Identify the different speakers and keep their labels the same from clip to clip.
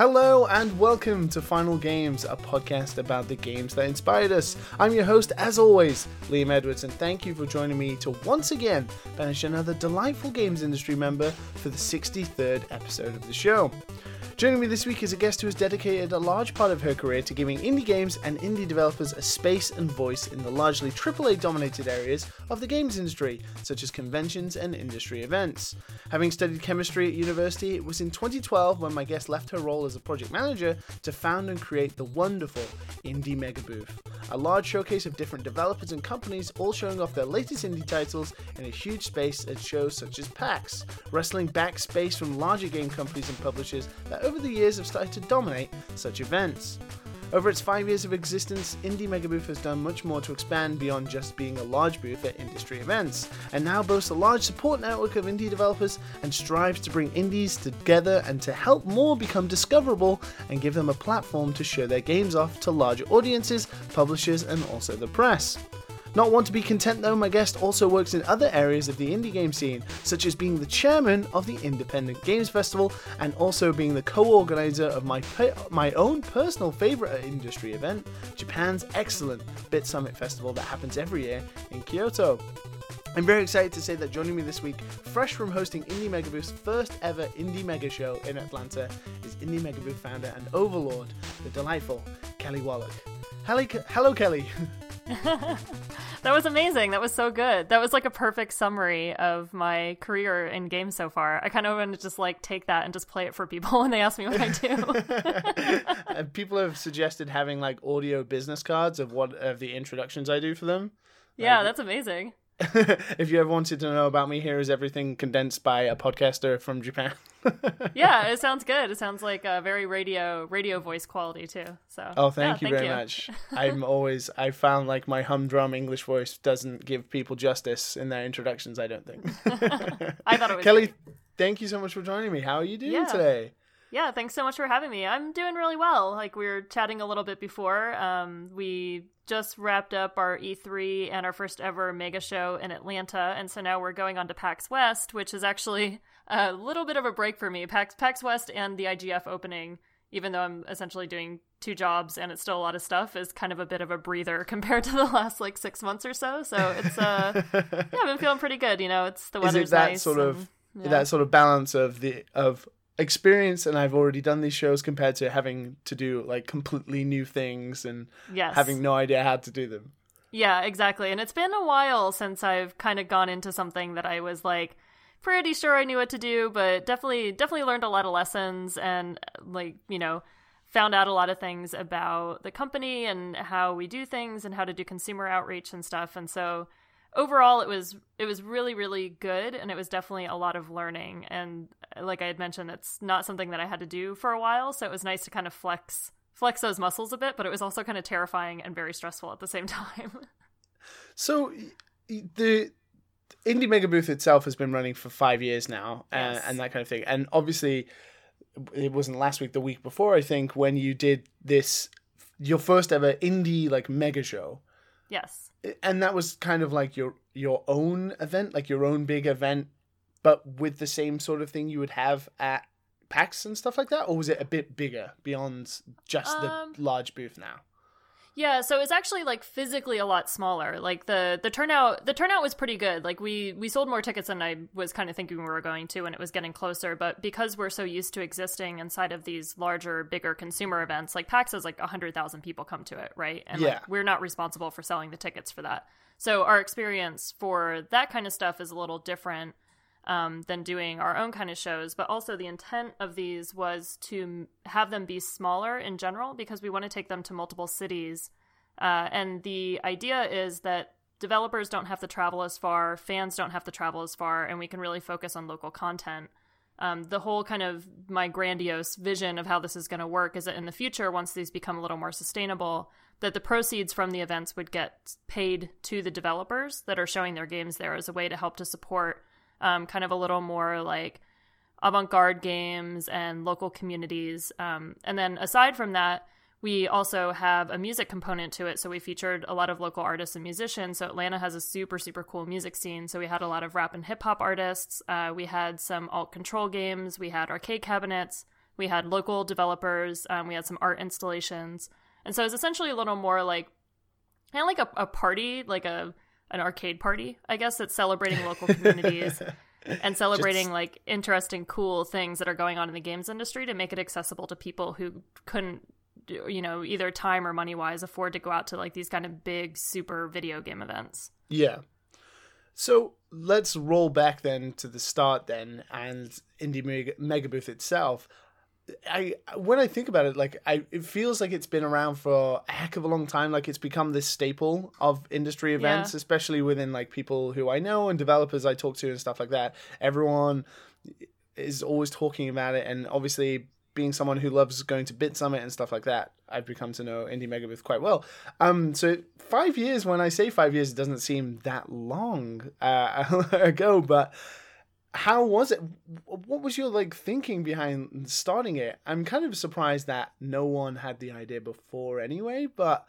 Speaker 1: Hello and welcome to Final Games, a podcast about the games that inspired us. I'm your host, as always, Liam Edwards, and thank you for joining me to once again banish another delightful games industry member for the 63rd episode of the show. Joining me this week is a guest who has dedicated a large part of her career to giving indie games and indie developers a space and voice in the largely AAA dominated areas of the games industry, such as conventions and industry events. Having studied chemistry at university, it was in 2012 when my guest left her role as a project manager to found and create the wonderful Indie Mega Booth, a large showcase of different developers and companies all showing off their latest indie titles in a huge space at shows such as PAX, wrestling back space from larger game companies and publishers that over the years have started to dominate such events. Over its five years of existence, Indie Mega Booth has done much more to expand beyond just being a large booth at industry events, and now boasts a large support network of indie developers and strives to bring indies together and to help more become discoverable and give them a platform to show their games off to larger audiences, publishers, and also the press. Not one to be content though, my guest also works in other areas of the indie game scene, such as being the chairman of the Independent Games Festival and also being the co-organizer of my pe- my own personal favorite industry event, Japan's excellent Bit Summit Festival that happens every year in Kyoto. I'm very excited to say that joining me this week, fresh from hosting Indie Mega Booth's first ever Indie Mega Show in Atlanta, is Indie Mega Booth founder and overlord, the delightful Kelly Wallick. Hello Kelly.
Speaker 2: that was amazing. That was so good. That was like a perfect summary of my career in games so far. I kind of want to just like take that and just play it for people when they ask me what I
Speaker 1: do. people have suggested having like audio business cards of what of the introductions I do for them.
Speaker 2: Yeah, like, that's amazing.
Speaker 1: if you ever wanted to know about me, here is everything condensed by a podcaster from Japan.
Speaker 2: yeah, it sounds good. It sounds like a very radio radio voice quality too. So
Speaker 1: oh, thank
Speaker 2: yeah,
Speaker 1: you
Speaker 2: thank
Speaker 1: very
Speaker 2: you.
Speaker 1: much. I'm always I found like my humdrum English voice doesn't give people justice in their introductions. I don't think.
Speaker 2: I thought it was
Speaker 1: Kelly.
Speaker 2: Great.
Speaker 1: Thank you so much for joining me. How are you doing
Speaker 2: yeah.
Speaker 1: today?
Speaker 2: Yeah, thanks so much for having me. I'm doing really well. Like we were chatting a little bit before. Um, we just wrapped up our E3 and our first ever mega show in Atlanta, and so now we're going on to PAX West, which is actually a little bit of a break for me. PAX PAX West and the IGF opening, even though I'm essentially doing two jobs and it's still a lot of stuff, is kind of a bit of a breather compared to the last like six months or so. So it's uh, yeah, I've been feeling pretty good. You know, it's the weather's
Speaker 1: is it that
Speaker 2: nice
Speaker 1: sort
Speaker 2: and,
Speaker 1: of
Speaker 2: yeah.
Speaker 1: that sort of balance of the of experience and I've already done these shows compared to having to do like completely new things and
Speaker 2: yes.
Speaker 1: having no idea how to do them.
Speaker 2: Yeah, exactly. And it's been a while since I've kind of gone into something that I was like pretty sure I knew what to do, but definitely definitely learned a lot of lessons and like, you know, found out a lot of things about the company and how we do things and how to do consumer outreach and stuff. And so overall it was it was really really good and it was definitely a lot of learning and uh, like I had mentioned it's not something that I had to do for a while, so it was nice to kind of flex flex those muscles a bit, but it was also kind of terrifying and very stressful at the same time.
Speaker 1: so the Indie Mega Booth itself has been running for five years now,
Speaker 2: yes.
Speaker 1: and, and that kind of thing. And obviously, it wasn't last week, the week before, I think, when you did this, your first ever indie like mega show.
Speaker 2: Yes.
Speaker 1: And that was kind of like your your own event, like your own big event, but with the same sort of thing you would have at PAX and stuff like that, or was it a bit bigger beyond just
Speaker 2: Um,
Speaker 1: the large booth now?
Speaker 2: Yeah, so it's actually like physically a lot smaller. Like the the turnout the turnout was pretty good. Like we we sold more tickets than I was kind of thinking we were going to and it was getting closer, but because we're so used to existing inside of these larger, bigger consumer events, like PAX has like 100,000 people come to it, right? And
Speaker 1: Yeah.
Speaker 2: like we're not responsible for selling the tickets for that. So our experience for that kind of stuff is a little different um, than doing our own kind of shows. But also, the intent of these was to have them be smaller in general because we want to take them to multiple cities. Uh, and the idea is that developers don't have to travel as far, fans don't have to travel as far, and we can really focus on local content. Um, the whole kind of my grandiose vision of how this is going to work is that in the future, once these become a little more sustainable, that the proceeds from the events would get paid to the developers that are showing their games there as a way to help to support um, kind of a little more like avant-garde games and local communities. Um, and then aside from that, we also have a music component to it. So we featured a lot of local artists and musicians. So Atlanta has a super, super cool music scene. So we had a lot of rap and hip hop artists. Uh, we had some alt control games. We had arcade cabinets. We had local developers. Um, we had some art installations, and so it was essentially a little more like kind of like a, a party, like a an arcade party, I guess, that's celebrating local communities and celebrating Just... like interesting, cool things that are going on in the games industry to make it accessible to people who couldn't you know either time or money wise afford to go out to like these kind of big super video game events.
Speaker 1: Yeah. So let's roll back then to the start then and indie mega, mega booth itself I when I think about it, like I, it feels like it's been around for a heck of a long time. Like it's become this staple of industry events, yeah. especially within like people who I know and developers I talk to and stuff like that. Everyone is always talking about it, and obviously being someone who loves going to Bit Summit and stuff like that, I've become to know Indie Megabooth quite well. Um, so five years, when I say five years, it doesn't seem that long uh, ago, but how was it? What was your like thinking behind starting it? I'm kind of surprised that no one had the idea before anyway but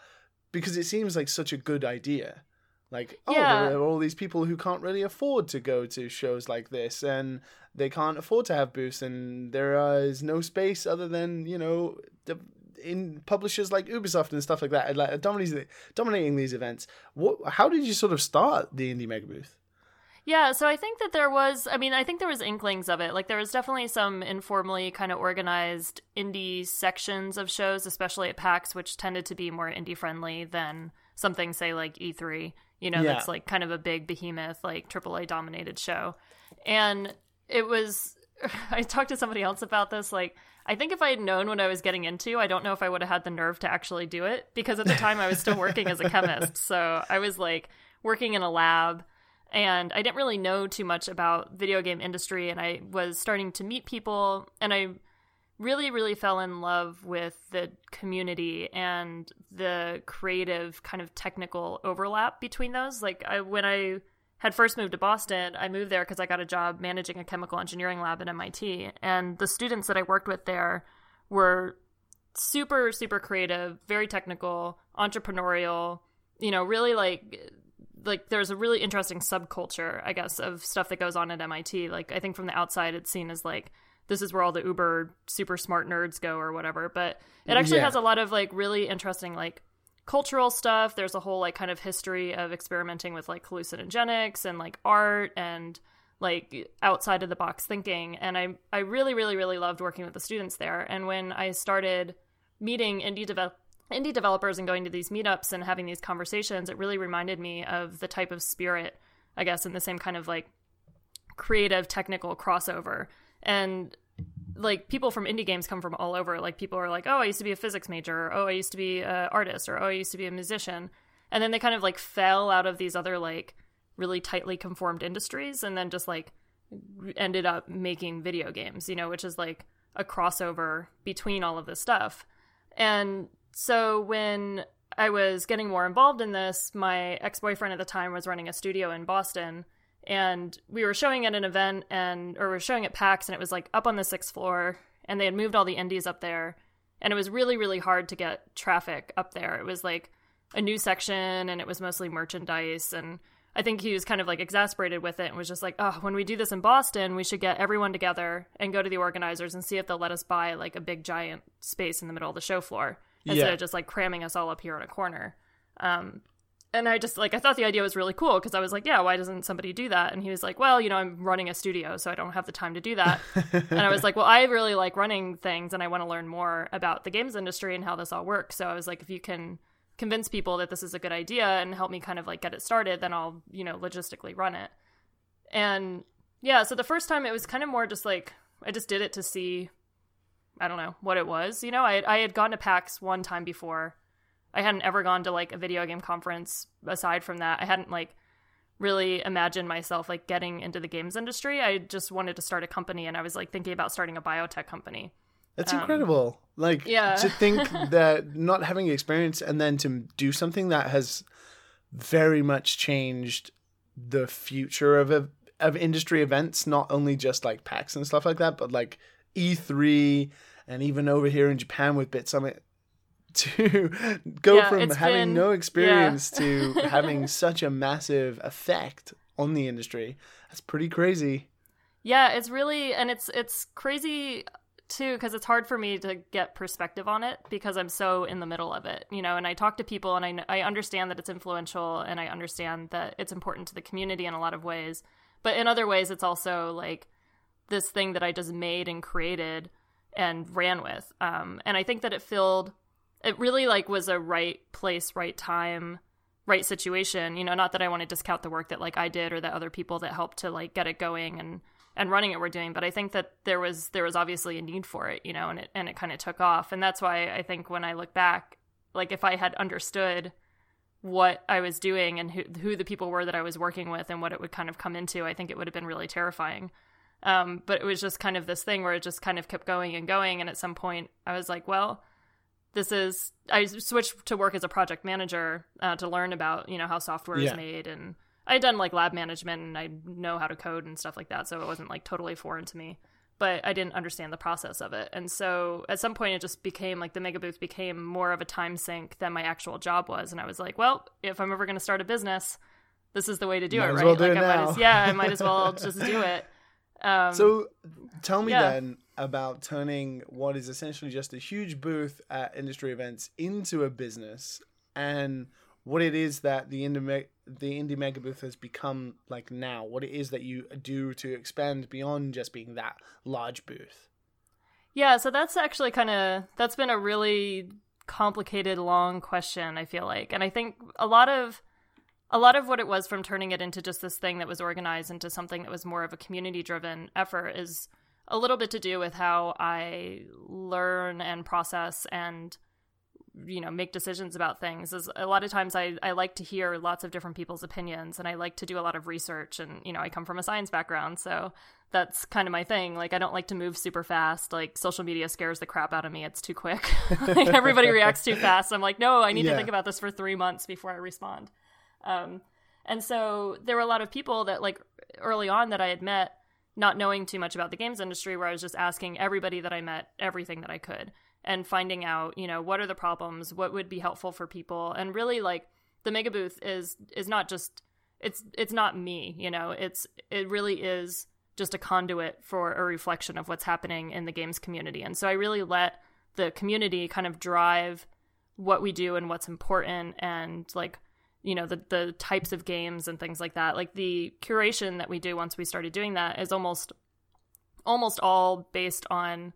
Speaker 1: because it seems like such a good idea. Like oh yeah. there are all these people who can't really afford to go to shows like this and they can't afford to have booths and there is no space other than you know the, in publishers like ubisoft and stuff like that like dominating, dominating these events. What how did you sort of start the indie mega booth
Speaker 2: yeah, so I think that there was, I mean, I think there was inklings of it. Like there was definitely some informally kind of organized indie sections of shows, especially at PAX, which tended to be more indie friendly than something say like E3, you know, yeah. that's like kind of a big behemoth like AAA dominated show. And it was I talked to somebody else about this like I think if I had known what I was getting into, I don't know if I would have had the nerve to actually do it because at the time I was still working as a chemist. So I was like working in a lab and I didn't really know too much about video game industry and I was starting to meet people and I really really fell in love with the community and the creative kind of technical overlap between those. Like I when I had first moved to Boston, I moved there because I got a job managing a chemical engineering lab at MIT and the students that I worked with there were super super creative, very technical, entrepreneurial, you know, really like like there's a really interesting subculture, I guess, of stuff that goes on at MIT. Like I think from the outside it's seen as like this is where all the uber super smart nerds go or whatever, but it actually yeah. has a lot of like really interesting like cultural stuff. There's a whole like kind of history of experimenting with like hallucinogenics and like art and like outside of the box thinking and I I really really really loved working with the students there and when I started meeting indie develop indie developers and going to these meetups and having these conversations, it really reminded me of the type of spirit, I guess, in the same kind of like creative technical crossover. And like people from indie games come from all over. Like people are like, oh, I used to be a physics major, or, oh, I used to be an artist, or oh, I used to be a musician. And then they kind of like fell out of these other like really tightly conformed industries and then just like ended up making video games, you know, which is like a crossover between all of this stuff. And so when I was getting more involved in this, my ex boyfriend at the time was running a studio in Boston, and we were showing at an event and or we were showing at PAX, and it was like up on the sixth floor, and they had moved all the indies up there, and it was really really hard to get traffic up there. It was like a new section, and it was mostly merchandise and. I think he was kind of like exasperated with it and was just like, oh, when we do this in Boston, we should get everyone together and go to the organizers and see if they'll let us buy like a big giant space in the middle of the show floor instead yeah. of just like cramming us all up here in a corner. Um, and I just like I thought the idea was really cool because I was like, yeah, why doesn't somebody do that? And he was like, well, you know, I'm running a studio, so I don't have the time to do that. and I was like, well, I really like running things, and I want to learn more about the games industry and how this all works. So I was like, if you can convince people that this is a good idea and help me kind of like get it started, then I'll you know logistically run it. And yeah, so the first time it was kind of more just like I just did it to see I don't know what it was. You know, I I had gone to PAX one time before. I hadn't ever gone to like a video game conference aside from that. I hadn't like really imagined myself like getting into the games industry. I just wanted to start a company and I was like thinking about starting a biotech company.
Speaker 1: That's um, incredible. Like yeah. to think that not having experience and then to do something that has very much changed the future of of industry events, not only just like PAX and stuff like that, but like E3 and even over here in Japan with Bit Summit to go yeah, from having been, no experience yeah. to having such a massive effect on the industry. That's pretty crazy.
Speaker 2: Yeah, it's really and it's it's crazy too because it's hard for me to get perspective on it because I'm so in the middle of it, you know. And I talk to people, and I I understand that it's influential, and I understand that it's important to the community in a lot of ways, but in other ways, it's also like this thing that I just made and created and ran with. Um, and I think that it filled, it really like was a right place, right time, right situation. You know, not that I want to discount the work that like I did or that other people that helped to like get it going and and running it were doing but i think that there was there was obviously a need for it you know and it and it kind of took off and that's why i think when i look back like if i had understood what i was doing and who, who the people were that i was working with and what it would kind of come into i think it would have been really terrifying um, but it was just kind of this thing where it just kind of kept going and going and at some point i was like well this is i switched to work as a project manager uh, to learn about you know how software yeah. is made and I had done like lab management and I know how to code and stuff like that, so it wasn't like totally foreign to me. But I didn't understand the process of it. And so at some point it just became like the mega booth became more of a time sink than my actual job was. And I was like, well, if I'm ever gonna start a business, this is the way to do
Speaker 1: might
Speaker 2: it, right?
Speaker 1: Well
Speaker 2: like
Speaker 1: I
Speaker 2: might as yeah, I might as well just do it. Um,
Speaker 1: so tell me
Speaker 2: yeah.
Speaker 1: then about turning what is essentially just a huge booth at industry events into a business and what it is that the indie the indie mega booth has become like now. What it is that you do to expand beyond just being that large booth.
Speaker 2: Yeah so that's actually kind of that's been a really complicated long question i feel like. And i think a lot of a lot of what it was from turning it into just this thing that was organized into something that was more of a community driven effort is a little bit to do with how i learn and process and you know make decisions about things. Is a lot of times I, I like to hear lots of different people's opinions and i like to do a lot of research and you know i come from a science background so that's kind of my thing. Like i don't like to move super fast. Like social media scares the crap out of me. It's too quick. Like everybody reacts too fast. I'm like no i need
Speaker 1: Yeah.
Speaker 2: to think about this for three months before i respond um, and so there were a lot of people that like early on that i had met not knowing too much about the games industry where i was just asking everybody that i met everything that i could and finding out you know what are the problems what would be helpful for people. And really like the mega booth is is not just it's it's not me you know it's it really is just a conduit for a reflection of what's happening in the games community. And so i really let the community kind of drive what we do and what's important and like you know the the types of games and things like that. Like the curation that we do once we started doing that is almost almost all based on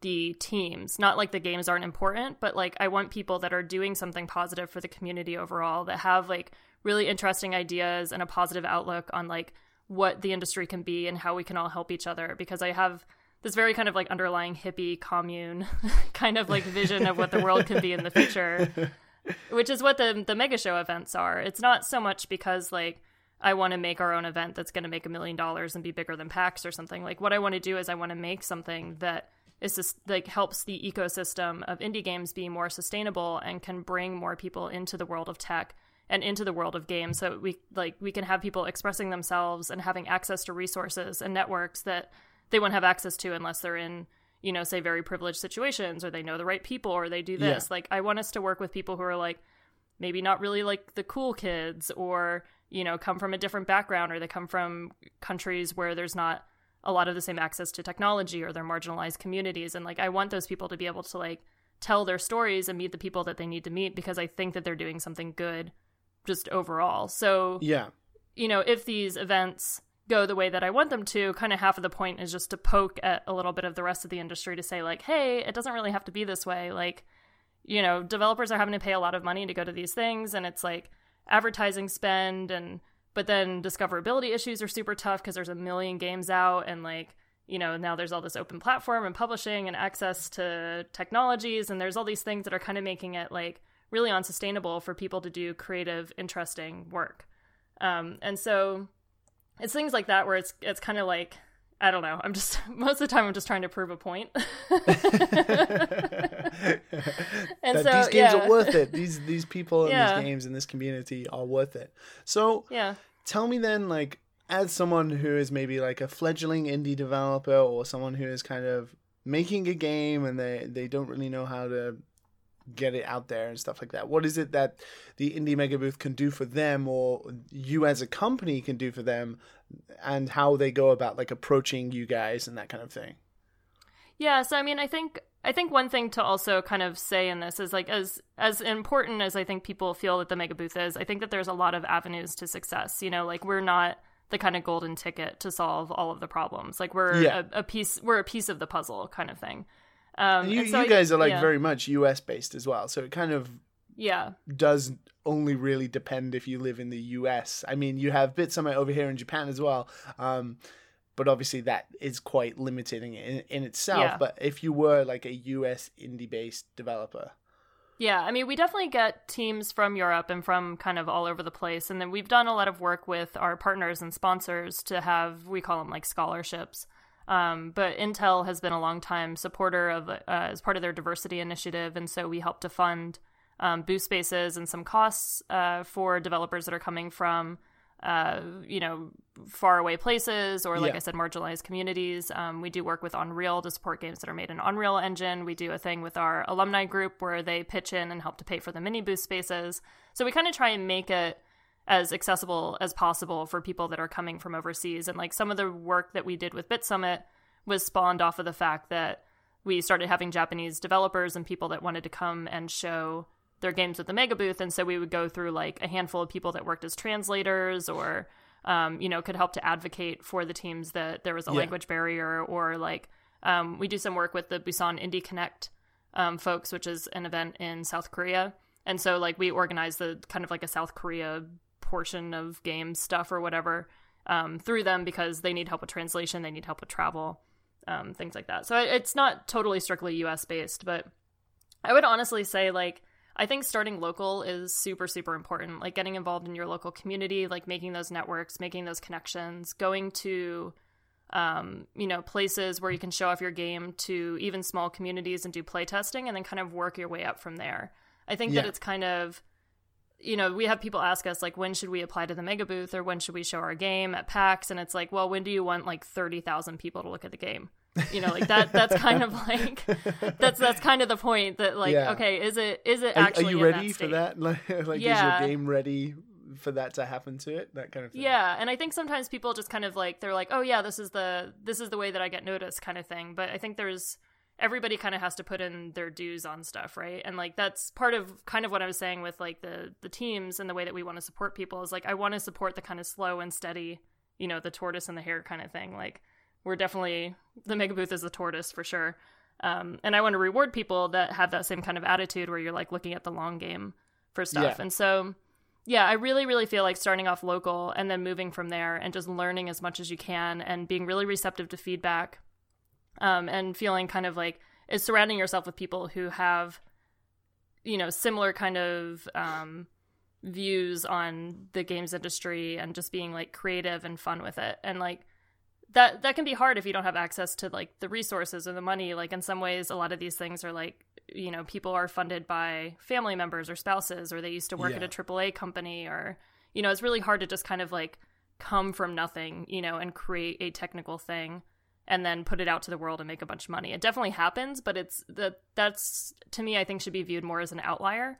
Speaker 2: the teams. Not like the games aren't important but like i want people that are doing something positive for the community overall that have like really interesting ideas and a positive outlook on like what the industry can be and how we can all help each other. Because i have this very kind of like underlying hippie commune kind of like vision of what the world can be in the future which is what the the mega show events are. It's not so much because like I want to make our own event that's going to make a million dollars and be bigger than PAX or something. Like what I want to do is I want to make something that is just like helps the ecosystem of indie games be more sustainable and can bring more people into the world of tech and into the world of games so we like we can have people expressing themselves and having access to resources and networks that they won't have access to unless they're in you know say very privileged situations or they know the right people or they do this.
Speaker 1: Yeah.
Speaker 2: like i want us to work with people who are like maybe not really like the cool kids or you know come from a different background or they come from countries where there's not a lot of the same access to technology or they're marginalized communities. And like i want those people to be able to like tell their stories and meet the people that they need to meet because i think that they're doing something good just overall. So
Speaker 1: yeah.
Speaker 2: you know, if these events go the way that I want them to, kind of half of the point is just to poke at a little bit of the rest of the industry to say, like, hey, it doesn't really have to be this way. Like, you know, developers are having to pay a lot of money to go to these things, and it's like advertising spend, and but then discoverability issues are super tough because there's a million games out, and like, you know, now there's all this open platform and publishing and access to technologies, and there's all these things that are kind of making it like really unsustainable for people to do creative, interesting work. Um, and so it's things like that where it's it's kind of like I don't know. I'm just most of the time I'm just trying to prove a point. and
Speaker 1: that
Speaker 2: so
Speaker 1: these games
Speaker 2: yeah,
Speaker 1: are worth it these these people in
Speaker 2: Yeah.
Speaker 1: these games in this community are worth it so
Speaker 2: yeah,
Speaker 1: tell me then like as someone who is maybe like a fledgling indie developer or someone who is kind of making a game and they they don't really know how to get it out there and stuff like that what is it that the indie mega booth can do for them or you as a company can do for them and how they go about like approaching you guys and that kind of thing
Speaker 2: Yeah, so I mean, I think I think one thing to also kind of say in this is like as as important as I think people feel that the mega booth is, I think that there's a lot of avenues to success. You know, like we're not the kind of golden ticket to solve all of the problems. Like we're
Speaker 1: Yeah.
Speaker 2: a, a piece we're a piece of the puzzle kind of thing. Um,
Speaker 1: You,
Speaker 2: so
Speaker 1: you
Speaker 2: I-
Speaker 1: guys are like
Speaker 2: yeah.
Speaker 1: very much US based as well, so it kind of
Speaker 2: yeah
Speaker 1: does only really depend if you live in the US. I mean, you have BitSummit over here in Japan as well, um, but obviously that is quite limiting in, in itself.
Speaker 2: Yeah.
Speaker 1: But if you were like a US indie based developer,
Speaker 2: Yeah, I mean, we definitely get teams from Europe and from kind of all over the place. And then we've done a lot of work with our partners and sponsors to have, we call them like scholarships. Um, but Intel has been a long time supporter of, uh, as part of their diversity initiative. And so we help to fund um, boost spaces and some costs uh, for developers that are coming from, uh, you know, far away places or, like
Speaker 1: Yeah.
Speaker 2: I said, marginalized communities. Um, we do work with Unreal to support games that are made in Unreal Engine. We do a thing with our alumni group where they pitch in and help to pay for the mini boost spaces. So we kind of try and make it as accessible as possible for people that are coming from overseas. And like some of the work that we did with BitSummit was spawned off of the fact that we started having Japanese developers and people that wanted to come and show their games at the mega booth and so we would go through like a handful of people that worked as translators or um, you know could help to advocate for the teams that there was a
Speaker 1: Yeah.
Speaker 2: language barrier or like um, we do some work with the busan indie connect um, folks which is an event in south korea and so like we organize the kind of like a south korea portion of game stuff or whatever um, through them because they need help with translation they need help with travel um, things like that so it's not totally strictly us based but I would honestly say like I think starting local is super super important. Like getting involved in your local community, like making those networks, making those connections, going to um, you know, places where you can show off your game to even small communities and do play testing and then kind of work your way up from there. I think that it's kind of you know, we have people ask us like when should we apply to the mega booth or when should we show our game at PAX and it's like, well, when do you want like 30,000 people to look at the game? You know, like that that's kind of like that's that's kind of the point that like
Speaker 1: Yeah.
Speaker 2: okay, is it is it
Speaker 1: are, are you ready
Speaker 2: that
Speaker 1: for that? Like, like
Speaker 2: Yeah.
Speaker 1: is your game ready for that to happen to it? That kind of thing.
Speaker 2: Yeah, and I think sometimes people just kind of like they're like, "Oh yeah, this is the this is the way that I get noticed," kind of thing. But I think there's everybody kind of has to put in their dues on stuff, right? And like that's part of kind of what I was saying with like the the teams and the way that we want to support people is like I want to support the kind of slow and steady, you know, the tortoise and the hare kind of thing. Like we're definitely the mega booth is the tortoise for sure. Um, and I want to reward people that have that same kind of attitude where you're like looking at the long game for stuff.
Speaker 1: Yeah.
Speaker 2: And so yeah, I really, really feel like starting off local and then moving from there and just learning as much as you can and being really receptive to feedback um, and feeling kind of like is surrounding yourself with people who have, you know, similar kind of um, views on the games industry and just being like creative and fun with it. And like, that that can be hard if you don't have access to like the resources or the money like in some ways a lot of these things are like you know people are funded by family members or spouses or they used to work
Speaker 1: Yeah.
Speaker 2: at a AAA company or you know it's really hard to just kind of like come from nothing you know and create a technical thing and then put it out to the world and make a bunch of money. It definitely happens but it's that that's to me i think should be viewed more as an outlier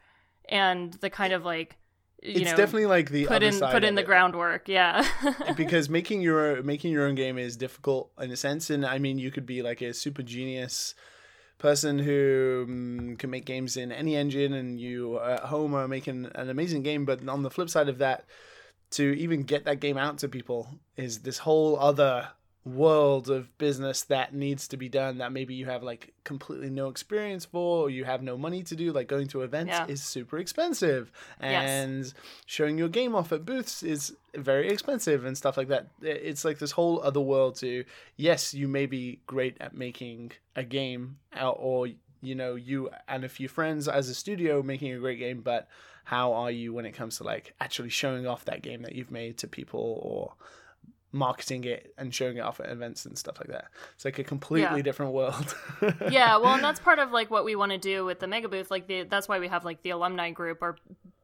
Speaker 2: and the kind of like you
Speaker 1: it's
Speaker 2: know
Speaker 1: definitely like the
Speaker 2: put
Speaker 1: other
Speaker 2: in
Speaker 1: side
Speaker 2: put in the
Speaker 1: it.
Speaker 2: groundwork. Yeah.
Speaker 1: Because making your making your own game is difficult in a sense and i mean you could be like a super genius person who mm, can make games in any engine and you at home are making an amazing game but on the flip side of that to even get that game out to people is this whole other world of business that needs to be done that maybe you have like completely no experience for or you have no money to do like going to events
Speaker 2: Yeah.
Speaker 1: is super expensive
Speaker 2: Yes.
Speaker 1: and showing your game off at booths is very expensive and stuff like that it's like this whole other world to yes you may be great at making a game or you know you and a few friends as a studio making a great game but how are you when it comes to like actually showing off that game that you've made to people or marketing it and showing it off at events and stuff like that it's like a completely
Speaker 2: Yeah.
Speaker 1: different world
Speaker 2: yeah well and that's part of like what we want to do with the mega booth like the that's why we have like the alumni group or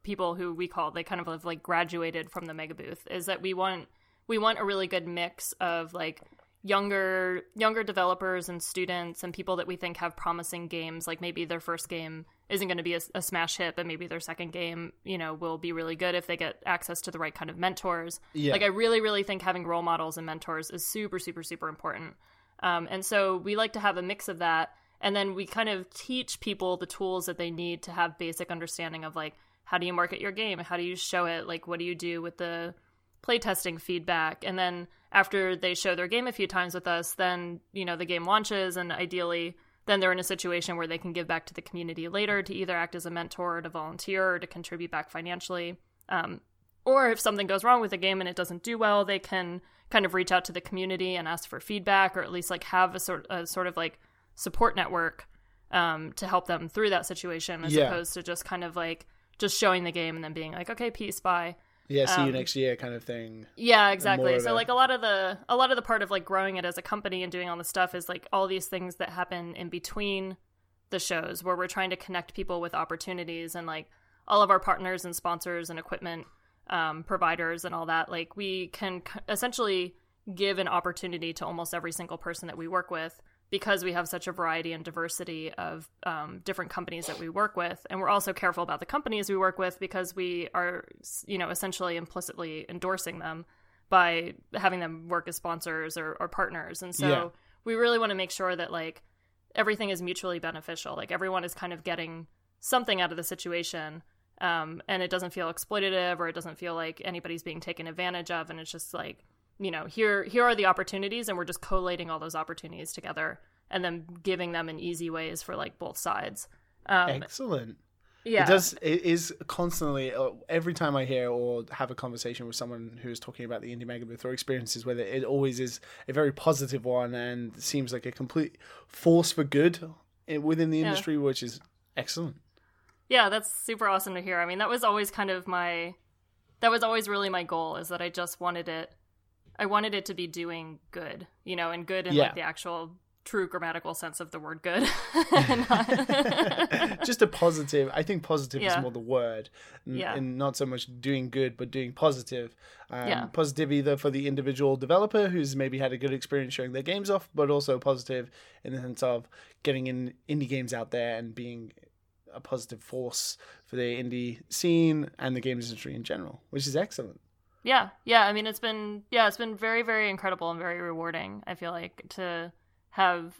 Speaker 2: people who we call they kind of have like graduated from the mega booth is that we want we want a really good mix of like younger younger developers and students and people that we think have promising games like maybe their first game isn't going to be a, a smash hit but maybe their second game you know will be really good if they get access to the right kind of mentors
Speaker 1: Yeah.
Speaker 2: like i really really think having role models and mentors is super super super important Um, and so we like to have a mix of that. And then we kind of teach people the tools that they need to have basic understanding of like, how do you market your game? How do you show it? Like, what do you do with the playtesting feedback? And then after they show their game a few times with us, then, you know, the game launches and ideally then they're in a situation where they can give back to the community later to either act as a mentor or to volunteer or to contribute back financially. Um, or if something goes wrong with the game and it doesn't do well, they can kind of reach out to the community and ask for feedback or at least like have a sort, a sort of like support network um, to help them through that situation as
Speaker 1: Yeah.
Speaker 2: opposed to just kind of like just showing the game and then being like, okay, peace, bye.
Speaker 1: Yeah, see you
Speaker 2: Um,
Speaker 1: next year kind of thing.
Speaker 2: Yeah, exactly. So like a lot of the a lot of the part of like growing it as a company and doing all this stuff is like all these things that happen in between the shows where we're trying to connect people with opportunities and like all of our partners and sponsors and equipment um, providers and all that like we can c- essentially give an opportunity to almost every single person that we work with because we have such a variety and diversity of um, different companies that we work with. And we're also careful about the companies we work with because we are you know essentially implicitly endorsing them by having them work as sponsors or, or partners. And so
Speaker 1: Yeah.
Speaker 2: we really want to make sure that like everything is mutually beneficial. Like everyone is kind of getting something out of the situation um, and it doesn't feel exploitative or it doesn't feel like anybody's being taken advantage of. And it's just like you know here here are the opportunities and we're just collating all those opportunities together and then giving them in easy ways for like both sides um,
Speaker 1: Excellent.
Speaker 2: yeah
Speaker 1: It does. It is constantly uh, every time I hear or have a conversation with someone who's talking about the indie megabooth or experiences, whether it always is a very positive one and seems like a complete force for good within the
Speaker 2: Yeah.
Speaker 1: industry, which is excellent.
Speaker 2: yeah that's super awesome to hear i mean that was always kind of my that was always really my goal is that i just wanted it i wanted it to be doing good you know and good in
Speaker 1: Yeah.
Speaker 2: like the actual true grammatical sense of the word good Not-
Speaker 1: Just a positive. I think positive
Speaker 2: Yeah.
Speaker 1: is more the word, n-
Speaker 2: Yeah.
Speaker 1: and not so much doing good, but doing positive. Um,
Speaker 2: Yeah.
Speaker 1: Positive either for the individual developer who's maybe had a good experience showing their games off, but also positive in the sense of getting in indie games out there and being a positive force for the indie scene and the games industry in general, which is excellent.
Speaker 2: Yeah yeah i mean it's been yeah it's been very very incredible and very rewarding i feel like to have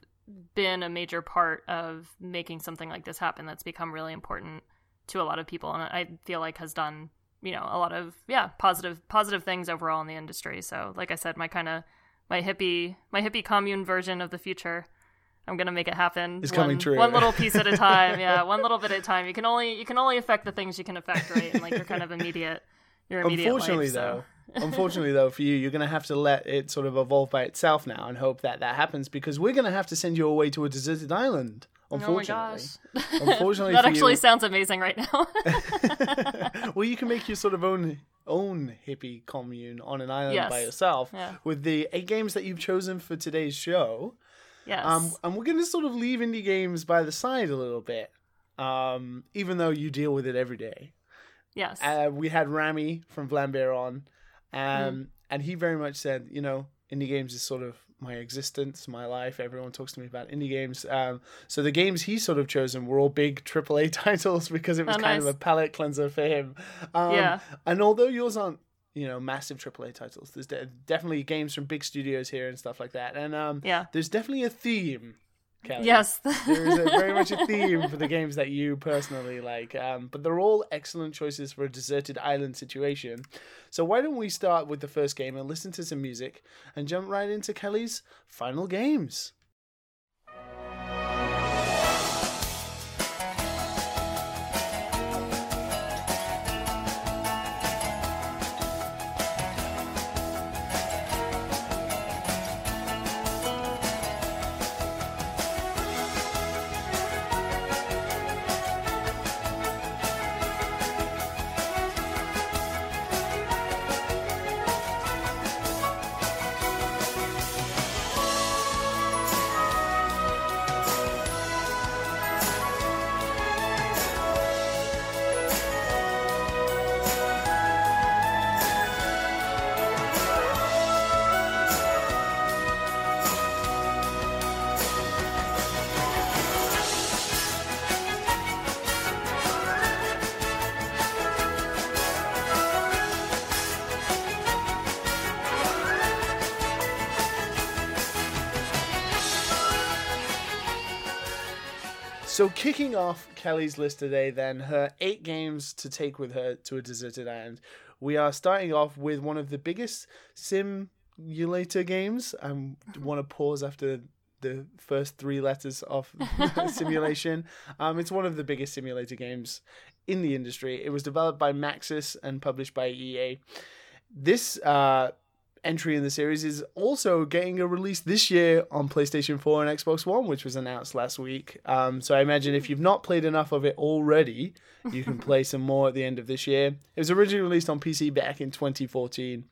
Speaker 2: been a major part of making something like this happen that's become really important to a lot of people and i feel like has done you know a lot of yeah positive positive things overall in the industry. So like i said my kind of my hippie my hippie commune version of the future i'm gonna make it happen
Speaker 1: It's
Speaker 2: one,
Speaker 1: coming true.
Speaker 2: one little piece at a time yeah one little bit at a time. You can only you can only affect the things you can affect right? And like your kind of immediate your immediate
Speaker 1: Unfortunately,
Speaker 2: life, so.
Speaker 1: though, unfortunately though, for you, you're going to have to let it sort of evolve by itself now and hope that that happens because we're going to have to send you away to a deserted island. Unfortunately,
Speaker 2: Oh my gosh.
Speaker 1: Unfortunately
Speaker 2: that actually
Speaker 1: you-
Speaker 2: sounds amazing right now.
Speaker 1: well, you can make your sort of own own hippie commune on an island by yourself
Speaker 2: Yeah.
Speaker 1: with the eight games that you've chosen for today's show.
Speaker 2: yes.
Speaker 1: Um, and we're going to sort of leave indie games by the side a little bit, um, even though you deal with it every day.
Speaker 2: Yes.
Speaker 1: Uh, we had Rami from Vlambeer on, um,
Speaker 2: Mm-hmm.
Speaker 1: and he very much said, you know, indie games is sort of my existence, my life. Everyone talks to me about indie games. Um, so the games he sort of chosen were all big AAA titles because it was
Speaker 2: Oh,
Speaker 1: kind of a palate cleanser for him. Um,
Speaker 2: Yeah.
Speaker 1: And although yours aren't, you know, massive AAA titles, there's de- definitely games from big studios here and stuff like that. And um,
Speaker 2: yeah.
Speaker 1: there's definitely a theme. Kelly
Speaker 2: Yes.
Speaker 1: there is a, very much a theme for the games that you personally like. Um, but they're all excellent choices for a deserted island situation. So why don't we start with the first game and listen to some music and jump right into Kelly's final games? Off Kelly's list today, then, her eight games to take with her to a deserted island. We are starting off with one of the biggest simulator games. I want to pause after the first three letters of simulation. Um, it's one of the biggest simulator games in the industry. It was developed by Maxis and published by EA. This uh, entry in the series is also getting a release this year on PlayStation 4 and Xbox One, which was announced last week. Um, so I imagine if you've not played enough of it already, you can play some more at the end of this year. It was originally released on PC back in 2014.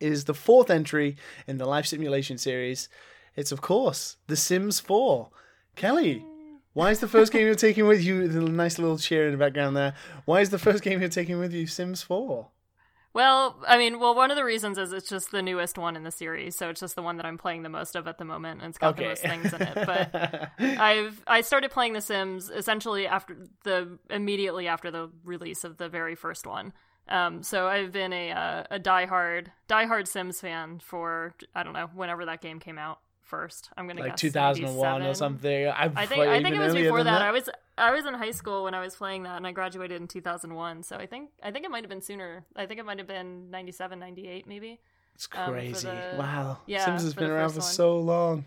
Speaker 1: It is the fourth entry in the life simulation series. It's, of course, The Sims 4. Kelly, why is the first game you're taking with you, the nice little cheer in the background there, why is the first game you're taking with you Sims 4?
Speaker 2: Well, I mean, well, one of the reasons is it's just the newest one in the series, so it's just the one that I'm playing the most of at the moment, and it's got
Speaker 1: Okay.
Speaker 2: the most things in it. But I've I started playing The Sims essentially after the immediately after the release of the very first one. Um, so I've been a uh, a diehard diehard Sims fan for I don't know whenever that game came out first. I'm gonna
Speaker 1: Like
Speaker 2: guess
Speaker 1: 2001 or something. I,
Speaker 2: I think I think it was before that. I was I was in high school when I was playing that, and I graduated in 2001. So I think I think it might have been sooner. I think it might have been 97, 98 maybe.
Speaker 1: It's
Speaker 2: um,
Speaker 1: crazy.
Speaker 2: the-
Speaker 1: wow.
Speaker 2: yeah,
Speaker 1: Sims has been around for
Speaker 2: one.
Speaker 1: so long.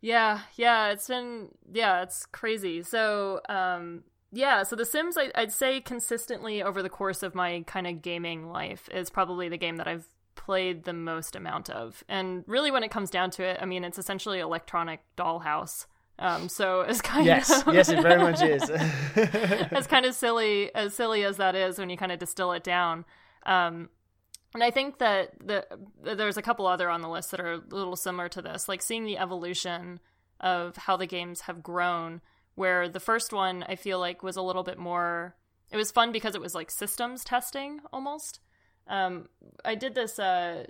Speaker 2: Yeah, yeah, it's been yeah, it's crazy. So, um yeah, so The Sims I, I'd say consistently over the course of my kind of gaming life is probably the game that I've played the most amount of. And really when it comes down to it, I mean it's essentially electronic dollhouse. Um so it's kind
Speaker 1: Yes,
Speaker 2: of
Speaker 1: yes, yes, it very much is.
Speaker 2: as kind of silly as silly as that is when you kind of distill it down. Um, and I think that the, there's a couple other on the list that are a little similar to this, like seeing the evolution of how the games have grown. Where the first one I feel like was a little bit more. It was fun because it was like systems testing almost. Um, I did this. Uh,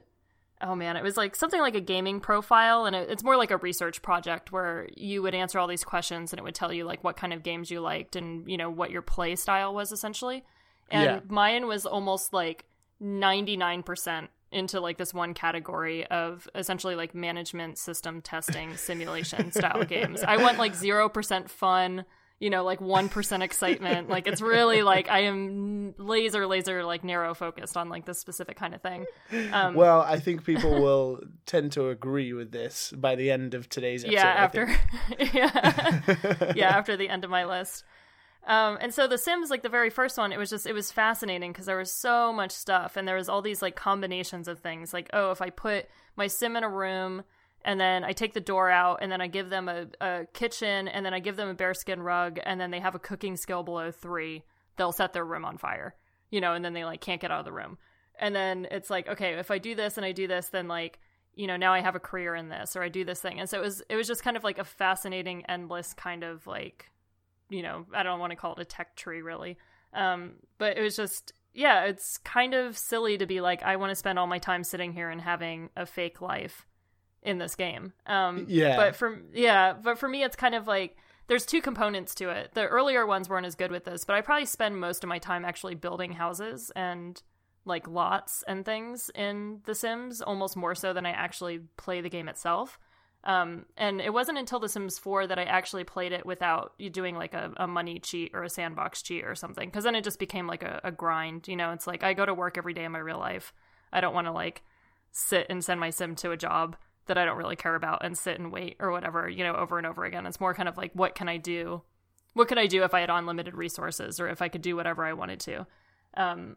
Speaker 2: oh man, it was like something like a gaming profile, and it, it's more like a research project where you would answer all these questions, and it would tell you like what kind of games you liked and you know what your play style was essentially. And
Speaker 1: Yeah.
Speaker 2: mine was almost like ninety nine percent into like this one category of essentially like management system testing simulation style games. I went like zero percent fun. You know, like 1% excitement. Like, it's really like I am laser, laser, like narrow focused on like this specific kind of thing. Um,
Speaker 1: well, I think people will tend to agree with this by the end of today's episode.
Speaker 2: yeah after yeah yeah after the end of my list um and so the sims like the very first one it was just it was fascinating because there was so much stuff and there was all these like combinations of things like oh if i put my sim in a room and then i take the door out and then i give them a, a kitchen and then i give them a bearskin rug and then they have a cooking skill below three. They'll set their room on fire you know and then they like can't get out of the room. And then it's like okay if i do this and i do this then like you know now i have a career in this or i do this thing. And so it was it was just kind of like a fascinating endless kind of like you know i don't want to call it a tech tree really. Um but it was just yeah it's kind of silly to be like i want to spend all my time sitting here and having a fake life in this game um
Speaker 1: Yeah.
Speaker 2: but for yeah but for me it's kind of like there's two components to it the earlier ones weren't as good with this but i probably spend most of my time actually building houses and like lots and things in The Sims, almost more so than I actually play the game itself. Um, and it wasn't until The Sims 4 that I actually played it without doing like a, a money cheat or a sandbox cheat or something. Because then it just became like a, a grind. You know, it's like I go to work every day in my real life. I don't want to like sit and send my sim to a job that I don't really care about and sit and wait or whatever, you know, over and over again. It's more kind of like, what can I do? What could I do if I had unlimited resources or if I could do whatever I wanted to? Um,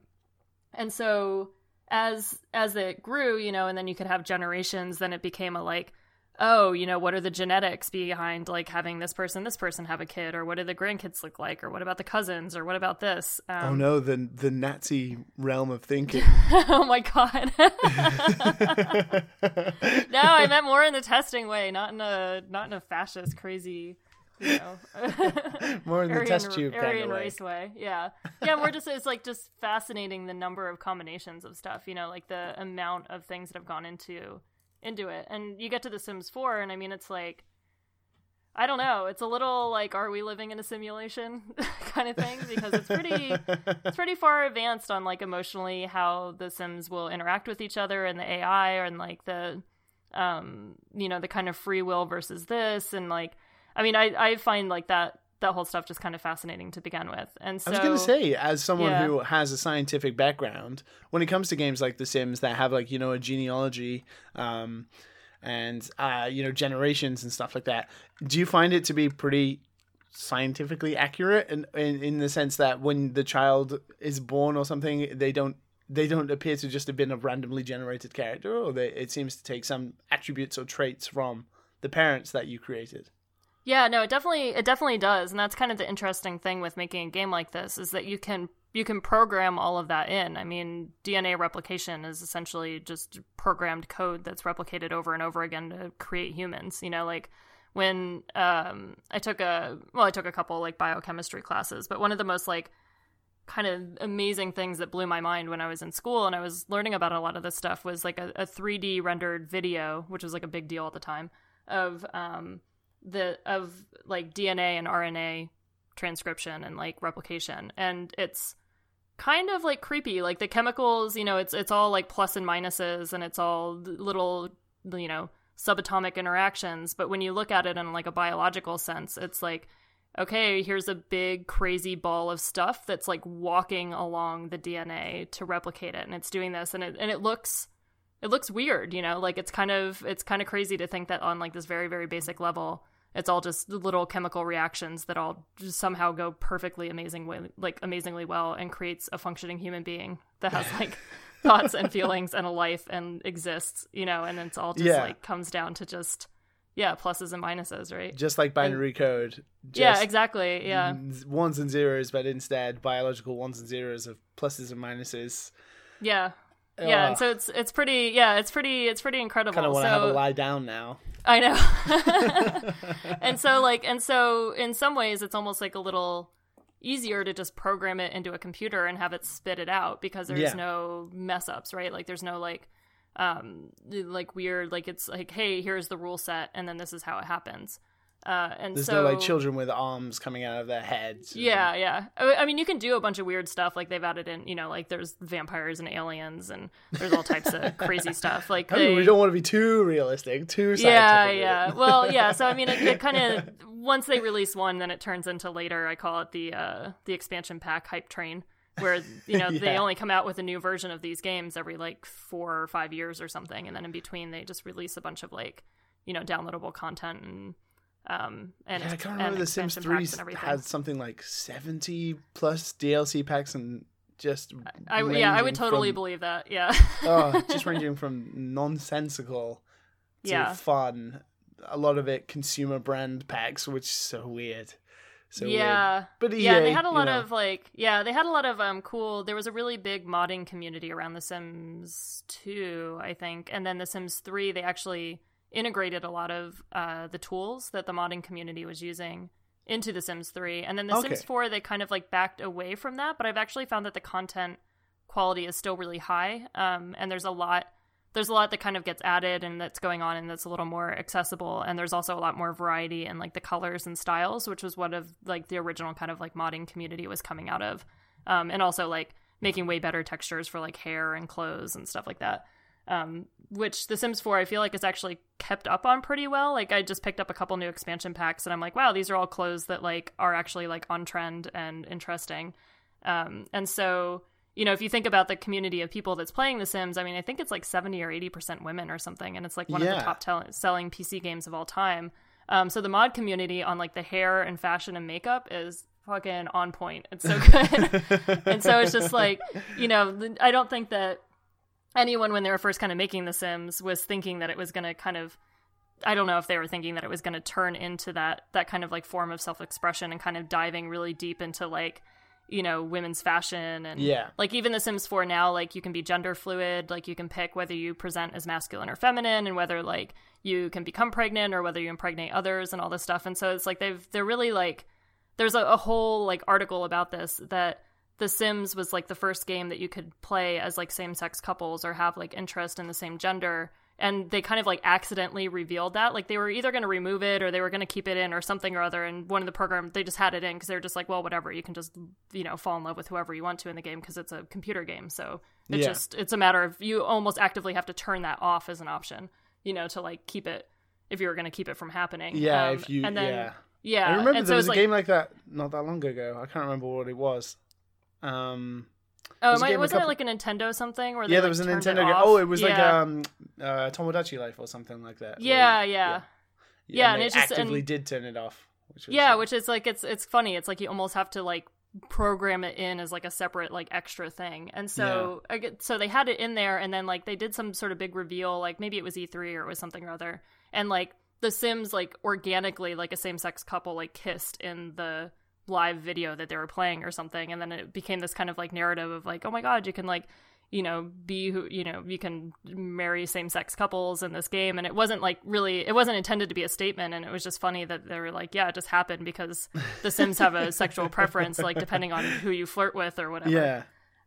Speaker 2: and so as as it grew you know and then you could have generations then it became a like oh you know what are the genetics behind like having this person this person have a kid or what do the grandkids look like or what about the cousins or what about this um,
Speaker 1: Oh no, the the Nazi realm of thinking.
Speaker 2: oh my god no i meant more in the testing way not in a not in a fascist crazy you know
Speaker 1: More in the
Speaker 2: Aryan,
Speaker 1: test tube kind
Speaker 2: Aryan
Speaker 1: of way.
Speaker 2: race way. Yeah, yeah. We're just it's like just fascinating the number of combinations of stuff. You know, like the amount of things that have gone into into it. And you get to The Sims 4, and I mean, it's like I don't know. It's a little like, are we living in a simulation kind of thing? Because it's pretty it's pretty far advanced on like emotionally how the Sims will interact with each other and the AI and like the um you know the kind of free will versus this and like I mean I I find like that that whole stuff just kind of fascinating to begin with. And so
Speaker 1: I was going to say, as someone
Speaker 2: Yeah.
Speaker 1: who has a scientific background, when it comes to games like The Sims that have like you know a genealogy, um, and uh, you know generations and stuff like that, do you find it to be pretty scientifically accurate in, in in the sense that when the child is born or something, they don't they don't appear to just have been a randomly generated character, or they, it seems to take some attributes or traits from the parents that you created.
Speaker 2: Yeah, no, it definitely it definitely does, and that's kind of the interesting thing with making a game like this is that you can you can program all of that in. I mean, DNA replication is essentially just programmed code that's replicated over and over again to create humans. You know, like when um, I took a well, I took a couple like biochemistry classes, but one of the most like kind of amazing things that blew my mind when I was in school and I was learning about a lot of this stuff was like a, a 3D rendered video, which was like a big deal at the time, of um, the of like DNA and RNA transcription and like replication, and it's kind of like creepy. Like the chemicals, you know, it's it's all like plus and minuses, and it's all little, you know, subatomic interactions. But when you look at it in like a biological sense, it's like okay, here's a big crazy ball of stuff that's like walking along the DNA to replicate it and it's doing this and it and it looks it looks weird, you know, like it's kind of it's kind of crazy to think that on like this very very basic level it's all just little chemical reactions that all just somehow go perfectly amazingly like amazingly well and creates a functioning human being that has like thoughts and feelings and a life and exists, you know, and it's all just
Speaker 1: Yeah.
Speaker 2: like comes down to just yeah, pluses and minuses, right?
Speaker 1: Just like binary code.
Speaker 2: yeah, exactly. Yeah.
Speaker 1: ones and zeros, but instead biological ones and zeros of pluses and minuses.
Speaker 2: Yeah. Yeah, and so it's it's pretty yeah, it's pretty it's pretty incredible.
Speaker 1: Kind of want to
Speaker 2: so
Speaker 1: have a lie down now.
Speaker 2: I know. and so like and so in some ways it's almost like a little easier to just program it into a computer and have it spit it out because there's
Speaker 1: Yeah.
Speaker 2: no mess ups, right? Like there's no like um like weird like it's like hey, here's the rule set and then this is how it happens. Uh and
Speaker 1: There's
Speaker 2: so
Speaker 1: no like children with arms coming out of their heads. and-
Speaker 2: Yeah, yeah. I I mean, you can do a bunch of weird stuff. Like they've added in, you know, like there's vampires and aliens, and there's all types of crazy stuff. Like
Speaker 1: I mean, we don't want to be too realistic, too scientific.
Speaker 2: yeah, yeah. Well, yeah. So I mean, it, it kind of once they release one, then it turns into later. I call it the uh, the expansion pack hype train, where you know they only come out with a new version of these games every like four or five years or something, and then in between they just release a bunch of like you know downloadable content and um and
Speaker 1: Yeah, I can't remember The Sims
Speaker 2: expansion
Speaker 1: 3
Speaker 2: packs
Speaker 1: had something like 70 plus DLC packs and just.
Speaker 2: I, yeah, I would totally
Speaker 1: from-
Speaker 2: believe that. Yeah.
Speaker 1: oh, just ranging from nonsensical to
Speaker 2: Yeah.
Speaker 1: fun. A lot of it consumer brand packs, which is so weird. So weird.
Speaker 2: yeah.
Speaker 1: But
Speaker 2: yeah, they had a lot
Speaker 1: know.
Speaker 2: of like yeah, they had a lot of um cool there was a really big modding community around The Sims 2, I think. And then The Sims 3 they actually integrated a lot of uh the tools that the modding community was using into The Sims 3. And then The
Speaker 1: Okay.
Speaker 2: Sims 4 they kind of like backed away from that, but I've actually found that the content quality is still really high. Um and there's a lot there's a lot that kind of gets added and that's going on and that's a little more accessible and there's also a lot more variety in like the colors and styles which was one of like the original kind of like modding community was coming out of um, and also like making way better textures for like hair and clothes and stuff like that um, which the sims 4 i feel like is actually kept up on pretty well like i just picked up a couple new expansion packs and i'm like wow these are all clothes that like are actually like on trend and interesting um, and so you know, if you think about the community of people that's playing The Sims, I mean, I think it's like 70 or 80% women or something. And it's like one of the top tel- selling PC games of all time. Um, so the mod community on like the hair and fashion and makeup is fucking on point. It's so good. and so it's just like, you know, I don't think that anyone, when they were first kind of making The Sims, was thinking that it was going to kind of I don't know if they were thinking that it was going to turn into that that kind of like form of self-expression and kind of diving really deep into like you know women's fashion and
Speaker 1: Yeah.
Speaker 2: like even the sims 4 now like you can be gender fluid like you can pick whether you present as masculine or feminine and whether like you can become pregnant or whether you impregnate others and all this stuff and so it's like they've they're really like there's a, a whole like article about this that the sims was like the first game that you could play as like same-sex couples or have like interest in the same gender and they kind of like accidentally revealed that like they were either going to remove it or they were going to keep it in or something or other and one of the program they just had it in because they were just like well whatever you can just you know fall in love with whoever you want to in the game because it's a computer game so it's
Speaker 1: Yeah.
Speaker 2: just it's a matter of you almost actively have to turn that off as an option you know to like keep it if you were going to keep it from happening
Speaker 1: Yeah,
Speaker 2: Um,
Speaker 1: if you-
Speaker 2: and then
Speaker 1: yeah.
Speaker 2: Yeah,
Speaker 1: I remember
Speaker 2: and
Speaker 1: there
Speaker 2: so
Speaker 1: was
Speaker 2: it's
Speaker 1: a
Speaker 2: like,
Speaker 1: game like that not that long ago. I can't remember what it was. Um,
Speaker 2: oh,
Speaker 1: was
Speaker 2: it might,
Speaker 1: game a
Speaker 2: wasn't
Speaker 1: couple-
Speaker 2: it like a Nintendo something? Where they,
Speaker 1: yeah, there
Speaker 2: like,
Speaker 1: was a Nintendo
Speaker 2: it
Speaker 1: game. Oh, it was like um, uh, Tomodachi Life or something like that.
Speaker 2: yeah, yeah,
Speaker 1: yeah,
Speaker 2: Yeah, and
Speaker 1: they
Speaker 2: it's just-
Speaker 1: actively
Speaker 2: and-
Speaker 1: did turn it off. Which was,
Speaker 2: yeah, which is like it's it's funny. It's like you almost have to like program it in as like a separate like extra thing. And so I get so they had it in there, and then like they did some sort of big reveal, like maybe it was E3 or it was something or other, and like the Sims like organically like a same sex couple like kissed in the live video that they were playing or something, and then it became this kind of like narrative of like oh my god, you can like you know be who you know you can marry same sex couples in this game. And it wasn't like really it wasn't intended to be a statement and it was just funny that they were like yeah it just happened because the sims have a sexual preference like depending on who you flirt with or whatever.
Speaker 1: Yeah,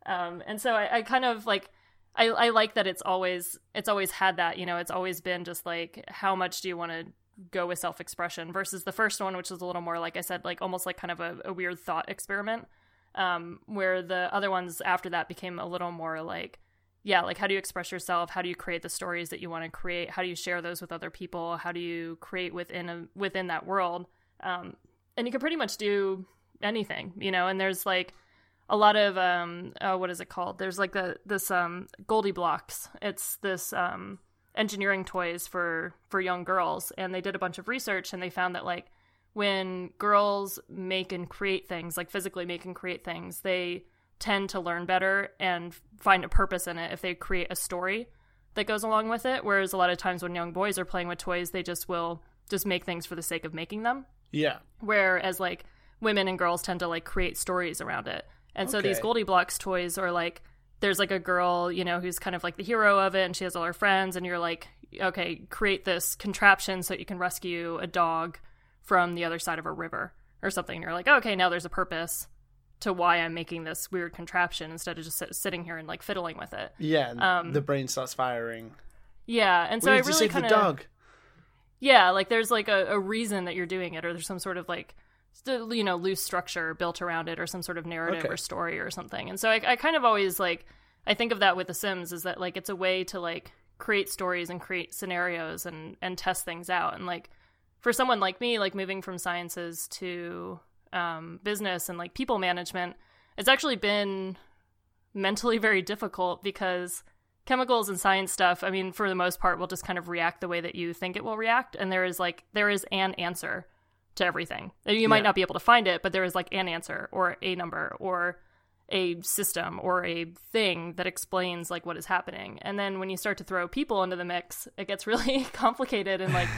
Speaker 2: um and so I, I kind of like I, I like that it's always it's always had that you know it's always been just like how much do you want to go with self-expression versus the first one which is a little more like i said like almost like kind of a, a weird thought experiment. Um, where the other ones after that became a little more like yeah like how do you express yourself? How do you create the stories that you want to create? How do you share those with other people? How do you create within a within that world? Um, and you can pretty much do anything you know? And there's like a lot of um oh, what is it called? There's like the this um GoldieBlox it's this um engineering toys for for young girls and they did a bunch of research and they found that like when girls make and create things, like physically make and create things, they tend to learn better and find a purpose in it if they create a story that goes along with it. Whereas a lot of times when young boys are playing with toys, they just will just make things for the sake of making them.
Speaker 1: yeah,
Speaker 2: Whereas like women and girls tend to like create stories around it. And so these GoldieBlox toys are like there's like a girl, you know, who's kind of like the hero of it and she has all her friends and you're like, okay, create this contraption so that you can rescue a dog from the other side of a river or something. And you're like, okay, now there's a purpose to why I'm making this weird contraption instead of just sit- sitting here and like fiddling with it.
Speaker 1: yeah.
Speaker 2: Um,
Speaker 1: the brain starts firing.
Speaker 2: Yeah, and so I really kind
Speaker 1: the
Speaker 2: of
Speaker 1: dog.
Speaker 2: yeah, like there's like a, a reason that you're doing it, or there's some sort of like, you know, loose structure built around it, or some sort of narrative
Speaker 1: Okay.
Speaker 2: or story or something. And so I, I kind of always like, I think of that with The Sims is that like it's a way to like create stories and create scenarios and and test things out. And like for someone like me, like moving from sciences to um, business and like people management, it's actually been mentally very difficult because chemicals and science stuff i mean for the most part will just kind of react the way that you think it will react and there is like there is an answer to everything. You might
Speaker 1: Yeah.
Speaker 2: not be able to find it but there is like an answer or a number or a system or a thing that explains like what is happening. And then when you start to throw people into the mix it gets really complicated and like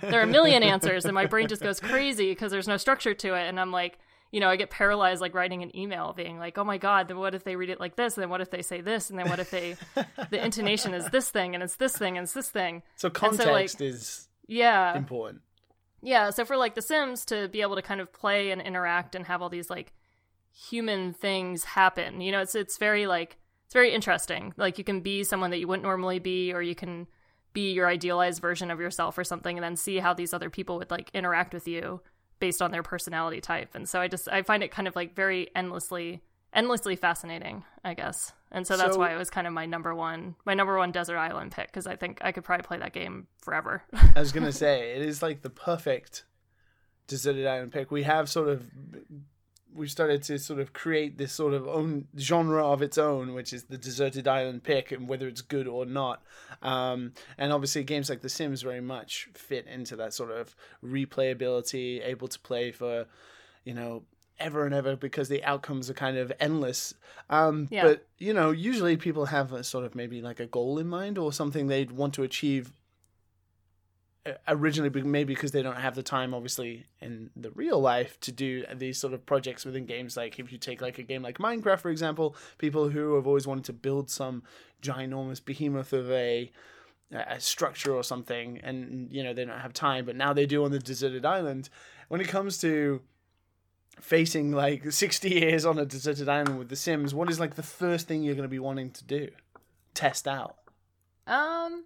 Speaker 2: there are a million answers and my brain just goes crazy because there's no structure to it. And i'm like you know i get paralyzed like writing an email being like oh my god then what if they read it like this? And then what if they say this? And then what if they the intonation is this thing and it's this thing and it's this thing.
Speaker 1: So
Speaker 2: so, like-
Speaker 1: context is
Speaker 2: yeah.
Speaker 1: important.
Speaker 2: Yeah so for like the sims to be able to kind of play and interact and have all these like human things happen you know it's it's very like it's very interesting. Like you can be someone that you wouldn't normally be or you can be your idealized version of yourself or something and then see how these other people would like interact with you based on their personality type. And so i just i find it kind of like very endlessly endlessly fascinating i guess and so that's
Speaker 1: So-
Speaker 2: why it was kind of my number one my number one desert island pick because i think i could probably play that game forever
Speaker 1: I was gonna say it is like the perfect deserted island pick. We have sort of we've started to sort of create this sort of own genre of its own, which is the deserted island pick, and whether it's good or not. Um, and obviously, games like The Sims very much fit into that sort of replayability, able to play for you know ever and ever because the outcomes are kind of endless. Um,
Speaker 2: Yeah.
Speaker 1: But you know, usually people have a sort of maybe like a goal in mind or something they'd want to achieve uh, originally be- maybe because they don't have the time obviously in the real life to do these sort of projects within games like if you take like a game like minecraft for example people who have always wanted to build some ginormous behemoth of a a structure or something and you know they don't have time but now they do on the deserted island when it comes to facing like 60 years on a deserted island with the sims what is like the first thing you're going to be wanting to do test out
Speaker 2: Um,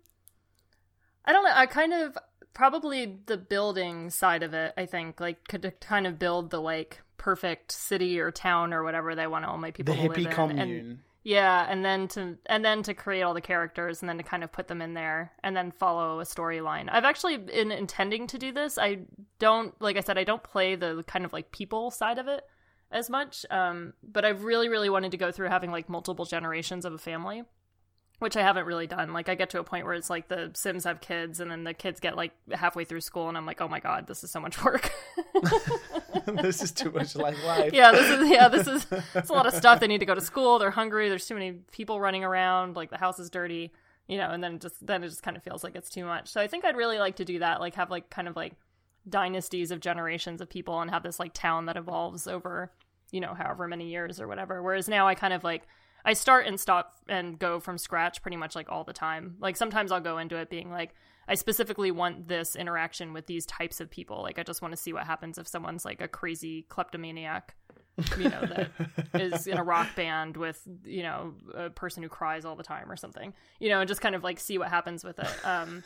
Speaker 2: I don't know. I kind of probably the building side of it. I think like could kind of build the like perfect city or town or whatever they want to all my
Speaker 1: the
Speaker 2: people to live
Speaker 1: hippie
Speaker 2: in.
Speaker 1: commune
Speaker 2: And Yeah, and then to and then to create all the characters and then to kind of put them in there and then follow a storyline. I've actually been intending to do this. I don't like I said I don't play the kind of like people side of it as much. Um, but I've really really wanted to go through having like multiple generations of a family which I haven't really done. Like I get to a point where it's like the Sims have kids and then the kids get like halfway through school and I'm like, "Oh my god, this is so much work."
Speaker 1: this is too much like life.
Speaker 2: yeah, this is yeah, this is it's a lot of stuff. They need to go to school, they're hungry, there's too many people running around, like the house is dirty, you know, and then just then it just kind of feels like it's too much. So I think I'd really like to do that, like have like kind of like dynasties of generations of people and have this like town that evolves over, you know, however many years or whatever. Whereas now I kind of like I start and stop and go from scratch pretty much like all the time. Like sometimes I'll go into it being like, I specifically want this interaction with these types of people. Like I just want to see what happens if someone's like a crazy kleptomaniac, you know, that is in a rock band with, you know, a person who cries all the time or something. You know, and just kind of like see what happens with it. Um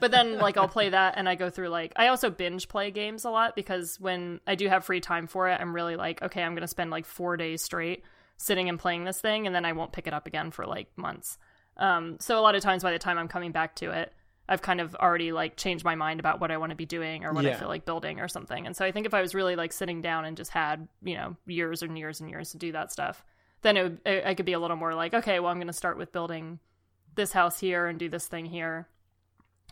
Speaker 2: but then like I'll play that and I go through like I also binge play games a lot because when I do have free time for it, I'm really like, okay, I'm going to spend like 4 days straight sitting and playing this thing and then I won't pick it up again for like months. Um, so a lot of times by the time I'm coming back to it, I've kind of already like changed my mind about what I want to be doing or what
Speaker 1: Yeah.
Speaker 2: I feel like building or something. And so I think if I was really like sitting down and just had, you know, years and years and years to do that stuff, then it would, I I could be a little more like, okay, well, I'm going to start with building this house here and do this thing here.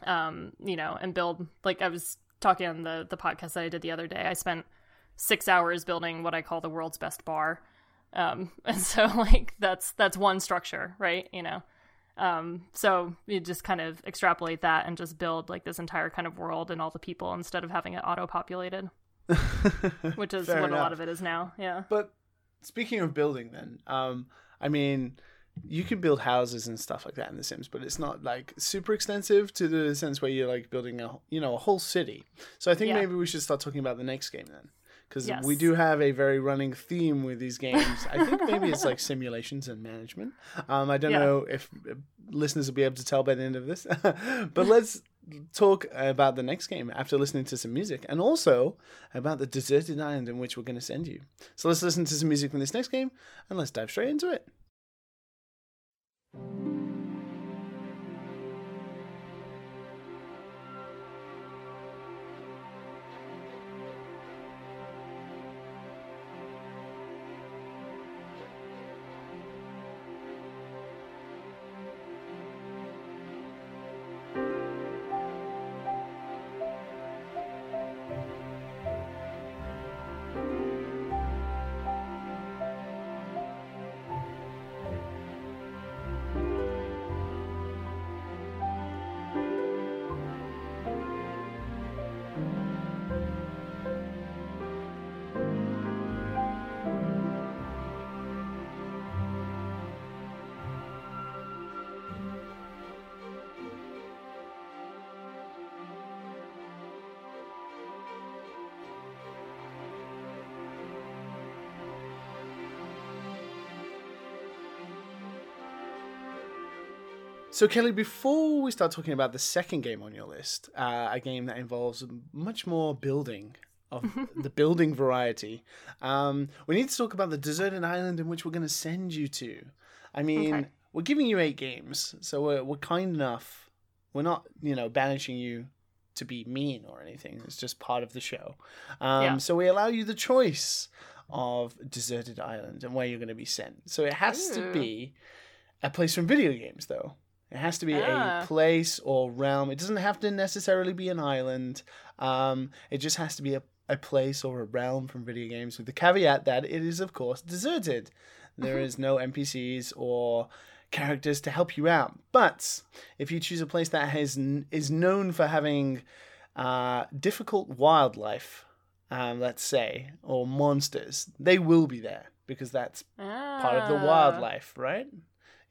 Speaker 2: Um, you know, and build like I was talking on the the podcast that I did the other day. I spent 6 hours building what I call the world's best bar um and so like that's that's one structure right? You know? Um so you just kind of extrapolate that and just build like this entire kind of world and all the people instead of having it auto populated which is
Speaker 1: Fair
Speaker 2: what a lot of it is now. Yeah.
Speaker 1: But speaking of building, then, um, I mean, you can build houses and stuff like that in The Sims, but it's not like super extensive to the sense where you're like building a you know a whole city. So I think
Speaker 2: Yeah.
Speaker 1: maybe we should start talking about the next game then, because
Speaker 2: Yes.
Speaker 1: we do have a very running theme with these games. I think maybe it's like simulations and management. Um, I don't
Speaker 2: Yeah.
Speaker 1: know if uh, listeners will be able to tell by the end of this, but let's talk about the next game after listening to some music and also about the deserted island in which we're going to send you. So let's listen to some music from this next game and let's dive straight into it. So, Kelly, before we start talking about the second game on your list, uh, a game that involves much more building of the building variety, um, we need to talk about the deserted island in which we're going to send you to. I mean,
Speaker 2: Okay.
Speaker 1: we're giving you eight games, so we're, we're kind enough. We're not, you know, banishing you to be mean or anything. It's just part of the show. Um,
Speaker 2: Yeah.
Speaker 1: So we allow you the choice of deserted island and where you're going to be sent. So it has to be a place from video games, though. It has to be
Speaker 2: Ah.
Speaker 1: a place or realm. It doesn't have to necessarily be an island. Um, it just has to be a, a place or a realm from video games, with the caveat that it is, of course, deserted. There is no NPCs or characters to help you out. But if you choose a place that has is known for having uh, difficult wildlife, um, let's say, or monsters, they will be there because that's part of the
Speaker 2: Ah.
Speaker 1: wildlife, right?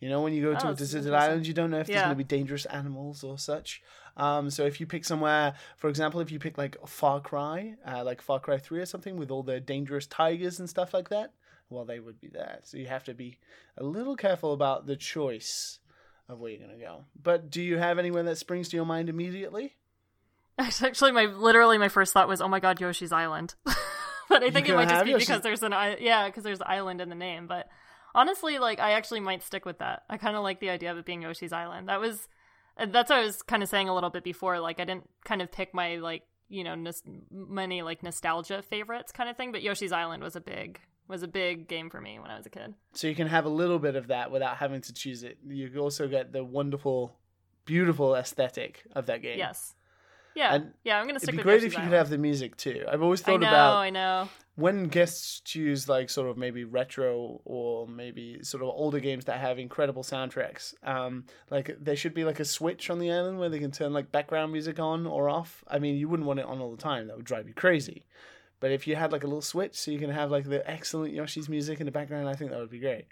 Speaker 1: You know, when you go to
Speaker 2: Oh,
Speaker 1: a deserted island, you don't know if there's going to be dangerous animals or such. Um, so if you pick somewhere, for example, if you pick like Far Cry, uh, like Far Cry 3 or something, with all the dangerous tigers and stuff like that, well, they would be there. So you have to be a little careful about the choice of where you're going to go. But do you have anywhere that springs to your mind immediately?
Speaker 2: Actually, my literally my first thought was, "Oh my god, Yoshi's Island," but I think it might just be because there's an i- yeah, because there's an island in the name. But honestly, like I actually might stick with that. I kind of like the idea of it being Yoshi's Island. That was uh, that's what I was kind of saying a little bit before. Like I didn't kind of pick my like you know nos- many like nostalgia favorites kind of thing, but Yoshi's Island was a big was a big game for me when I was a kid.
Speaker 1: So you can have a little bit of that without having to choose it. You also get the wonderful, beautiful aesthetic of that game.
Speaker 2: Yes. Yeah,
Speaker 1: And
Speaker 2: yeah. I'm gonna
Speaker 1: It'd
Speaker 2: stick
Speaker 1: be
Speaker 2: with
Speaker 1: great if you could have the music too. I've always
Speaker 2: I
Speaker 1: thought
Speaker 2: know,
Speaker 1: about
Speaker 2: I know.
Speaker 1: when guests choose like sort of maybe retro or maybe sort of older games that have incredible soundtracks um like there should be like a switch on the island where they can turn like background music on or off i mean you wouldn't want it on all the time that would drive you crazy but if you had like a little switch so you can have like the excellent yoshi's music in the background i think that would be great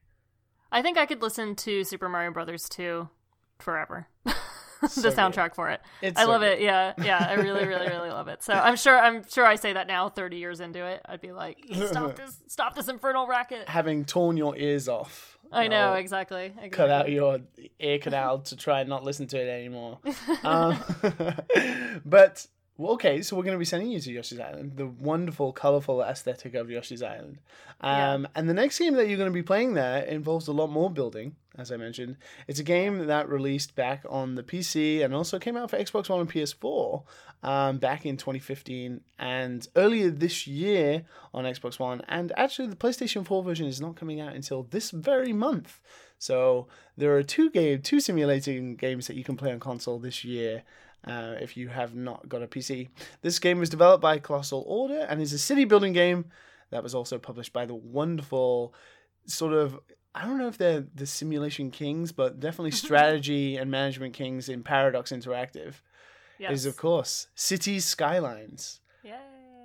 Speaker 2: I think I could listen to Super Mario Brothers 2 forever. the
Speaker 1: So good.
Speaker 2: soundtrack for it.
Speaker 1: It's
Speaker 2: I
Speaker 1: so
Speaker 2: love
Speaker 1: good.
Speaker 2: it. Yeah, yeah. I really, really, really love it. So I'm sure I'm sure I say that now, 30 years into it, I'd be like, stop this, stop this infernal racket.
Speaker 1: having torn your ears off
Speaker 2: I
Speaker 1: you
Speaker 2: know exactly. exactly.
Speaker 1: cut out your ear canal to try and not listen to it anymore. um, but okay, so we're going to be sending you to Yoshi's Island, the wonderful, colorful aesthetic of Yoshi's Island. Um, And the next game that you're going to be playing there involves a lot more building, as I mentioned. It's a game that released back on the PC and also came out for Xbox One and PS4 um, back in 2015 and earlier this year on Xbox One. And actually, the PlayStation 4 version is not coming out until this very month. So there are two game, two simulating games that you can play on console this year. Uh, if you have not got a PC, this game was developed by Colossal Order and is a city building game that was also published by the wonderful sort of I don't know if they're the simulation kings, but definitely strategy and management kings in Paradox Interactive.
Speaker 2: Yes.
Speaker 1: Is of course Cities Skylines.
Speaker 2: Yay.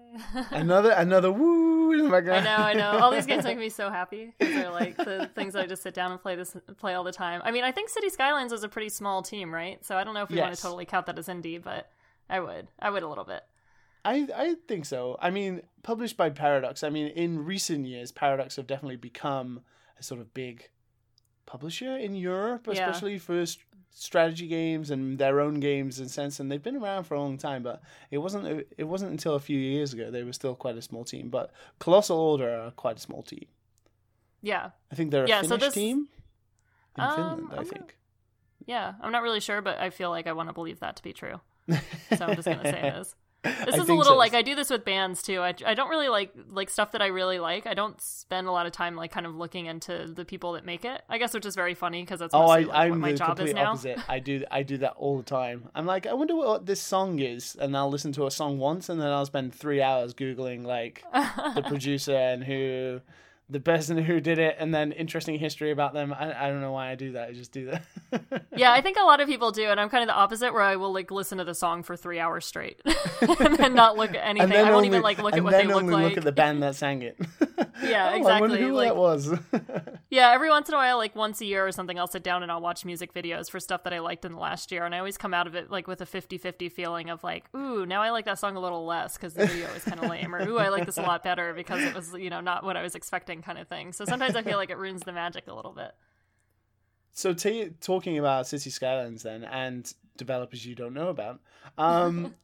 Speaker 1: Another another woo in the
Speaker 2: I know, I know. All these games make me so happy they're like the things I just sit down and play this play all the time. I mean, I think City Skylines is a pretty small team, right? So I don't know if we want to totally count that as indie, but I would. I would a little bit.
Speaker 1: I I think so. I mean, published by Paradox. I mean, in recent years, Paradox have definitely become a sort of big publisher in Europe,
Speaker 2: Yeah.
Speaker 1: especially for st- strategy games and their own games in sense. And they've been around for a long time, but it wasn't it wasn't until a few years ago they were still quite a small team. But Colossal Order are quite a small team.
Speaker 2: Yeah,
Speaker 1: I think they're a
Speaker 2: Yeah, so
Speaker 1: Finnish
Speaker 2: this-
Speaker 1: team in
Speaker 2: Um,
Speaker 1: Finland. I
Speaker 2: I'm
Speaker 1: think.
Speaker 2: yeah. I'm not really sure, but I feel like I want to believe that to be true. So I'm just gonna say it is. This
Speaker 1: I
Speaker 2: is a little
Speaker 1: so.
Speaker 2: like I do this with bands too. I, I don't really like like stuff that I really like. I don't spend a lot of time like kind of looking into the people that make it. I guess which is very funny because that's
Speaker 1: Oh, I,
Speaker 2: like,
Speaker 1: I'm
Speaker 2: my
Speaker 1: the
Speaker 2: job is
Speaker 1: complete opposite. I do I do that all the time. I'm like, I wonder what this song is, and I'll listen to a song once, and then I'll spend three hours googling like the producer and who, the person who did it, and then interesting history about them. I, I don't know why I do that. I just do that.
Speaker 2: yeah, I think a lot of people do, and I'm kind of the opposite, where I will like listen to the song for three hours straight, and then not look at anything. I won't even like look at what they look
Speaker 1: only
Speaker 2: like.
Speaker 1: look at the band that sang it.
Speaker 2: Yeah,
Speaker 1: Oh, I wonder
Speaker 2: exactly,
Speaker 1: who
Speaker 2: like-
Speaker 1: that was.
Speaker 2: Yeah, every once in a while, like once a year or something, I'll sit down and I'll watch music videos for stuff that I liked in the last year. And I always come out of it like with a 50 50 feeling of like, ooh, now I like that song a little less because the video was kind of lame. Or, ooh, I like this a lot better because it was, you know, not what I was expecting kind of thing. So sometimes I feel like it ruins the magic a little bit.
Speaker 1: So, t- talking about City Skylines then, and developers you don't know about, um,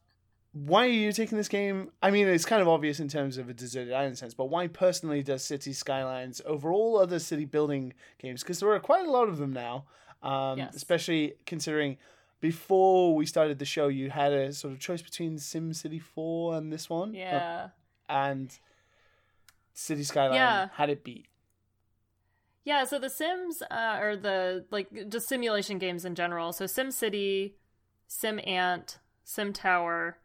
Speaker 1: why are you taking this game? I mean, it's kind of obvious in terms of a deserted island sense, but why personally does City Skylines over all other city building games? Because there are quite a lot of them now, um,
Speaker 2: Yes.
Speaker 1: especially considering before we started the show, you had a sort of choice between Sim City 4 and this one.
Speaker 2: Yeah.
Speaker 1: and City Skyline
Speaker 2: Yeah.
Speaker 1: had it beat.
Speaker 2: Yeah, so the Sims uh, or the like just simulation games in general. So Sim City, Sim Ant, Sim Tower,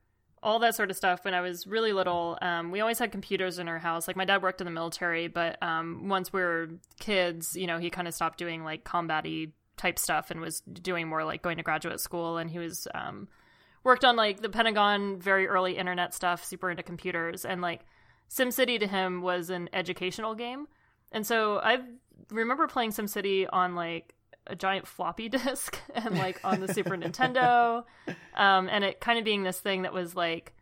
Speaker 2: all that sort of stuff. When I was really little, um, we always had computers in our house. Like my dad worked in the military, but um, once we were kids, you know, he kind of stopped doing like combat-y type stuff and was doing more like going to graduate school. And he was um, worked on like the Pentagon, very early internet stuff, super into computers, and like SimCity to him was an educational game. And so I remember playing SimCity on like a giant floppy disk and like on the Super Nintendo. Um, and it kind of being this thing that was like,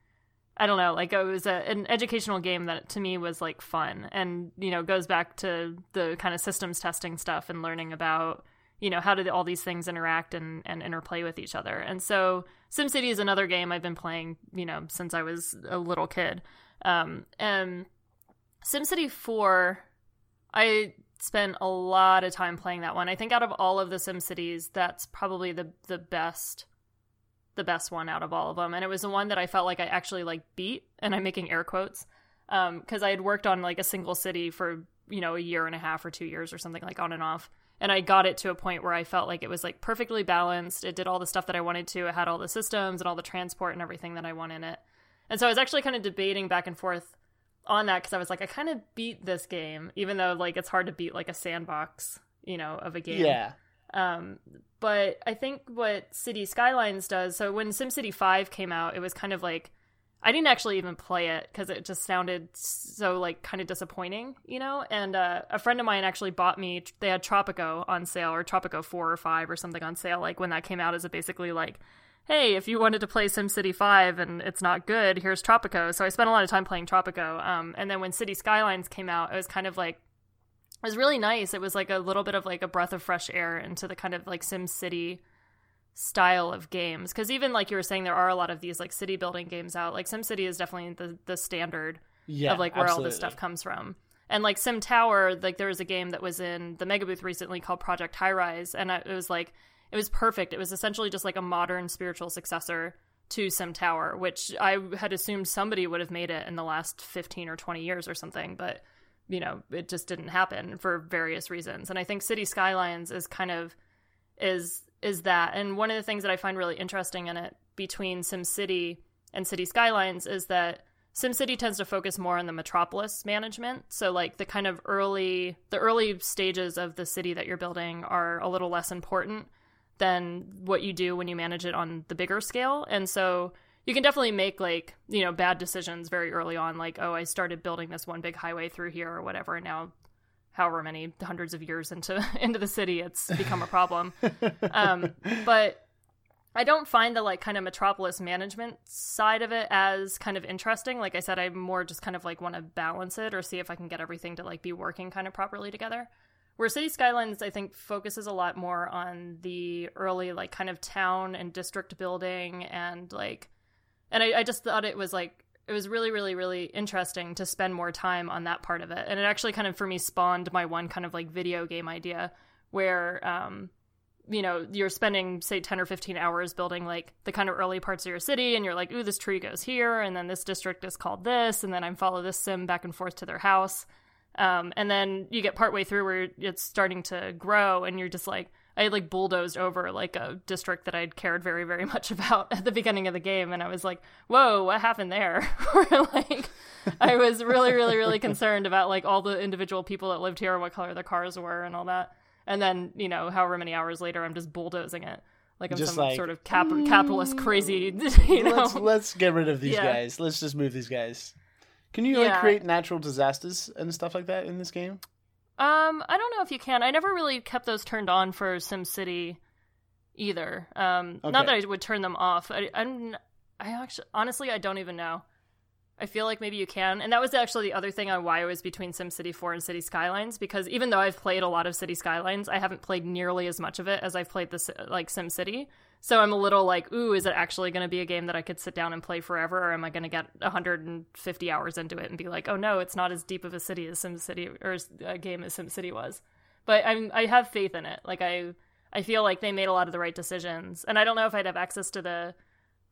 Speaker 2: I don't know, like it was a, an educational game that to me was like fun and, you know, goes back to the kind of systems testing stuff and learning about, you know, how do all these things interact and, and interplay with each other. And so SimCity is another game I've been playing, you know, since I was a little kid. Um, and SimCity 4, I spent a lot of time playing that one. I think out of all of the Sim Cities, that's probably the the best the best one out of all of them. And it was the one that I felt like I actually like beat, and I'm making air quotes, because um, I had worked on like a single city for you know a year and a half or two years or something like on and off. And I got it to a point where I felt like it was like perfectly balanced. It did all the stuff that I wanted to. It had all the systems and all the transport and everything that I want in it. And so I was actually kind of debating back and forth on that because I was like, I kind of beat this game, even though like it's hard to beat like a sandbox, you know, of a game.
Speaker 1: Yeah.
Speaker 2: Um, but I think what City Skylines does. So when SimCity Five came out, it was kind of like I didn't actually even play it because it just sounded so like kind of disappointing, you know. And uh, a friend of mine actually bought me. They had Tropico on sale, or Tropico Four or Five or something on sale. Like when that came out, as a basically like hey, if you wanted to play SimCity 5 and it's not good, here's Tropico. So I spent a lot of time playing Tropico. Um, and then when City Skylines came out, it was kind of like, it was really nice. It was like a little bit of like a breath of fresh air into the kind of like SimCity style of games. Because even like you were saying, there are a lot of these like city building games out. Like SimCity is definitely the, the standard
Speaker 1: yeah,
Speaker 2: of like where
Speaker 1: absolutely.
Speaker 2: all this stuff comes from. And like Sim Tower, like there was a game that was in the Mega Booth recently called Project High Rise, and it was like it was perfect. It was essentially just like a modern spiritual successor to Sim Tower, which I had assumed somebody would have made it in the last 15 or 20 years or something, but you know, it just didn't happen for various reasons. And I think City Skylines is kind of is is that. And one of the things that I find really interesting in it between SimCity and City Skylines is that SimCity tends to focus more on the metropolis management. So like the kind of early the early stages of the city that you're building are a little less important than what you do when you manage it on the bigger scale. And so you can definitely make like, you know, bad decisions very early on, like, oh, I started building this one big highway through here or whatever, and now however many hundreds of years into into the city it's become a problem. um, but I don't find the like kind of metropolis management side of it as kind of interesting. Like I said, I more just kind of like want to balance it or see if I can get everything to like be working kind of properly together. Where City Skylines, I think, focuses a lot more on the early, like, kind of town and district building, and like, and I, I just thought it was like it was really, really, really interesting to spend more time on that part of it, and it actually kind of for me spawned my one kind of like video game idea where, um, you know, you're spending say ten or fifteen hours building like the kind of early parts of your city, and you're like, ooh, this tree goes here, and then this district is called this, and then I follow this sim back and forth to their house um, and then you get partway through where it's starting to grow, and you're just like, I had like bulldozed over like a district that I'd cared very, very much about at the beginning of the game, and I was like, "Whoa, what happened there?" like, I was really, really, really concerned about like all the individual people that lived here, what color their cars were, and all that. And then, you know, however many hours later, I'm just bulldozing it like I'm
Speaker 1: Just
Speaker 2: some
Speaker 1: like,
Speaker 2: sort of cap- capitalist crazy. You know,
Speaker 1: Let's let's get rid of these
Speaker 2: Yeah.
Speaker 1: guys. Let's just move these guys. Can you like create natural disasters and stuff like that in this game?
Speaker 2: Um, I don't know if you can. I never really kept those turned on for SimCity either. Um, not that I would turn them off. I, I'm, I actually, honestly, I don't even know. I feel like maybe you can, and that was actually the other thing on why I was between SimCity 4 and City Skylines because even though I've played a lot of City Skylines, I haven't played nearly as much of it as I've played this like SimCity. So I'm a little like, ooh, is it actually going to be a game that I could sit down and play forever, or am I going to get 150 hours into it and be like, oh no, it's not as deep of a city as SimCity or a game as SimCity was? But I'm I have faith in it. Like I I feel like they made a lot of the right decisions, and I don't know if I'd have access to the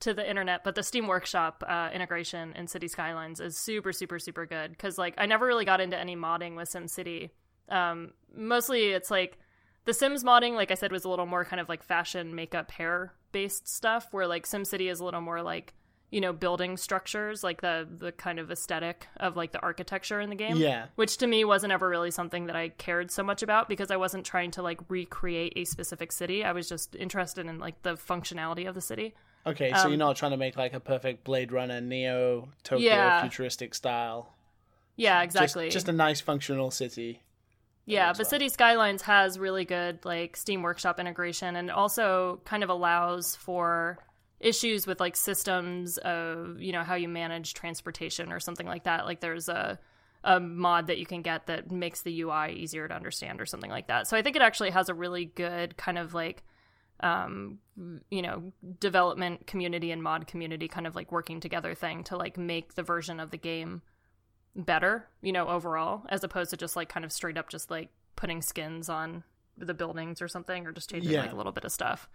Speaker 2: to the internet, but the Steam Workshop uh, integration in City Skylines is super, super, super good. Because like I never really got into any modding with SimCity. Um, mostly it's like the Sims modding, like I said, was a little more kind of like fashion, makeup, hair based stuff. Where like SimCity is a little more like you know building structures, like the the kind of aesthetic of like the architecture in the game.
Speaker 1: Yeah.
Speaker 2: Which to me wasn't ever really something that I cared so much about because I wasn't trying to like recreate a specific city. I was just interested in like the functionality of the city.
Speaker 1: Okay, so
Speaker 2: Um,
Speaker 1: you're not trying to make like a perfect Blade Runner Neo Tokyo
Speaker 2: Yeah.
Speaker 1: futuristic style.
Speaker 2: Yeah,
Speaker 1: Just-
Speaker 2: exactly.
Speaker 1: Just, a nice functional city.
Speaker 2: Yeah, but. City Skylines has really good like Steam Workshop integration and also kind of allows for issues with like systems of, you know, how you manage transportation or something like that. Like there's a a mod that you can get that makes the UI easier to understand or something like that. So I think it actually has a really good kind of like um you know development community and mod community kind of like working together thing to like make the version of the game better you know overall as opposed to just like kind of straight up just like putting skins on the buildings or something, or just changing
Speaker 1: Yeah.
Speaker 2: like a little bit of stuff.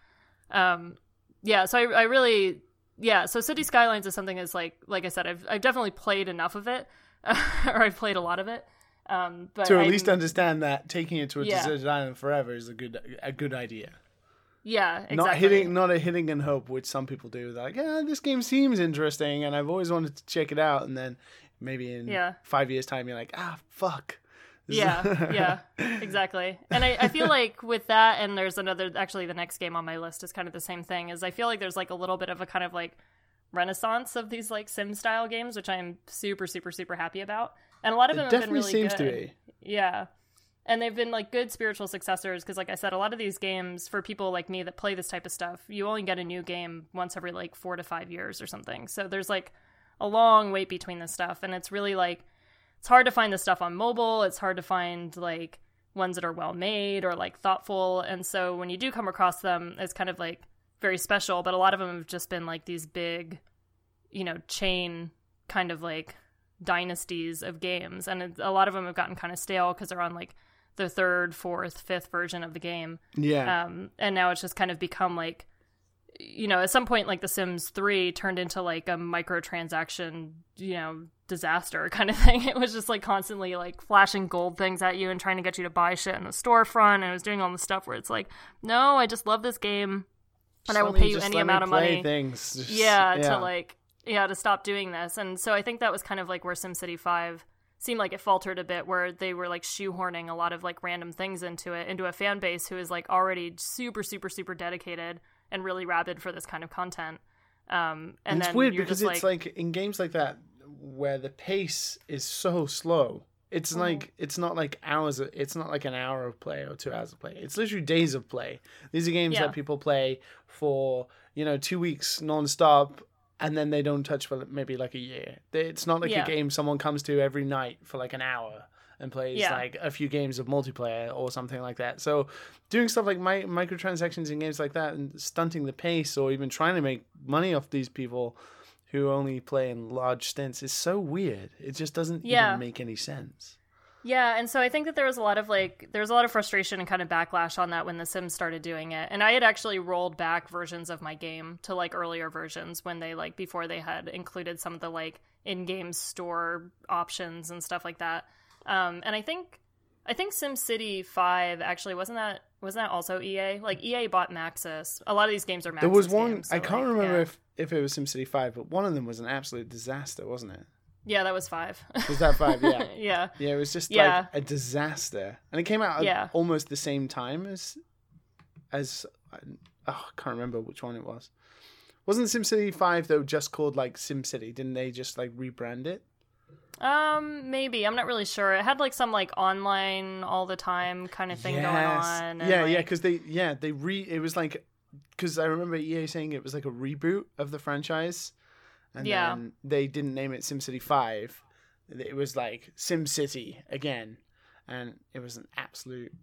Speaker 2: Um, yeah, so I, I really, yeah, so City Skylines is something that's like, like I said, I've I've definitely played enough of it, or I've played a lot of it. Um, but
Speaker 1: to at
Speaker 2: I'm-
Speaker 1: least understand that taking it to a
Speaker 2: Yeah.
Speaker 1: deserted island forever is a good a good idea.
Speaker 2: yeah, exactly.
Speaker 1: Not hitting not a hitting and hope, which some people do. They're like, yeah, this game seems interesting, and I've always wanted to check it out, and then maybe in
Speaker 2: Yeah.
Speaker 1: five years' time, you're like, ah, fuck.
Speaker 2: Yeah yeah exactly and I, I feel like with that and there's another actually the next game on my list is kind of the same thing is i feel like there's like a little bit of a kind of like renaissance of these like sim style games which i'm super super super happy about and a lot of them
Speaker 1: it
Speaker 2: have been
Speaker 1: definitely
Speaker 2: really
Speaker 1: seems
Speaker 2: good
Speaker 1: to be.
Speaker 2: yeah and they've been like good spiritual successors because like i said a lot of these games for people like me that play this type of stuff you only get a new game once every like four to five years or something so there's like a long wait between this stuff and it's really like it's hard to find the stuff on mobile it's hard to find like ones that are well made or like thoughtful and so when you do come across them it's kind of like very special but a lot of them have just been like these big you know chain kind of like dynasties of games and a lot of them have gotten kind of stale because they're on like the third fourth fifth version of the game
Speaker 1: Yeah.
Speaker 2: um, and now it's just kind of become like you know at some point like the sims 3 turned into like a microtransaction you know disaster kind of thing. It was just like constantly like flashing gold things at you and trying to get you to buy shit in the storefront and it was doing all the stuff where it's like no i just love this game and
Speaker 1: Just
Speaker 2: i will
Speaker 1: me-
Speaker 2: pay you any amount of money.
Speaker 1: Things. Just-
Speaker 2: yeah, to like yeah to stop doing this. And so i think that was kind of like where simcity 5 seemed like it faltered a bit where they were like shoehorning a lot of like random things into it into a fan base who is like already super super super dedicated and really rabid for this kind of content um and,
Speaker 1: And it's weird because it's like, in games like that where the pace is so slow. It's
Speaker 2: Mm-hmm.
Speaker 1: like it's not like hours. Of, it's not like an hour of play or two hours of play. It's literally days of play. These are games
Speaker 2: Yeah.
Speaker 1: that people play for you know two weeks non-stop and then they don't touch for maybe like a year. It's not like
Speaker 2: Yeah.
Speaker 1: a game someone comes to every night for like an hour and plays
Speaker 2: Yeah.
Speaker 1: like a few games of multiplayer or something like that. So doing stuff like mi- microtransactions in games like that and stunting the pace or even trying to make money off these people who only play in large stints is so weird. It just doesn't
Speaker 2: Yeah.
Speaker 1: even make any sense.
Speaker 2: Yeah, and so I think that there was a lot of like there was a lot of frustration and kind of backlash on that when the Sims started doing it. And I had actually rolled back versions of my game to like earlier versions when they like before they had included some of the like in-game store options and stuff like that. Um and I think I think SimCity 5 actually wasn't that wasn't that also EA? Like EA bought Maxis. A lot of these games are Maxis
Speaker 1: There was one
Speaker 2: games, so,
Speaker 1: I can't
Speaker 2: like,
Speaker 1: remember
Speaker 2: yeah.
Speaker 1: if if it was SimCity 5, but one of them was an absolute disaster, wasn't it?
Speaker 2: Yeah, that was 5.
Speaker 1: Was that 5? Yeah.
Speaker 2: yeah.
Speaker 1: Yeah, it was just
Speaker 2: Yeah.
Speaker 1: like a disaster, and it came out at
Speaker 2: Yeah.
Speaker 1: almost the same time as as oh, I can't remember which one it was. Wasn't SimCity Five though just called like SimCity? Didn't they just like rebrand it?
Speaker 2: Um, maybe I'm not really sure. It had like some like online all the time kind of thing going on. and,
Speaker 1: yeah, yeah, because they yeah they re it was like because I remember EA saying it was like a reboot of the franchise, and
Speaker 2: Yeah.
Speaker 1: then they didn't name it SimCity Five. It was like SimCity again, and it was an absolute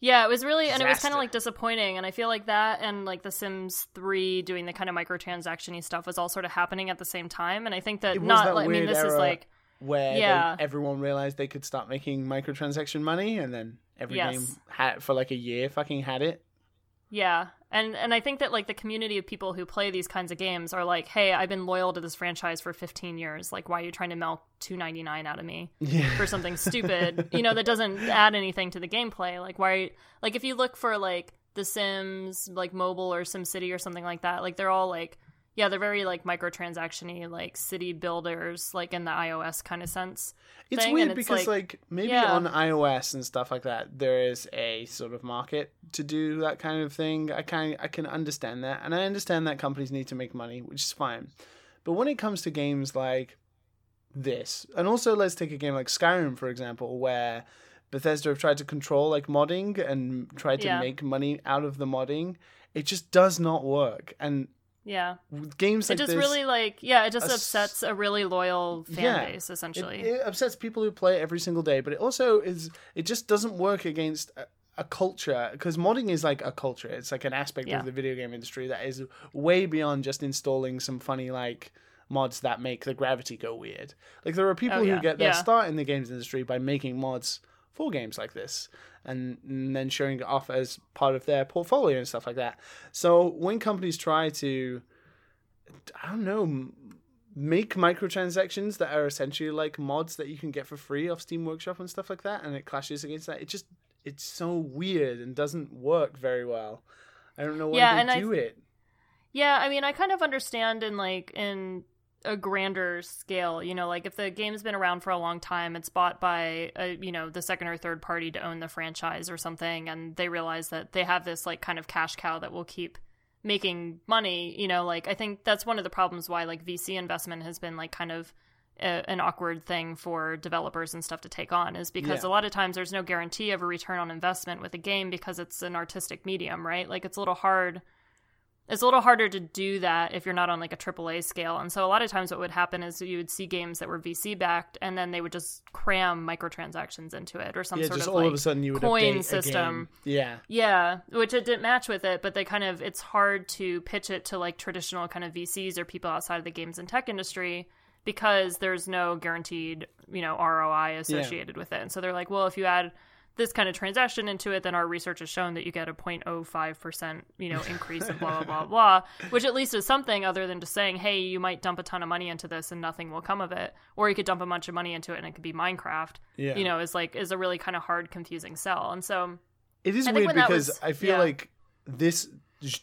Speaker 2: Yeah, it was really, and it was kind of like disappointing. And I feel like that and like The Sims 3 doing the kind of microtransaction stuff was all sort of happening at the same time. And I think that not,
Speaker 1: that
Speaker 2: like, I mean, this is like,
Speaker 1: where they-
Speaker 2: Yeah.
Speaker 1: everyone realized they could start making microtransaction money, and then every
Speaker 2: Yes.
Speaker 1: game had for like a year fucking had it.
Speaker 2: yeah. And, and I think that like the community of people who play these kinds of games are like, hey, I've been loyal to this franchise for 15 years. Like, why are you trying to milk 2.99 out of me?
Speaker 1: Yeah,
Speaker 2: for something stupid, you know, that doesn't add anything to the gameplay. Like why like if you look for like The Sims, like mobile or SimCity or something like that, like they're all like yeah, they're very like microtransaction-y, like city builders, like in the iOS kind of sense.
Speaker 1: it's
Speaker 2: thing,
Speaker 1: weird
Speaker 2: it's
Speaker 1: because
Speaker 2: like-
Speaker 1: like, maybe
Speaker 2: yeah.
Speaker 1: on iOS and stuff like that, there is a sort of market to do that kind of thing. I can I can understand that, and I understand that companies need to make money, which is fine. But when it comes to games like this, and also let's take a game like Skyrim for example, where Bethesda have tried to control like modding and tried to
Speaker 2: Yeah.
Speaker 1: make money out of the modding, it just does not work. And
Speaker 2: Yeah.
Speaker 1: games
Speaker 2: It just
Speaker 1: this,
Speaker 2: really like yeah, it just
Speaker 1: a
Speaker 2: upsets a really loyal fan
Speaker 1: Yeah.
Speaker 2: base essentially.
Speaker 1: it upsets people who play it every single day. But it also is it just doesn't work against. A, a culture because modding is like a culture it's like an aspect
Speaker 2: Yeah.
Speaker 1: of the video game industry that is way beyond just installing some funny like mods that make the gravity go weird like there are people
Speaker 2: Oh, yeah.
Speaker 1: who get their start in the games industry by making mods for games like this and, then showing it off as part of their portfolio and stuff like that. So when companies try to, I don't know, make microtransactions that are essentially like mods that you can get for free off Steam Workshop and stuff like that, and it clashes against that, it just it's so weird and doesn't work very well. I don't know why
Speaker 2: Yeah,
Speaker 1: they
Speaker 2: I
Speaker 1: do
Speaker 2: th-
Speaker 1: it.
Speaker 2: Yeah, I mean, I kind of understand in like in a grander scale, you know, like if the game's been around for a long time, it's bought by a, you know, the second or third party to own the franchise or something and they realize that they have this like kind of cash cow that will keep making money, you know, like I think that's one of the problems why like VC investment has been like kind of a, an awkward thing for developers and stuff to take on is because
Speaker 1: Yeah.
Speaker 2: a lot of times there's no guarantee of a return on investment with a game because it's an artistic medium, right? Like it's a little hard it's a little harder to do that if you're not on like a AAA scale. And so a lot of times what would happen is you would see games that were VC backed and then they would just cram microtransactions into it or some
Speaker 1: Yeah,
Speaker 2: sort
Speaker 1: just
Speaker 2: of
Speaker 1: all
Speaker 2: like
Speaker 1: of a sudden you would
Speaker 2: coin system.
Speaker 1: Yeah,
Speaker 2: yeah, which it didn't match with it, but they kind of it's hard to pitch it to like traditional kind of VCs or people outside of the games and tech industry because there's no guaranteed, you know, ROI associated with it. And so they're like, well, if you add this kind of transaction into it, then our research has shown that you get a 0.05%, you know, increase of blah, blah, blah, blah, which at least is something other than just saying, hey, you might dump a ton of money into this and nothing will come of it. Or you could dump a bunch of money into it and it could be Minecraft,
Speaker 1: yeah.
Speaker 2: you know, is like, is a really kind of hard, confusing sell. And so,
Speaker 1: It is weird because
Speaker 2: was-
Speaker 1: I feel
Speaker 2: yeah.
Speaker 1: like this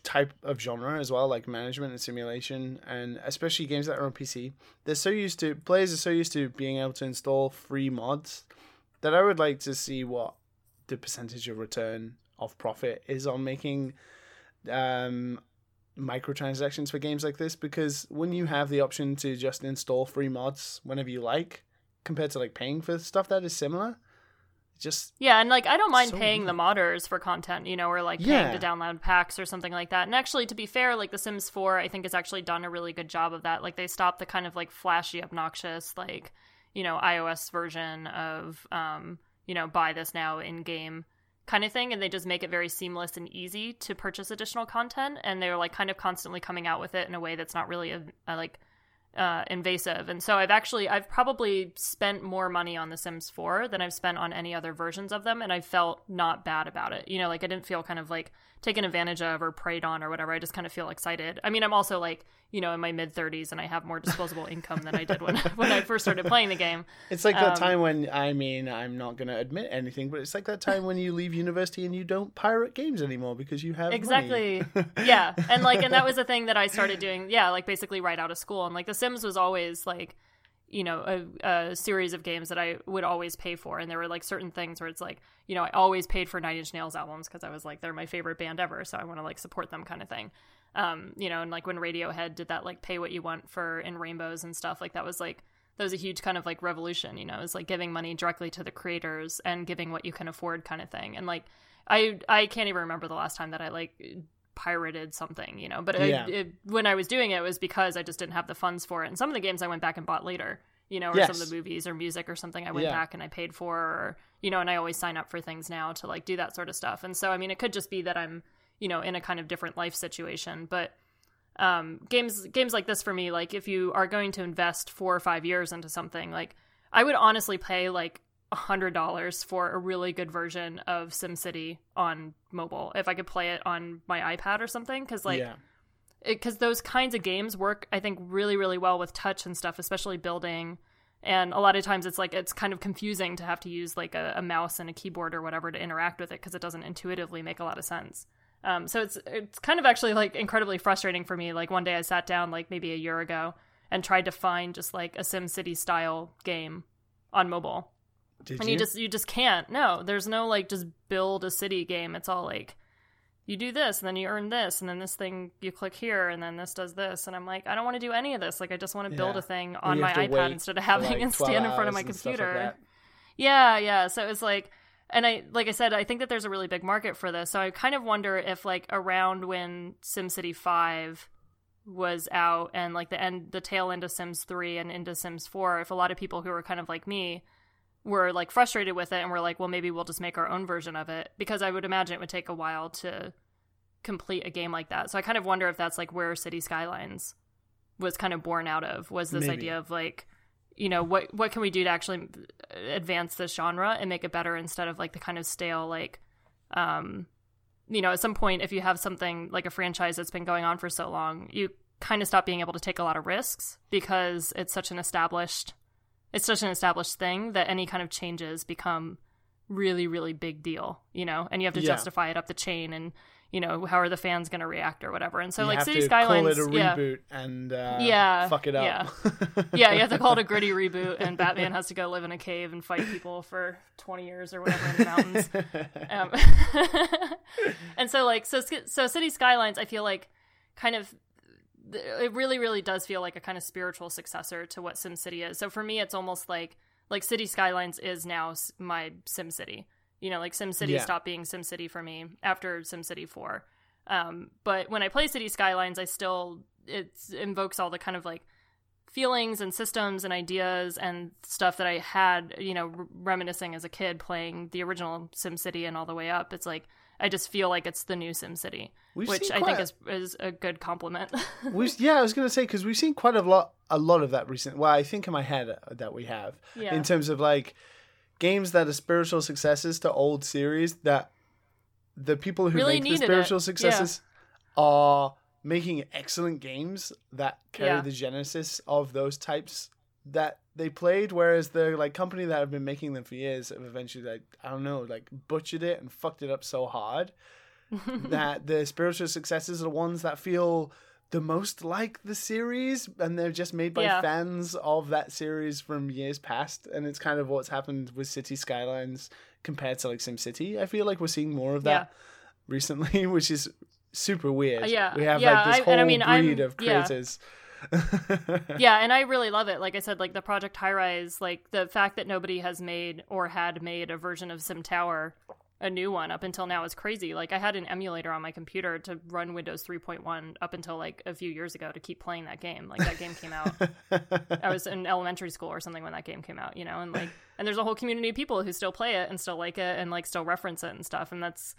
Speaker 1: type of genre as well, like management and simulation, and especially games that are on PC, they're so used to players are so used to being able to install free mods that I would like to see what the percentage of return of profit is on making um microtransactions for games like this because when you have the option to just install free mods whenever you like compared to like paying for stuff that is similar just
Speaker 2: Yeah, and like I don't mind
Speaker 1: So
Speaker 2: paying the modders for content, you know, or like
Speaker 1: Yeah.
Speaker 2: paying to download packs or something like that. And actually, to be fair, like The Sims 4, I think has actually done a really good job of that. Like they stopped the kind of like flashy, obnoxious, like you know, iOS version of um, you know, buy this now in game kind of thing, and they just make it very seamless and easy to purchase additional content. And they're like kind of constantly coming out with it in a way that's not really a, a like uh, invasive. And so I've actually I've probably spent more money on The Sims 4 than I've spent on any other versions of them, and I felt not bad about it. You know, like I didn't feel kind of like taken advantage of or preyed on or whatever. I just kind of feel excited. I mean, I'm also like you know in my mid 30s and I have more disposable income than I did when when I first started playing the game.
Speaker 1: It's like that
Speaker 2: Um,
Speaker 1: time when I mean I'm not going to admit anything, but it's like that time when you leave university and you don't pirate games anymore because you have
Speaker 2: exactly yeah and like and that was a thing that i started doing yeah like basically right out of school and like the sims was always like you know a, a series of games that i would always pay for. And there were like certain things where it's like you know i always paid for nine inch nails albums because i was like they're my favorite band ever so i want to like support them kind of thing. Um you know and like when radiohead did that like pay what you want for in rainbows and stuff like that was like that was a huge kind of like revolution you know? It's like giving money directly to the creators and giving what you can afford kind of thing. And like i i can't even remember the last time that i like pirated something you know but
Speaker 1: Yeah.
Speaker 2: It, when i was doing it, it was because i just didn't have the funds for it and some of the games i went back and bought later you know or some of the movies or music or something i went
Speaker 1: Yeah.
Speaker 2: back and i paid for or you know and i always sign up for things now to like do that sort of stuff and so i mean it could just be that i'm you know in a kind of different life situation but um games games like this for me like if you are going to invest four or five years into something like i would honestly pay like a hundred dollars for a really good version of SimCity on mobile if I could play it on my iPad or something because like
Speaker 1: yeah.
Speaker 2: because those kinds of games work i think really really well with touch and stuff especially building. And a lot of times it's like it's kind of confusing to have to use like a, a mouse and a keyboard or whatever to interact with it because it doesn't intuitively make a lot of sense. Um, so it's it's kind of actually like incredibly frustrating for me. Like one day i sat down like maybe a year ago and tried to find just like a SimCity style game on mobile
Speaker 1: Did
Speaker 2: and you just you just can't. No there's no like just build a city game. It's all like you do this and then you earn this and then this thing you click here and then this does this. And i'm like i don't want to do any of this. Like i just want to build
Speaker 1: Yeah.
Speaker 2: a thing on my ipad instead of having
Speaker 1: like,
Speaker 2: it stand in front of my
Speaker 1: stuff like
Speaker 2: computer. yeah yeah. So it's like and i like i said i think that there's a really big market for this. So i kind of wonder if like around when simcity 5 was out and like the end the tail end of sims 3 and into sims 4 if a lot of people who are kind of like me were like frustrated with it and were like well maybe we'll just make our own version of it because i would imagine it would take a while to complete a game like that so i kind of wonder if that's like where city skylines was kind of born out of was this
Speaker 1: Maybe.
Speaker 2: idea of like you know what what can we do to actually advance this genre and make it better instead of like the kind of stale like um you know at some point if you have something like a franchise that's been going on for so long you kind of stop being able to take a lot of risks because it's such an established it's such an established thing that any kind of changes become really really big deal you know and you have to
Speaker 1: Yeah.
Speaker 2: justify it up the chain and you know how are the fans going to react or whatever and so
Speaker 1: you
Speaker 2: like
Speaker 1: have
Speaker 2: city
Speaker 1: to
Speaker 2: skylines
Speaker 1: call it a
Speaker 2: yeah
Speaker 1: and uh,
Speaker 2: Yeah,
Speaker 1: fuck it up.
Speaker 2: yeah. yeah, you have to call it a gritty reboot, and Batman has to go live in a cave and fight people for twenty years or whatever in the mountains. Um, and so, like, so so City Skylines, I feel like kind of it really, really does feel like a kind of spiritual successor to what SimCity is. So for me, it's almost like like City Skylines is now my SimCity. You know, like SimCity
Speaker 1: Yeah.
Speaker 2: stopped being SimCity for me after SimCity Four. Um, but when I play City Skylines, I still it invokes all the kind of like feelings and systems and ideas and stuff that I had, you know, r- reminiscing as a kid playing the original SimCity and all the way up. It's like I just feel like it's the new SimCity,
Speaker 1: We've
Speaker 2: which I think is is a good compliment.
Speaker 1: Yeah, I was going to say because we've seen quite a lot, a lot of that recent. Well, I think in my head uh, that we have
Speaker 2: Yeah.
Speaker 1: in terms of like games that are spiritual successes to old series that the people who
Speaker 2: Really
Speaker 1: make the
Speaker 2: needed it.
Speaker 1: spiritual
Speaker 2: Yeah.
Speaker 1: successes are making excellent games that carry
Speaker 2: Yeah.
Speaker 1: the genesis of those types that they played whereas the like company that have been making them for years have eventually like i don't know like butchered it and fucked it up so hard that the spiritual successors are the ones that feel the most like the series and they're just made by
Speaker 2: Yeah.
Speaker 1: fans of that series from years past and it's kind of what's happened with city skylines compared to like SimCity. I feel like we're seeing more of that
Speaker 2: Yeah.
Speaker 1: recently, which is super weird.
Speaker 2: Uh, yeah,
Speaker 1: we have
Speaker 2: yeah,
Speaker 1: like this
Speaker 2: I-
Speaker 1: whole
Speaker 2: I mean, I'm-
Speaker 1: breed of creators.
Speaker 2: yeah, and I really love it. Like I said, like the Project High Rise, like the fact that nobody has made or had made a version of Sim Tower, a new one up until now is crazy. Like I had an emulator on my computer to run Windows 3.1 up until like a few years ago to keep playing that game. Like that game came out. I was in elementary school or something when that game came out, you know, and like and there's a whole community of people who still play it and still like it and like still reference it and stuff and that's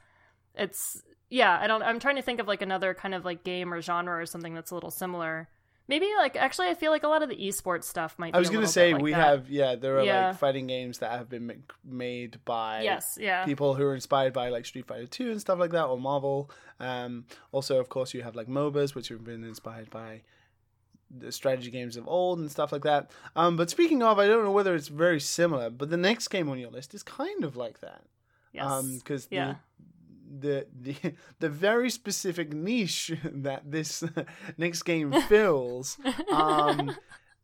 Speaker 2: it's yeah, I don't I'm trying to think of like another kind of like game or genre or something that's a little similar. Maybe like actually I feel like a lot of the esports stuff might
Speaker 1: I was
Speaker 2: going to
Speaker 1: say we
Speaker 2: that.
Speaker 1: have yeah, there are
Speaker 2: Yeah.
Speaker 1: like fighting games that have been made by
Speaker 2: Yes, yeah.
Speaker 1: people who are inspired by like Street Fighter 2 and stuff like that or Marvel. Um also of course you have like MOBAs which have been inspired by the strategy games of old and stuff like that. Um but speaking of I don't know whether it's very similar, but the next game on your list is kind of like that.
Speaker 2: Yes.
Speaker 1: Um cuz
Speaker 2: yeah.
Speaker 1: The the the very specific niche that this next game fills um,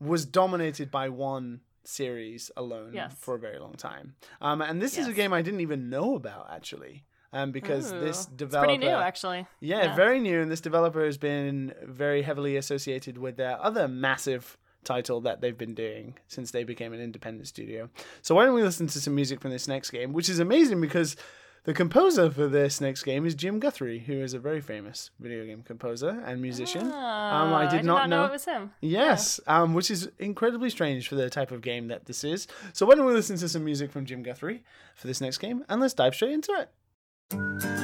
Speaker 1: was dominated by one series alone
Speaker 2: Yes.
Speaker 1: for a very long time. Um, and this is a game I didn't even know about actually. Um, because
Speaker 2: Ooh,
Speaker 1: this
Speaker 2: it's
Speaker 1: developer,
Speaker 2: pretty new actually.
Speaker 1: yeah,
Speaker 2: Yeah.
Speaker 1: very new, and this developer has been very heavily associated with their other massive title that they've been doing since they became an independent studio. So why don't we listen to some music from this next game, which is amazing because the composer for this next game is Jim Guthrie, who is a very famous video game composer and musician.
Speaker 2: Ah,
Speaker 1: I did not
Speaker 2: know.
Speaker 1: know-
Speaker 2: it was him.
Speaker 1: Yes, um, which is incredibly strange for the type of game that this is. So why don't we listen to some music from Jim Guthrie for this next game, and let's dive straight into it.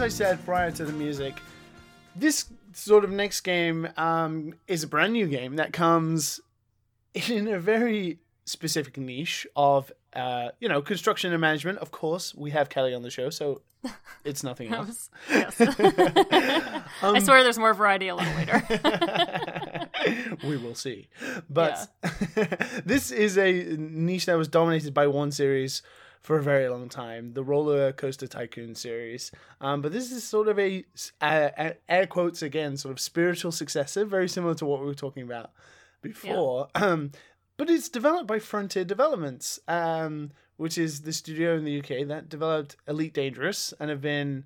Speaker 1: As I said prior to the music, this sort of next game um, is a brand new game that comes in a very specific niche of uh, you know construction and management. Of course, we have Kelly on the show, so it's nothing else.
Speaker 2: yes. I
Speaker 1: Um,
Speaker 2: swear there's more variety a little later.
Speaker 1: we will see. But this is a niche that was dominated by one series for a very long time, the Roller Coaster Tycoon series. Um, but this is sort of a, uh, air quotes again, sort of spiritual successor, very similar to what we were talking about before. Yeah. Um, but it's developed by Frontier Developments, um, which is the studio in the UK that developed Elite Dangerous and have been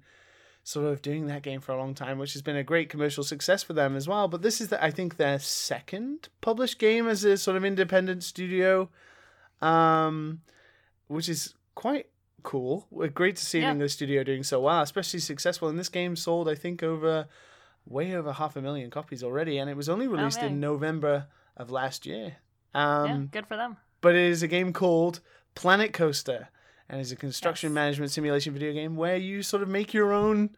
Speaker 1: sort of doing that game for a long time, which has been a great commercial success for them as well. But this is, the, I think, their second published game as a sort of independent studio, um, which is quite cool. Great to see yeah. an English studio doing so well, especially successful. And this game sold, I think, over way over half a million copies already, and it was only released in November of last year.
Speaker 2: Um, yeah, good for them.
Speaker 1: But it is a game called Planet Coaster, and it's a construction yes. management simulation video game where you sort of make your own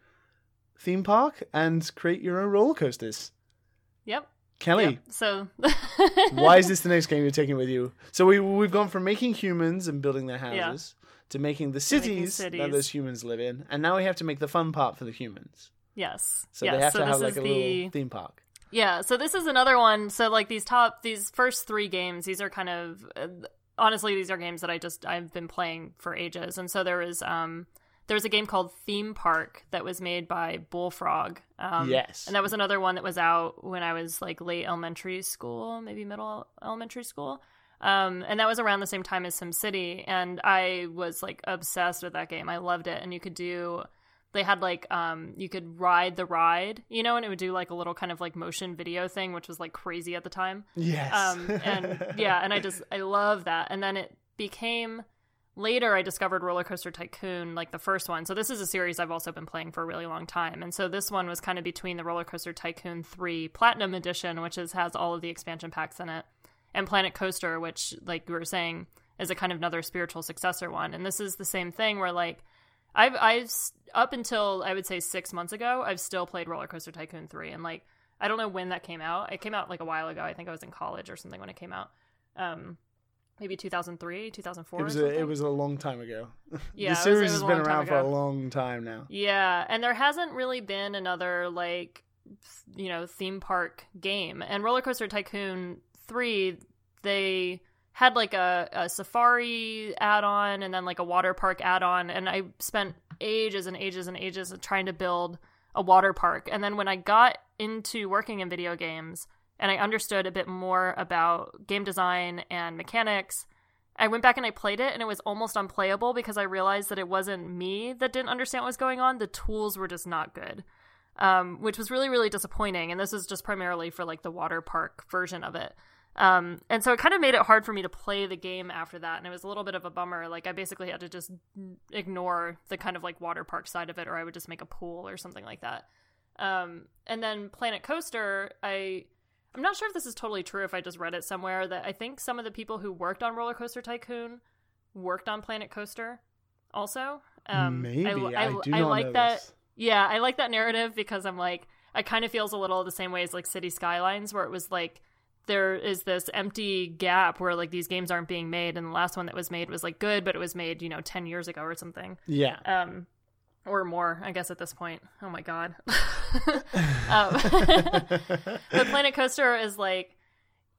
Speaker 1: theme park and create your own roller coasters.
Speaker 2: Yep.
Speaker 1: Kelly. Yep.
Speaker 2: So
Speaker 1: why is this the next game you're taking with you? So we we've gone from making humans and building their houses yeah. To making the cities, making cities, that those humans live in, and now we have to make the fun part for the humans.
Speaker 2: Yes.
Speaker 1: So
Speaker 2: yes.
Speaker 1: they have so to have like a the... little theme park.
Speaker 2: Yeah, so this is another one. So like these top these first 3 games, these are kind of uh, honestly these are games that I just I've been playing for ages. And so there was um there was a game called Theme Park that was made by Bullfrog.
Speaker 1: Um, yes.
Speaker 2: And that was another one that was out when I was like late elementary school, maybe middle elementary school. Um, and that was around the same time as SimCity. And I was like obsessed with that game. I loved it. And you could do they had like um you could ride the ride you know and it would do like a little kind of like motion video thing which was like crazy at the time
Speaker 1: yes
Speaker 2: um and yeah and i just i love that and then it became later i discovered roller coaster tycoon like the first one so this is a series i've also been playing for a really long time and so this one was kind of between the roller coaster tycoon 3 platinum edition which is has all of the expansion packs in it and planet coaster which like we were saying is a kind of another spiritual successor one and this is the same thing where like I've I've up until I would say six months ago, I've still played Roller Coaster Tycoon three, and like I don't know when that came out. It came out like a while ago. I think I was in college or something when it came out. Um, maybe 2003, 2004.
Speaker 1: It was a, it was a long time ago.
Speaker 2: Yeah,
Speaker 1: the series
Speaker 2: was,
Speaker 1: has been around for a long time now.
Speaker 2: Yeah, and there hasn't really been another like you know theme park game. And Roller Coaster Tycoon three, they had like a, a safari add-on and then like a water park add-on and i spent ages and ages and ages trying to build a water park. And then when i got into working in video games and i understood a bit more about game design and mechanics i went back and i played it and it was almost unplayable because i realized that it wasn't me that didn't understand what was going on. The tools were just not good um, which was really really disappointing. And this is just primarily for like the water park version of it um, and so it kind of made it hard for me to play the game after that, and it was a little bit of a bummer. Like I basically had to just ignore the kind of like water park side of it, or I would just make a pool or something like that. Um, and then Planet Coaster, I I'm not sure if this is totally true. If I just read it somewhere that I think some of the people who worked on Roller Coaster Tycoon worked on Planet Coaster, also.
Speaker 1: Um, Maybe I, I, I, I like
Speaker 2: that.
Speaker 1: This.
Speaker 2: Yeah, I like that narrative because I'm like, it kind of feels a little the same way as like City Skylines, where it was like there is this empty gap where like these games aren't being made and the last one that was made was like good but it was made you know 10 years ago or something.
Speaker 1: Yeah.
Speaker 2: Um or more i guess at this point. Oh my god. Um, but planet coaster is like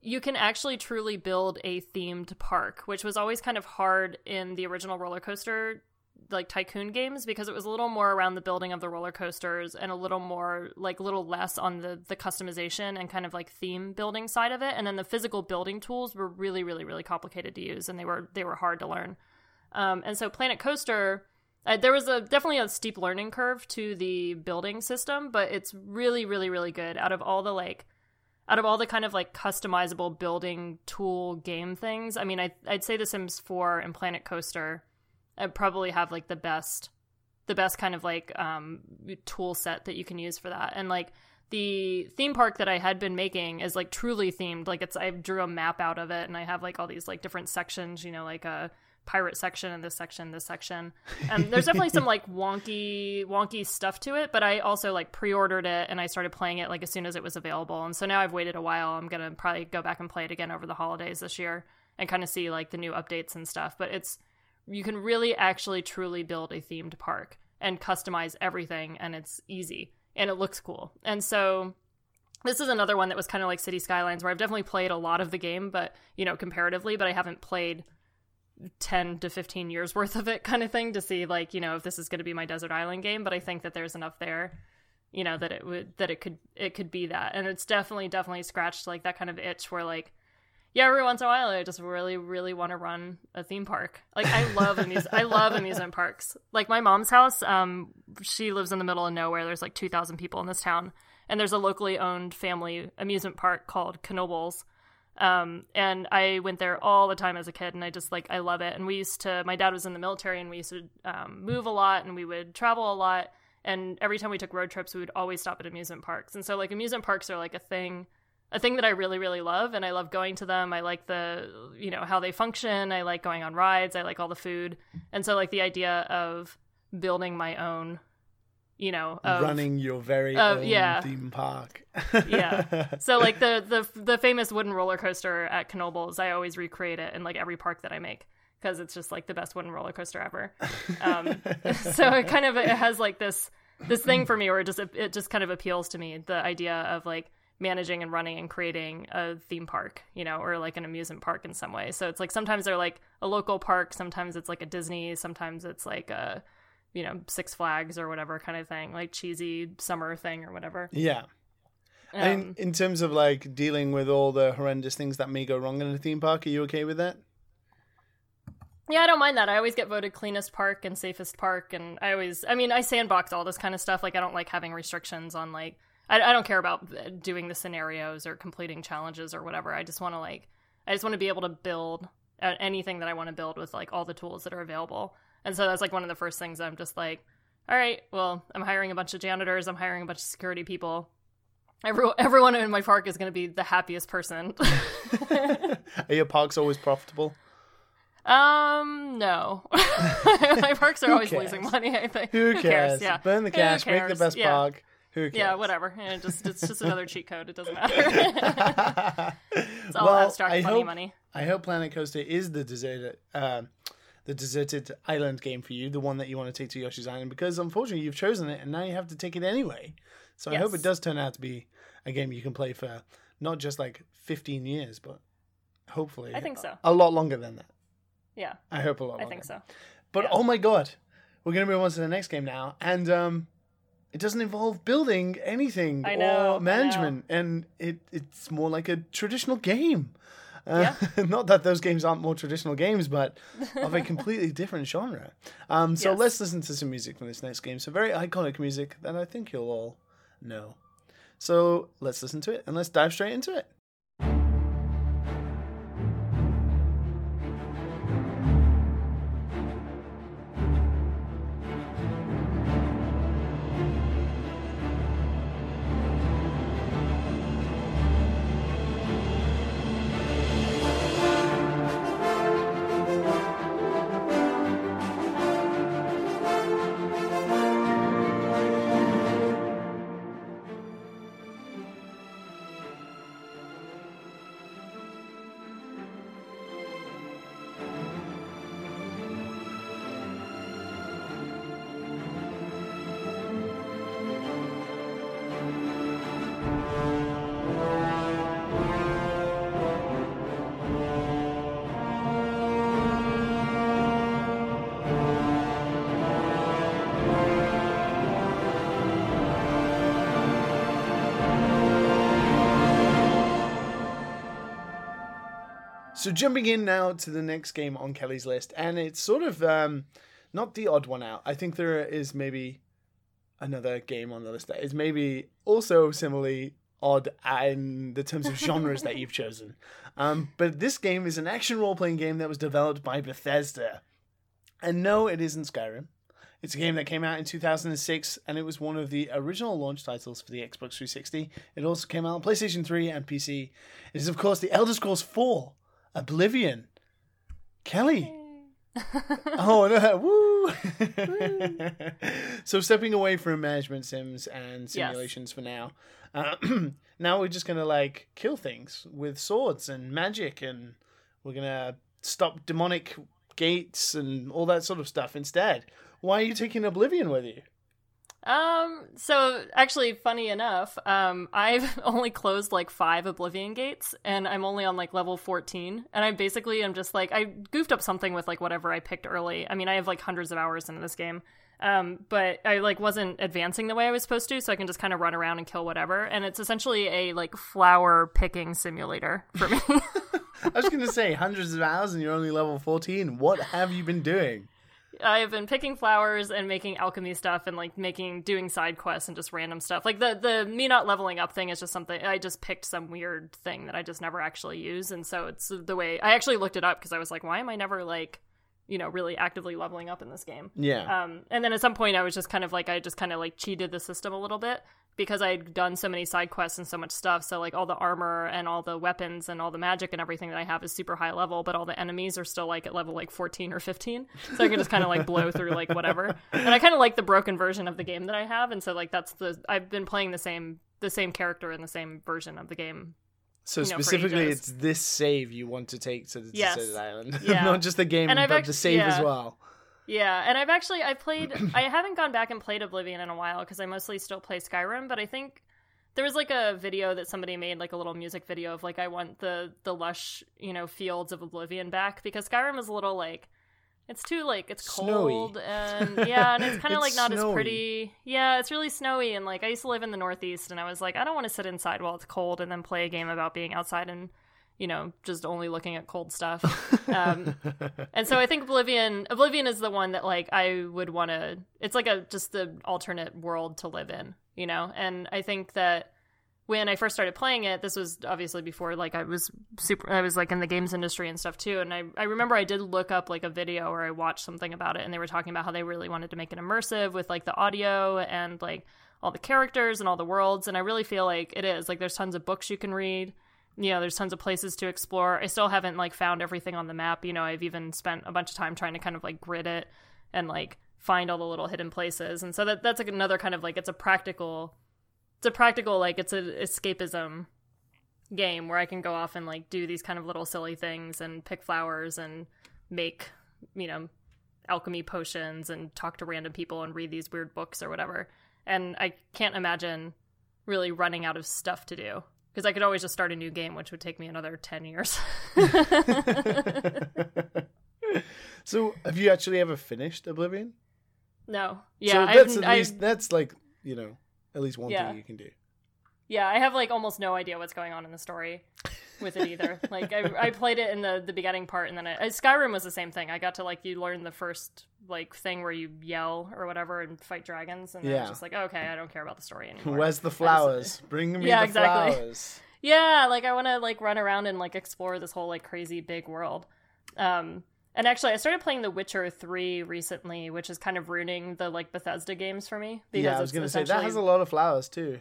Speaker 2: you can actually truly build a themed park which was always kind of hard in the original roller coaster like tycoon games because it was a little more around the building of the roller coasters and a little more like little less on the the customization and kind of like theme building side of it. And then the physical building tools were really really really complicated to use and they were they were hard to learn. Um, and so planet coaster uh, there was a definitely a steep learning curve to the building system but it's really really really good out of all the like out of all the kind of like customizable building tool game things. I mean I, i'd say the sims 4 and planet coaster I probably have like the best the best kind of like um tool set that you can use for that. And like the theme park that I had been making is like truly themed. Like it's I drew a map out of it and I have like all these like different sections, you know, like a pirate section and this section, this section. And there's definitely some like wonky wonky stuff to it, but I also like pre-ordered it and I started playing it like as soon as it was available. And so now I've waited a while. I'm going to probably go back and play it again over the holidays this year and kind of see like the new updates and stuff. But it's you can really actually truly build a themed park and customize everything and it's easy and it looks cool. And so this is another one that was kind of like City Skylines, where I've definitely played a lot of the game, but you know, comparatively, but I haven't played 10 to 15 years worth of it kind of thing to see like you know if this is going to be my desert island game but i think that there's enough there you know that it would that it could it could be that and it's definitely definitely scratched like that kind of itch where like yeah every once in a while i just really really want to run a theme park like i love amuse i love amusement parks like my mom's house um she lives in the middle of nowhere there's like 2000 people in this town and there's a locally owned family amusement park called Knoebels um, and I went there all the time as a kid, and I just like I love it. And we used to. My dad was in the military, and we used to um, move a lot, and we would travel a lot. And every time we took road trips, we would always stop at amusement parks. And so like amusement parks are like a thing, a thing that I really really love, and I love going to them. I like the you know how they function. I like going on rides. I like all the food. And so like the idea of building my own you know, of,
Speaker 1: running your very own yeah. theme park.
Speaker 2: yeah. So like the the the famous wooden roller coaster at Knoebels, I always recreate it in like every park that I make because it's just like the best wooden roller coaster ever. Um, so it kind of it has like this this thing for me where it just it just kind of appeals to me the idea of like managing and running and creating a theme park, you know, or like an amusement park in some way. So it's like sometimes they're like a local park, sometimes it's like a Disney, sometimes it's like a you know Six Flags or whatever kind of thing, like cheesy summer thing or whatever.
Speaker 1: Yeah. Um, and in terms of like dealing with all the horrendous things that may go wrong in a theme park, are you okay with that?
Speaker 2: Yeah, I don't mind that. I always get voted cleanest park and safest park, and I always, I mean, I sandbox all this kind of stuff. Like, I don't like having restrictions on like, I, I don't care about doing the scenarios or completing challenges or whatever. I just want to like, I just want to be able to build anything that I want to build with like all the tools that are available. And so that's like one of the first things I'm just like, all right, well, I'm hiring a bunch of janitors, I'm hiring a bunch of security people. Every, everyone in my park is going to be the happiest person.
Speaker 1: are your parks always profitable?
Speaker 2: Um, no. my parks are always losing money. I think.
Speaker 1: Who cares? Who cares? Yeah. Burn the cash. Make the best yeah. park.
Speaker 2: Yeah, whatever. It just it's just another cheat code. It doesn't matter. it's all well, abstract I
Speaker 1: hope,
Speaker 2: money.
Speaker 1: I hope Planet Coaster is the deserted, uh, the deserted island game for you, the one that you want to take to Yoshi's Island, because unfortunately you've chosen it and now you have to take it anyway. So yes. I hope it does turn out to be a game you can play for not just like 15 years, but hopefully
Speaker 2: I think so.
Speaker 1: A, a lot longer than that.
Speaker 2: Yeah.
Speaker 1: I hope a lot.
Speaker 2: Longer. I think so.
Speaker 1: But
Speaker 2: yeah.
Speaker 1: oh my god, we're gonna move on to the next game now, and um, it doesn't involve building anything
Speaker 2: know,
Speaker 1: or management, and it it's more like a traditional game.
Speaker 2: Uh,
Speaker 1: yeah. not that those games aren't more traditional games, but of a completely different genre. Um, so yes. let's listen to some music from this next game. Some very iconic music that I think you'll all know. So let's listen to it and let's dive straight into it. So jumping in now to the next game on Kelly's list, and it's sort of um, not the odd one out. I think there is maybe another game on the list that is maybe also similarly odd in the terms of genres that you've chosen. Um, but this game is an action role playing game that was developed by Bethesda. And no, it isn't Skyrim. It's a game that came out in 2006 and it was one of the original launch titles for the Xbox 360. It also came out on PlayStation 3 and PC. It is, of course, The Elder Scrolls 4 Oblivion. Kelly. oh no! Woo! so stepping away from management sims and simulations yes. for now. Uh, now we're just gonna like kill things with swords and magic, and we're gonna stop demonic gates and all that sort of stuff instead. Why are you taking Oblivion with you?
Speaker 2: Um, so actually, funny enough, um, I've only closed like five Oblivion gates, and I'm only on like level 14. And I basically am just like I goofed up something with like whatever I picked early. I mean, I have like hundreds of hours into this game, um, but I like wasn't advancing the way I was supposed to, so I can just kind of run around and kill whatever. And it's essentially a like flower picking simulator for me.
Speaker 1: I was to say hundreds of hours and you're only level 14. What have you been doing?
Speaker 2: I've been picking flowers and making alchemy stuff and like making doing side quests and just random stuff. Like the the me not leveling up thing is just something I just picked some weird thing that I just never actually use and so it's the way I actually looked it up because I was like why am I never like you know really actively leveling up in this game.
Speaker 1: Yeah.
Speaker 2: Um and then at some point I was just kind of like I just kind of like cheated the system a little bit because I had done so many side quests and so much stuff. So like all the armor and all the weapons and all the magic and everything that I have is super high level, but all the enemies are still like at level like 14 or 15. So I can just kind of like blow through like whatever. And I kind of like the broken version of the game that I have, and so like that's the I've been playing the same the same character in the same version of the game.
Speaker 1: So
Speaker 2: you know,
Speaker 1: specifically, it's this save you want to take to the
Speaker 2: Yes.
Speaker 1: deserted island,
Speaker 2: Yeah.
Speaker 1: not just the game,
Speaker 2: And I've
Speaker 1: but
Speaker 2: act-
Speaker 1: the save as well.
Speaker 2: Yeah, and I've actually I've played I haven't gone back and played Oblivion in a while because I mostly still play Skyrim, but I think there was like a video that somebody made like a little music video of like I want the the lush, you know, fields of Oblivion back because Skyrim is a little like it's too like it's
Speaker 1: Snowy.
Speaker 2: cold and yeah, and it's kind of like not
Speaker 1: snowy.
Speaker 2: as pretty. Yeah, it's really snowy and like I used to live in the northeast and I was like I don't want to sit inside while it's cold and then play a game about being outside and you know, just only looking at cold stuff. Um, and so I think Oblivion Oblivion is the one that like I would want to it's like a just the alternate world to live in, you know? And I think that when I first started playing it, this was obviously before like I was super I was like in the games industry and stuff too. And I, I remember I did look up like a video or I watched something about it and they were talking about how they really wanted to make it immersive with like the audio and like all the characters and all the worlds. And I really feel like it is. Like there's tons of books you can read you know there's tons of places to explore. I still haven't like found everything on the map you know i've even spent a bunch of time trying to kind of like grid it and like find all the little hidden places. And so that that's like another kind of like it's a practical it's a practical like it's an escapism game where i can go off and like do these kind of little silly things and pick flowers and make you know alchemy potions and talk to random people and read these weird books or whatever. And i can't imagine really running out of stuff to do because I could always just start a new game, which would take me another ten years.
Speaker 1: so, have you actually ever finished Oblivion?
Speaker 2: no, yeah,
Speaker 1: so
Speaker 2: I've,
Speaker 1: that's at
Speaker 2: I've-
Speaker 1: least that's like you know at least one
Speaker 2: Yeah.
Speaker 1: thing you can do.
Speaker 2: yeah, I have like almost no idea what's going on in the story with it either. like I, I played it in the the beginning part, and then I, Skyrim was the same thing. I got to like you learn the first like thing where you yell or whatever and fight dragons, and
Speaker 1: Yeah.
Speaker 2: was just like, okay, I don't care about the story anymore.
Speaker 1: Where's the flowers? Bring me
Speaker 2: Yeah,
Speaker 1: the
Speaker 2: exactly.
Speaker 1: flowers.
Speaker 2: yeah like i want to like run around and like explore this whole like crazy big world um and actually i started playing the witcher 3 recently which is kind of ruining the like bethesda games for me
Speaker 1: Yeah, I was gonna say that has a lot of flowers too.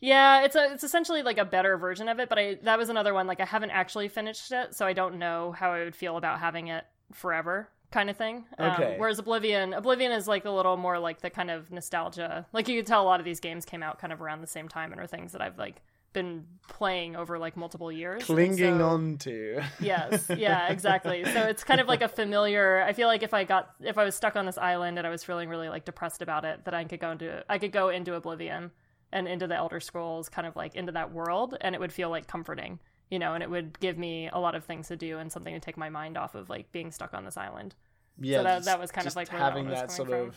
Speaker 2: Yeah it's a it's essentially like a better version of it but i that was another one like i haven't actually finished it so i don't know how i would feel about having it forever kind of thing Um,
Speaker 1: Okay.
Speaker 2: whereas oblivion oblivion is like a little more like the kind of nostalgia like you could tell a lot of these games came out kind of around the same time and are things that i've like been playing over like multiple years
Speaker 1: Clinging
Speaker 2: so-
Speaker 1: on to.
Speaker 2: yes yeah exactly so it's kind of like a familiar i feel like if i got if i was stuck on this island and i was feeling really like depressed about it that i could go into i could go into oblivion and into the elder scrolls kind of like into that world and it would feel like comforting you know and it would give me a lot of things to do and something to take my mind off of like being stuck on this island
Speaker 1: Yeah,
Speaker 2: that-
Speaker 1: just-
Speaker 2: that was kind of like that
Speaker 1: having that
Speaker 2: coming
Speaker 1: sort
Speaker 2: from.
Speaker 1: of.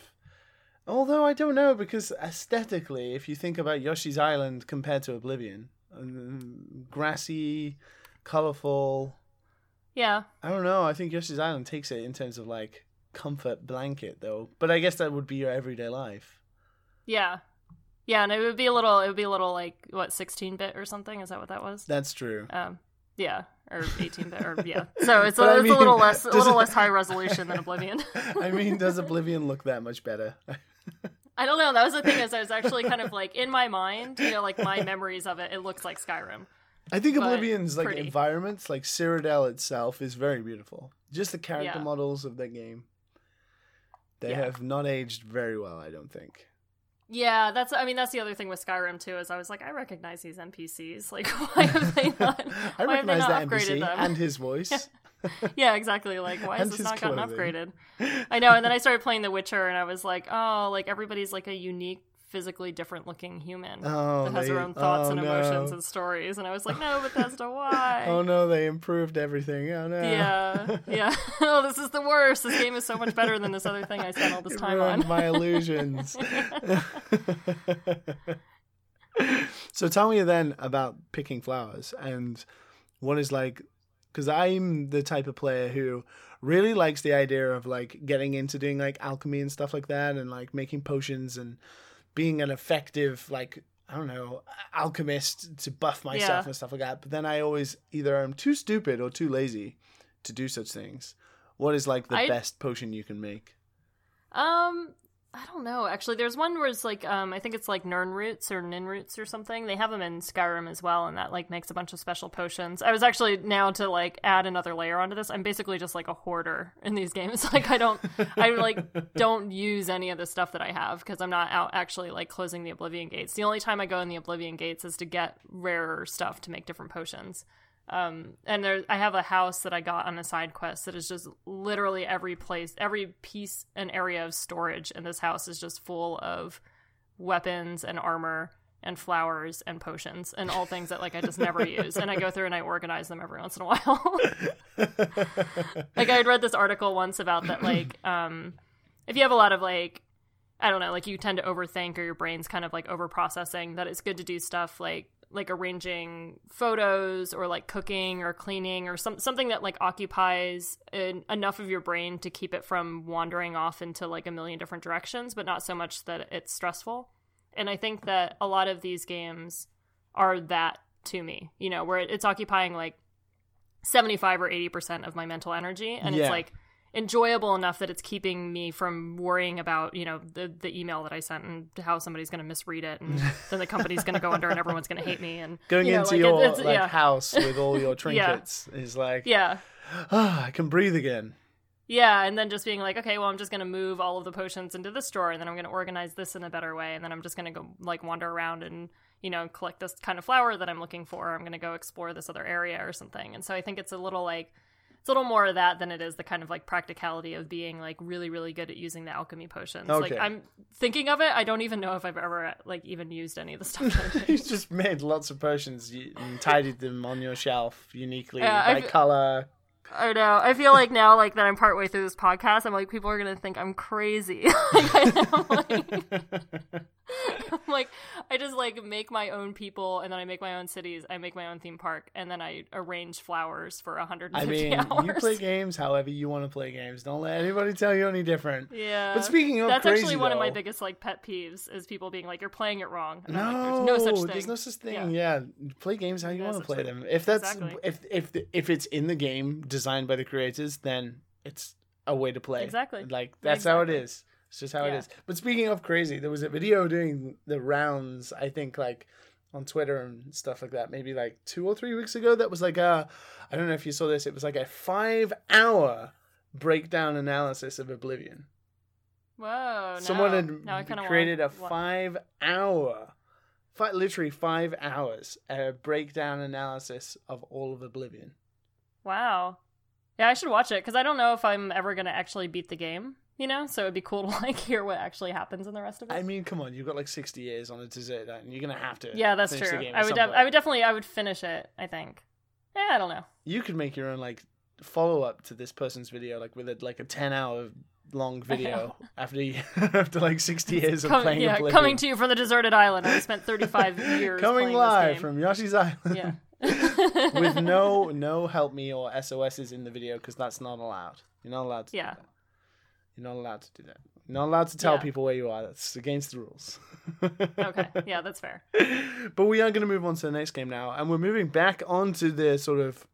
Speaker 1: Although I don't know because aesthetically, if you think about Yoshi's Island compared to Oblivion, um, grassy, colorful.
Speaker 2: yeah
Speaker 1: I don't know. I think Yoshi's Island takes it in terms of like comfort blanket though. But I guess that would be your everyday life.
Speaker 2: yeah yeah and it would be a little it would be a little like what 16 bit or something is that what that was
Speaker 1: That's true.
Speaker 2: Um, yeah, or 18 bit, or yeah. So it's, a, it's
Speaker 1: mean,
Speaker 2: a little less, a little
Speaker 1: it-
Speaker 2: less high resolution than Oblivion.
Speaker 1: I mean, does Oblivion look that much better?
Speaker 2: I don't know. That was the thing is, I was actually kind of like in my mind, you know, like my memories of it. It looks like Skyrim.
Speaker 1: I think Oblivion's like
Speaker 2: pretty.
Speaker 1: environments, like Cyrodiil itself, is very beautiful. Just the character
Speaker 2: Yeah.
Speaker 1: models of that game. They
Speaker 2: Yeah.
Speaker 1: have not aged very well, I don't think.
Speaker 2: Yeah, that's. I mean, that's the other thing with Skyrim too. Is I was like, I recognize these NPCs. Like, why have they not?
Speaker 1: I
Speaker 2: why have they
Speaker 1: recognize
Speaker 2: not
Speaker 1: that
Speaker 2: upgraded
Speaker 1: NPC
Speaker 2: them?
Speaker 1: and his voice.
Speaker 2: yeah, exactly. Like, why has this
Speaker 1: his
Speaker 2: not gotten upgraded? I know. And then I started playing The Witcher, and I was like, oh, like everybody's like a unique physically different looking human
Speaker 1: Oh,
Speaker 2: that has
Speaker 1: they-
Speaker 2: her own thoughts
Speaker 1: oh,
Speaker 2: and emotions
Speaker 1: no.
Speaker 2: and stories. And I was like, no, Bethesda, why?
Speaker 1: Oh no, they improved everything. Oh no.
Speaker 2: Yeah, yeah. oh, this is the worst. This game is so much better than this other thing I spent all this time on.
Speaker 1: my illusions. so tell me then about picking flowers and what is like because I'm the type of player who really likes the idea of like getting into doing like alchemy and stuff like that and like making potions and being an effective like I don't know alchemist to buff myself
Speaker 2: Yeah.
Speaker 1: and stuff like that. But then I always either I'm too stupid or too lazy to do such things. What is like the
Speaker 2: I-
Speaker 1: best potion you can make?
Speaker 2: Um, I don't know. Actually, there's one where it's like, um, I think it's like Nern roots or Nin roots or something. They have them in Skyrim as well, and that like makes a bunch of special potions. I was actually now to like add another layer onto this. I'm basically just like a hoarder in these games. Like I don't, I like don't use any of the stuff that I have because I'm not out actually like closing the Oblivion gates. The only time I go in the Oblivion gates is to get rarer stuff to make different potions. Um, and there, I have a house that I got on a side quest that is just literally every place, every piece and area of storage in this house is just full of weapons and armor and flowers and potions and all things that like I just never use. And I go through and I organize them every once in a while. like I had read this article once about that like um if you have a lot of like I don't know, like you tend to overthink or your brain's kind of like over processing that it's good to do stuff like like arranging photos or like cooking or cleaning or some something that like occupies en- enough of your brain to keep it from wandering off into like a million different directions, but not so much that it's stressful. And I think that a lot of these games are that to me, you know, where it's occupying like 75 or 80% of my mental energy and
Speaker 1: Yeah.
Speaker 2: it's like enjoyable enough that it's keeping me from worrying about you know the the email that I sent and how somebody's going to misread it and then the company's going to go under and everyone's going to hate me and
Speaker 1: Going
Speaker 2: you know,
Speaker 1: into
Speaker 2: like,
Speaker 1: your
Speaker 2: it's-
Speaker 1: like
Speaker 2: yeah.
Speaker 1: house with all your trinkets is like,
Speaker 2: yeah.
Speaker 1: Ah, I can breathe again.
Speaker 2: yeah and then just being like okay well I'm just going to move all of the potions into this drawer and then I'm going to organize this in a better way and then I'm just going to go like wander around and you know collect this kind of flower that I'm looking for. I'm going to go explore this other area or something. And so I think it's a little like it's a little more of that than it is the kind of like practicality of being like really really good at using the alchemy potions like i'm thinking of it i don't even know if i've ever like even used any of the stuff
Speaker 1: He's just made lots of potions and tidied them on your shelf uniquely
Speaker 2: Yeah,
Speaker 1: by
Speaker 2: I've-
Speaker 1: color.
Speaker 2: I know. I feel like now, like that I'm partway through this podcast, I'm like, people are gonna think I'm crazy. like, like, I'm like, I just like make my own people, and then I make my own cities. I make my own theme park, and then I arrange flowers for 150
Speaker 1: I mean,
Speaker 2: hours.
Speaker 1: you play games however you want to play games. Don't let anybody tell you any different.
Speaker 2: yeah.
Speaker 1: But speaking of
Speaker 2: that's
Speaker 1: crazy,
Speaker 2: actually one of my biggest like pet peeves is people being like, "You're playing it wrong." And
Speaker 1: No,
Speaker 2: like, there's no such thing.
Speaker 1: There's no such thing.
Speaker 2: Yeah.
Speaker 1: Yeah, play games how you
Speaker 2: No
Speaker 1: want to play
Speaker 2: thing.
Speaker 1: them. If that's
Speaker 2: Exactly.
Speaker 1: if if if it's in the game designed by the creators, then it's a way to play.
Speaker 2: Exactly.
Speaker 1: Like that's how it
Speaker 2: Exactly.
Speaker 1: is. It's just how it
Speaker 2: Yeah.
Speaker 1: is. But speaking of crazy, there was a video doing the rounds. I think like on Twitter and stuff like that. Maybe like two or three weeks ago. That was like a. I don't know if you saw this. It was like a five-hour breakdown analysis of Oblivion.
Speaker 2: Whoa!
Speaker 1: Someone
Speaker 2: no. Now
Speaker 1: had
Speaker 2: kinda
Speaker 1: created
Speaker 2: wanna...
Speaker 1: a five hour, fi- literally five hours, a breakdown analysis of all of Oblivion.
Speaker 2: Wow. Yeah, I should watch it because I don't know if I'm ever gonna actually beat the game. You know, so it'd be cool to like hear what actually happens in the rest of it.
Speaker 1: I mean, come on, you've got like 60 years on a dessert, and you're going to have to.
Speaker 2: yeah, that's true. I would. Def- I would definitely. I would finish it. I think. Yeah, I don't know.
Speaker 1: You could make your own like follow up to this person's video, like with a, like a 10 hour long video after you, after like 60 years of playing
Speaker 2: yeah,
Speaker 1: Oblivion.
Speaker 2: coming to you from the deserted island. I spent 35 years
Speaker 1: Coming
Speaker 2: playing
Speaker 1: live from Yoshi's Island.
Speaker 2: Yeah.
Speaker 1: with no no help me or SOSs in the video because that's not allowed. You're not allowed to
Speaker 2: Yeah.
Speaker 1: You're not allowed to do that. You're not allowed to tell
Speaker 2: Yeah.
Speaker 1: people where you are. That's against the rules.
Speaker 2: okay. Yeah, that's fair.
Speaker 1: but we are going to move on to the next game now, and we're moving back onto the sort of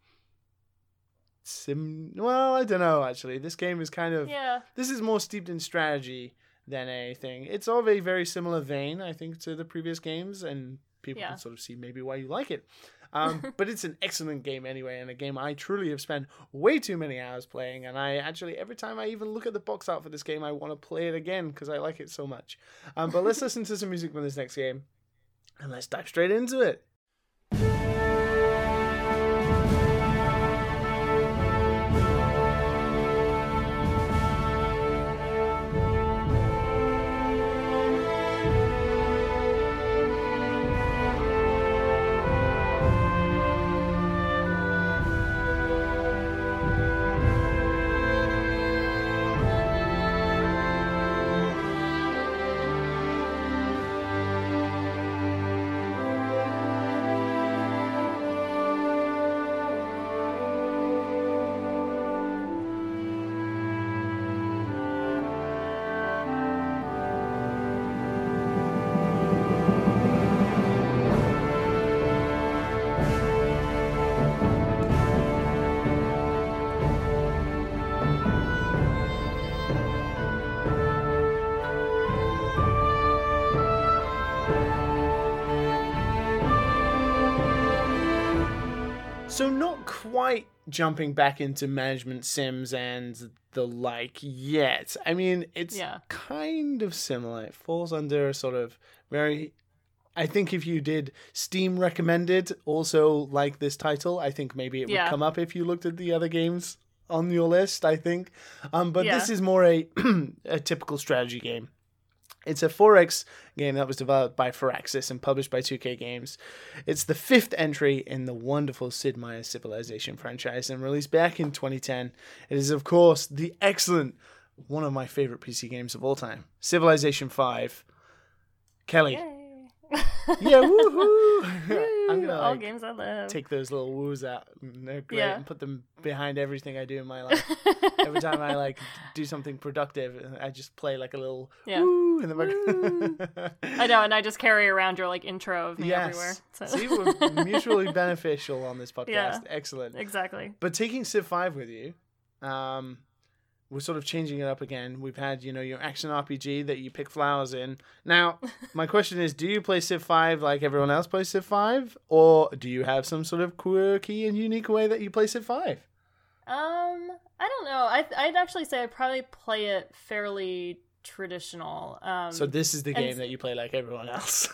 Speaker 1: sim. Well, I don't know. Actually, this game is kind of
Speaker 2: Yeah.
Speaker 1: this is more steeped in strategy than anything. It's of a very similar vein, I think, to the previous games, and people
Speaker 2: Yeah.
Speaker 1: can sort of see maybe why you like it. Um, but it's an excellent game anyway, and a game I truly have spent way too many hours playing. And I actually, every time I even look at the box art for this game, I want to play it again because I like it so much. Um, but let's listen to some music from this next game, and let's dive straight into it. Jumping back into management sims and the like yet. I mean, it's
Speaker 2: Yeah.
Speaker 1: kind of similar. It falls under a sort of very I think if you did Steam recommended also like this title, I think maybe it would
Speaker 2: Yeah.
Speaker 1: come up if you looked at the other games on your list, I think. Um, but this is more a a typical strategy game. It's a 4X game that was developed by Firaxis and published by 2K Games. It's the fifth entry in the wonderful Sid Meier's Civilization franchise and released back in 2010. It is, of course, the excellent, one of my favorite PC games of all time, Civilization 5. Kelly.
Speaker 2: Yay.
Speaker 1: Yeah, woohoo! I'm gonna
Speaker 2: all
Speaker 1: like,
Speaker 2: games I love.
Speaker 1: take those little woos out. and They're great
Speaker 2: Yeah.
Speaker 1: and put them behind everything I do in my life. Every time I like do something productive, I just play like a little
Speaker 2: Yeah.
Speaker 1: woo in the background.
Speaker 2: I know, and I just carry around your like intro of me everywhere. So.
Speaker 1: See, we're mutually beneficial on this podcast.
Speaker 2: Yeah.
Speaker 1: Excellent.
Speaker 2: exactly.
Speaker 1: But taking Civ 5 with you, um, we're sort of changing it up again. We've had, you know, your action RPG that you pick flowers in. Now, my question is do you play Civ 5 like everyone else plays Civ 5? Or do you have some sort of quirky and unique way that you play Civ 5?
Speaker 2: Um, I don't know. I I'd actually say I probably play it fairly traditional. Um,
Speaker 1: So, this is the game that you play like everyone else.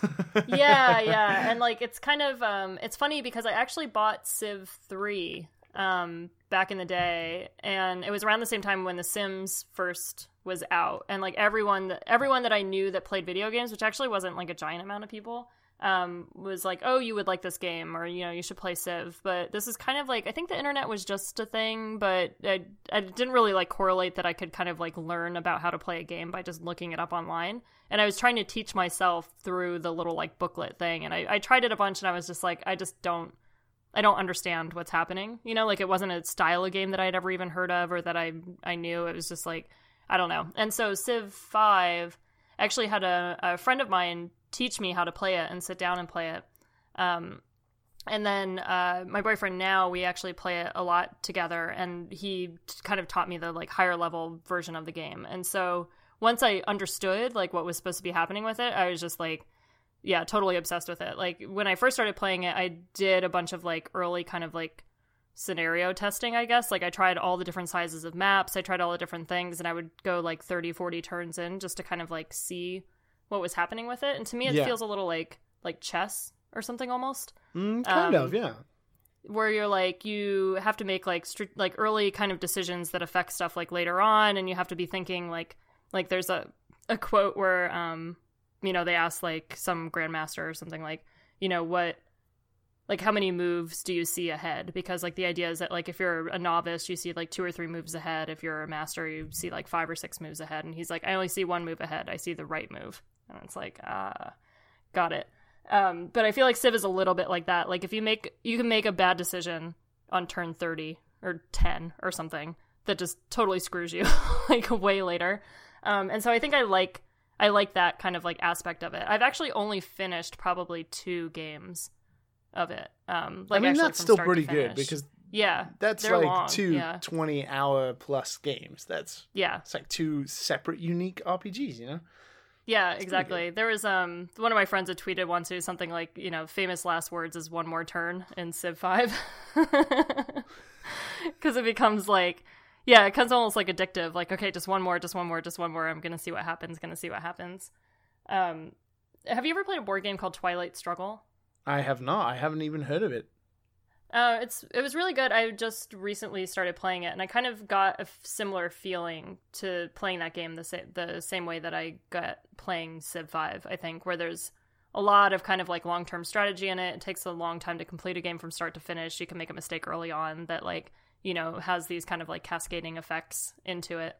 Speaker 2: yeah, yeah, and like it's kind of um, it's funny because I actually bought Civ three um back in the day, and it was around the same time when The Sims first was out, and like everyone that everyone that I knew that played video games, which actually wasn't like a giant amount of people. Um, was like, oh, you would like this game, or you know, you should play Civ. But this is kind of like, I think the internet was just a thing, but I, I didn't really like correlate that I could kind of like learn about how to play a game by just looking it up online and I was trying to teach myself through the little like booklet thing, and I, I tried it a bunch, and I was just like, I just don't, I don't understand what's happening. You know, like it wasn't a style of game that I'd ever even heard of or that I I knew. It was just like I don't know. And so Civ Five actually had a, a friend of mine teach me how to play it and sit down and play it. Um, and then uh, my boyfriend now we actually play it a lot together and he kind of taught me the like higher level version of the game and so once i understood like what was supposed to be happening with it i was just like yeah totally obsessed with it. Like when i first started playing it i did a bunch of like early kind of like scenario testing i guess. Like i tried all the different sizes of maps. I tried all the different things and i would go like 30 40 turns in just to kind of like see what was happening with it. And to me it
Speaker 1: Yeah.
Speaker 2: feels a little like like chess or something almost.
Speaker 1: Mm, kind
Speaker 2: Um,
Speaker 1: of, yeah.
Speaker 2: where you're like you have to make like like early kind of decisions that affect stuff like later on and you have to be thinking like like there's a a quote where um you know they ask like some grandmaster or something like you know what like how many moves do you see ahead? Because like the idea is that like if you're a novice you see like two or three moves ahead. If you're a master you see like five or six moves ahead. And he's like i only see one move ahead. I see the right move. And it's like ah got it. Um but i feel like civ is a little bit like that. Like if you make you can make a bad decision on turn 30 or 10 or something that just totally screws you like way later. Um and so i think i like i like that kind of like aspect of it i've actually only finished probably two games of it um like
Speaker 1: I mean, that's still pretty good because
Speaker 2: yeah
Speaker 1: that's like
Speaker 2: long,
Speaker 1: two
Speaker 2: yeah
Speaker 1: 20 hour plus games. That's
Speaker 2: yeah
Speaker 1: it's like two separate unique RPGs, you know?
Speaker 2: Yeah, exactly. There was um one of my friends had tweeted once was something like, you know, famous last words is one more turn in Civ 5. Cuz it becomes like yeah, it becomes almost like addictive. Like, okay, just one more, just one more, just one more. I'm going to see what happens, going to see what happens. Um have you ever played a board game called Twilight Struggle?
Speaker 1: I have not. I haven't even heard of it.
Speaker 2: Uh, it's it was really good. I just recently started playing it, and I kind of got a f- similar feeling to playing that game the same the same way that I got playing Civ Five. I think where there's a lot of kind of like long term strategy in it. It takes a long time to complete a game from start to finish. You can make a mistake early on that like you know has these kind of like cascading effects into it.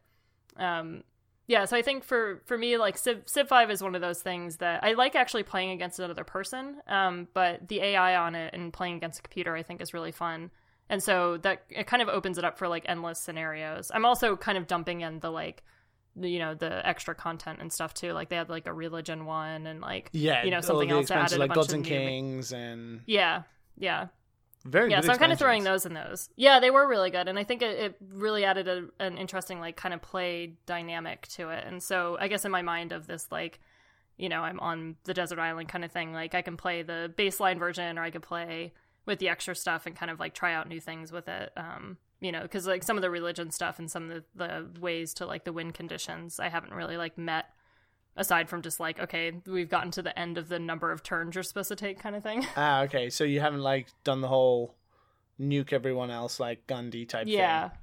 Speaker 2: Um, yeah, so I think for for me, like Civ, Civ Five is one of those things that I like actually playing against another person. Um, but the AI on it and playing against a computer, I think, is really fun. And so that it kind of opens it up for like endless scenarios. I'm also kind of dumping in the like, you know, the extra content and stuff too. Like they had like a religion one and like
Speaker 1: Yeah,
Speaker 2: you know something else that added a
Speaker 1: like
Speaker 2: bunch
Speaker 1: Gods
Speaker 2: of
Speaker 1: and
Speaker 2: new-
Speaker 1: Kings and
Speaker 2: Yeah, yeah
Speaker 1: very
Speaker 2: yeah so i'm kind of throwing those in those yeah they were really good and i think it, it really added a, an interesting like kind of play dynamic to it and so i guess in my mind of this like you know i'm on the desert island kind of thing like i can play the baseline version or i could play with the extra stuff and kind of like try out new things with it. Um, you know, because like some of the religion stuff and some of the, the ways to like the wind conditions, I haven't really like met aside from just like okay, we've gotten to the end of the number of turns you're supposed to take kind of thing.
Speaker 1: Ah, okay. So you haven't like done the whole nuke everyone else like Gandhi type
Speaker 2: yeah.
Speaker 1: thing.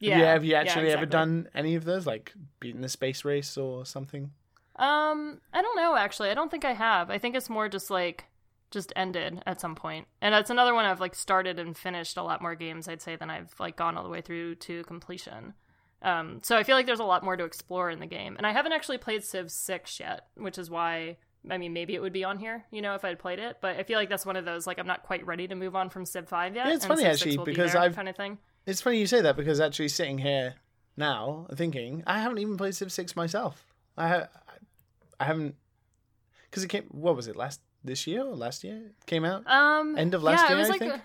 Speaker 2: Yeah.
Speaker 1: Yeah. Have you actually
Speaker 2: yeah,
Speaker 1: ever done any of those, like beating the space race or something?
Speaker 2: Um, I don't know actually. I don't think I have. I think it's more just like just ended at some point. And that's another one I've like started and finished a lot more games I'd say than I've like gone all the way through to completion. Um, so I feel like there's a lot more to explore in the game. And I haven't actually played Civ 6 yet, which is why I mean maybe it would be on here, you know, if I'd played it, but I feel like that's one of those like I'm not quite ready to move on from Civ 5 yet.
Speaker 1: Yeah, it's funny,
Speaker 2: Civ
Speaker 1: actually,
Speaker 2: be
Speaker 1: because I've-
Speaker 2: kind of thing.
Speaker 1: It's funny you say that because actually sitting here now thinking I haven't even played Civ Six myself. I ha- I haven't because it came. What was it last this year or last year? It came out.
Speaker 2: Um,
Speaker 1: End of last
Speaker 2: yeah,
Speaker 1: year,
Speaker 2: it was
Speaker 1: I
Speaker 2: like
Speaker 1: think?
Speaker 2: A,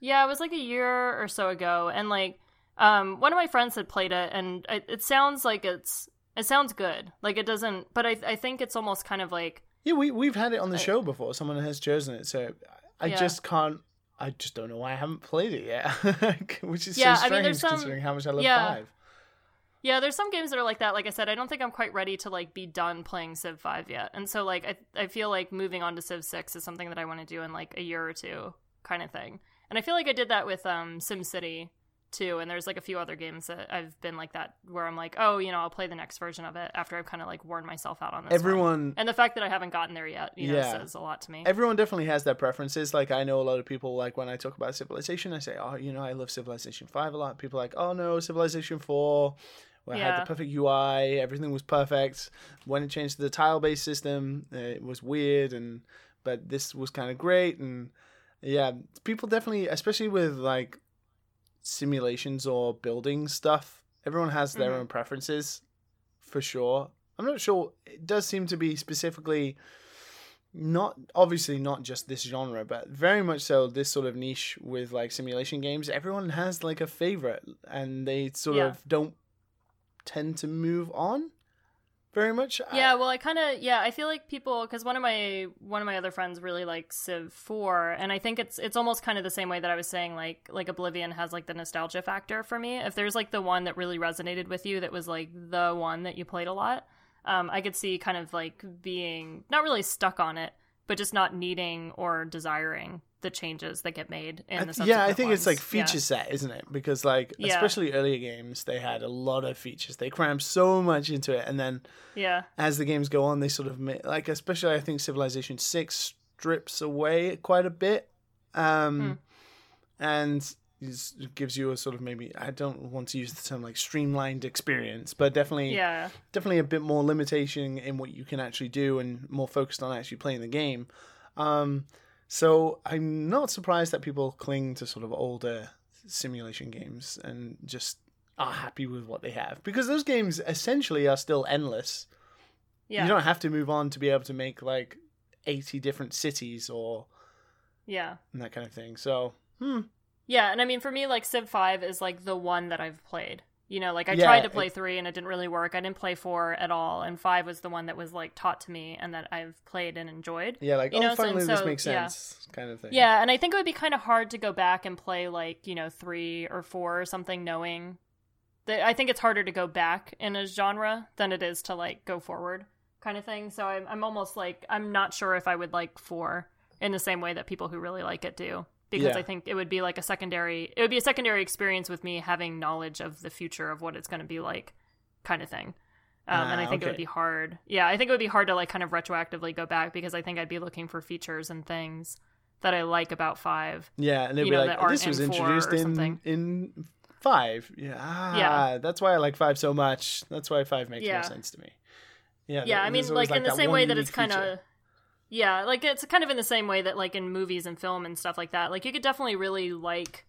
Speaker 2: yeah, it was like a year or so ago, and like, um, one of my friends had played it, and it, it sounds like it's it sounds good. Like it doesn't, but I I think it's almost kind of like
Speaker 1: Yeah, we we've had it on the show before. Someone has chosen it, so I
Speaker 2: Yeah.
Speaker 1: just can't. I just don't know why I haven't played it yet, which is
Speaker 2: Yeah,
Speaker 1: so
Speaker 2: I mean,
Speaker 1: strange
Speaker 2: some-
Speaker 1: considering how much I love
Speaker 2: yeah.
Speaker 1: Five.
Speaker 2: yeah. There's some games that are like that. Like I said, I don't think I'm quite ready to like be done playing Civ Five yet, and so like I I feel like moving on to Civ Six is something that I want to do in like a year or two, kind of thing. And I feel like I did that with um SimCity too, and there's like a few other games that I've been like that where I'm like, oh, you know, I'll play the next version of it after I've kind of like worn myself out on this. one.
Speaker 1: Everyone,
Speaker 2: And the fact that I haven't gotten there yet, you know,
Speaker 1: Yeah.
Speaker 2: says a lot to me.
Speaker 1: everyone definitely has their preferences. Like I know a lot of people like when I talk about Civilization, I say, oh, you know, I love Civilization Five a lot. People are like, oh no, Civilization Four. Where I had the perfect UI, everything was perfect. When it changed to the tile-based system, it was weird, and but this was kind of great. And yeah, people definitely, especially with like simulations or building stuff, everyone has their
Speaker 2: Mhm.
Speaker 1: own preferences for sure. I'm not sure. It does seem to be specifically not obviously not just this genre, but very much so this sort of niche with like simulation games. Everyone has like a favorite, and they sort
Speaker 2: Yeah.
Speaker 1: of don't tend to move on very much.
Speaker 2: Yeah, well, I kind of yeah, I feel like people because one of my one of my other friends really likes Civ Four, and I think it's it's almost kind of the same way that I was saying like like Oblivion has like the nostalgia factor for me. If there's like the one that really resonated with you, that was like the one that you played a lot, um, I could see kind of like being not really stuck on it, but just not needing or desiring the changes that get made in the
Speaker 1: th- yeah, I think it's like feature set, isn't it? Because like
Speaker 2: Yeah.
Speaker 1: especially earlier games, they had a lot of features. They crammed so much into it, and then
Speaker 2: Yeah,
Speaker 1: as the games go on, they sort of like, especially I think Civilization Six strips away quite a bit, um,
Speaker 2: Hmm.
Speaker 1: and gives you a sort of maybe I don't want to use the term like streamlined experience, but definitely,
Speaker 2: yeah,
Speaker 1: definitely a bit more limitation in what you can actually do and more focused on actually playing the game. Um, so I'm not surprised that people cling to sort of older simulation games and just are happy with what they have because those games essentially are still endless.
Speaker 2: yeah,
Speaker 1: You don't have to move on to be able to make like 80 different cities or
Speaker 2: yeah.
Speaker 1: and that kind of thing. So, hmm.
Speaker 2: Yeah, and I mean for me like Civ 5 is like the one that I've played. You know, like I
Speaker 1: Yeah,
Speaker 2: tried to play
Speaker 1: it-
Speaker 2: 3 and it didn't really work. I didn't play 4 at all and 5 was the one that was like taught to me and that I've played and enjoyed.
Speaker 1: Yeah, like,
Speaker 2: You
Speaker 1: oh,
Speaker 2: know, so-
Speaker 1: finally this
Speaker 2: so,
Speaker 1: makes
Speaker 2: yeah.
Speaker 1: sense kind of thing.
Speaker 2: Yeah, and I think it would be kind of hard to go back and play like, you know, 3 or 4 or something knowing that I think it's harder to go back in a genre than it is to like go forward kind of thing. So I'm I'm almost like I'm not sure if I would like 4 in the same way that people who really like it do because
Speaker 1: Yeah.
Speaker 2: I think it would be like a secondary it would be a secondary experience with me having knowledge of the future of what it's going to be like kind of thing. Um, and I
Speaker 1: Ah,
Speaker 2: think it would be hard. Yeah, I think it would be hard to like kind of retroactively go back because I think I'd be looking for features and things that I like about 5
Speaker 1: Yeah, and
Speaker 2: you
Speaker 1: be
Speaker 2: know,
Speaker 1: like, this was
Speaker 2: in
Speaker 1: introduced in in five. Yeah, ah,
Speaker 2: Yeah.
Speaker 1: that's why I like five so much. That's why five makes
Speaker 2: Yeah.
Speaker 1: more sense to me. Yeah,
Speaker 2: yeah i mean
Speaker 1: always,
Speaker 2: like in the same way that it's kind of yeah like it's kind of in the same way that like in movies and film and stuff like that like you could definitely really like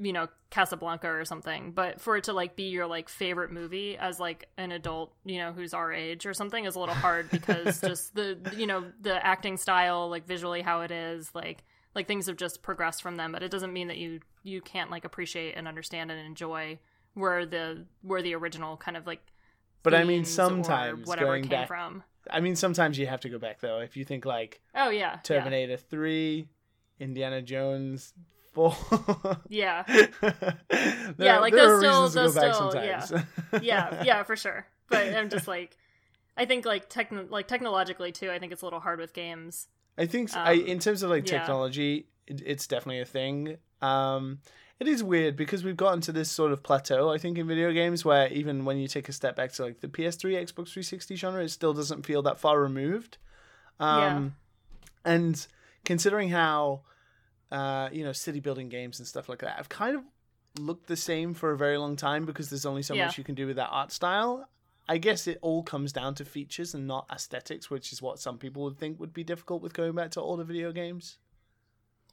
Speaker 2: you know casablanca or something but for it to like be your like favorite movie as like an adult you know who's our age or something is a little hard because just the you know the acting style like visually how it is like like things have just progressed from them but it doesn't mean that you you can't like appreciate and understand and enjoy where the where the original kind of like
Speaker 1: But I mean, sometimes
Speaker 2: whatever
Speaker 1: going
Speaker 2: came
Speaker 1: back.
Speaker 2: from
Speaker 1: I mean, sometimes you have to go back though. If you think like
Speaker 2: Oh yeah, yeah.
Speaker 1: Terminator Three, Indiana Jones Four.
Speaker 2: Yeah.
Speaker 1: There-
Speaker 2: yeah, like those still
Speaker 1: reasons to go
Speaker 2: those still yeah. yeah, yeah, for sure. But I'm just like I think like techno- like technologically too, I think it's a little hard with games.
Speaker 1: I think s I
Speaker 2: Um,
Speaker 1: in terms of like
Speaker 2: yeah.
Speaker 1: technology, it, it's definitely a thing. Um, it is weird because we've gotten to this sort of plateau. I think in video games where even when you take a step back to like the PS3, Xbox 360 genre, it still doesn't feel that far removed. Um, and considering how uh, you know city building games and stuff like that have kind of looked the same for a very long time because there's only so
Speaker 2: Yeah.
Speaker 1: much you can do with that art style. I guess it all comes down to features and not aesthetics, which is what some people would think would be difficult with going back to older video games.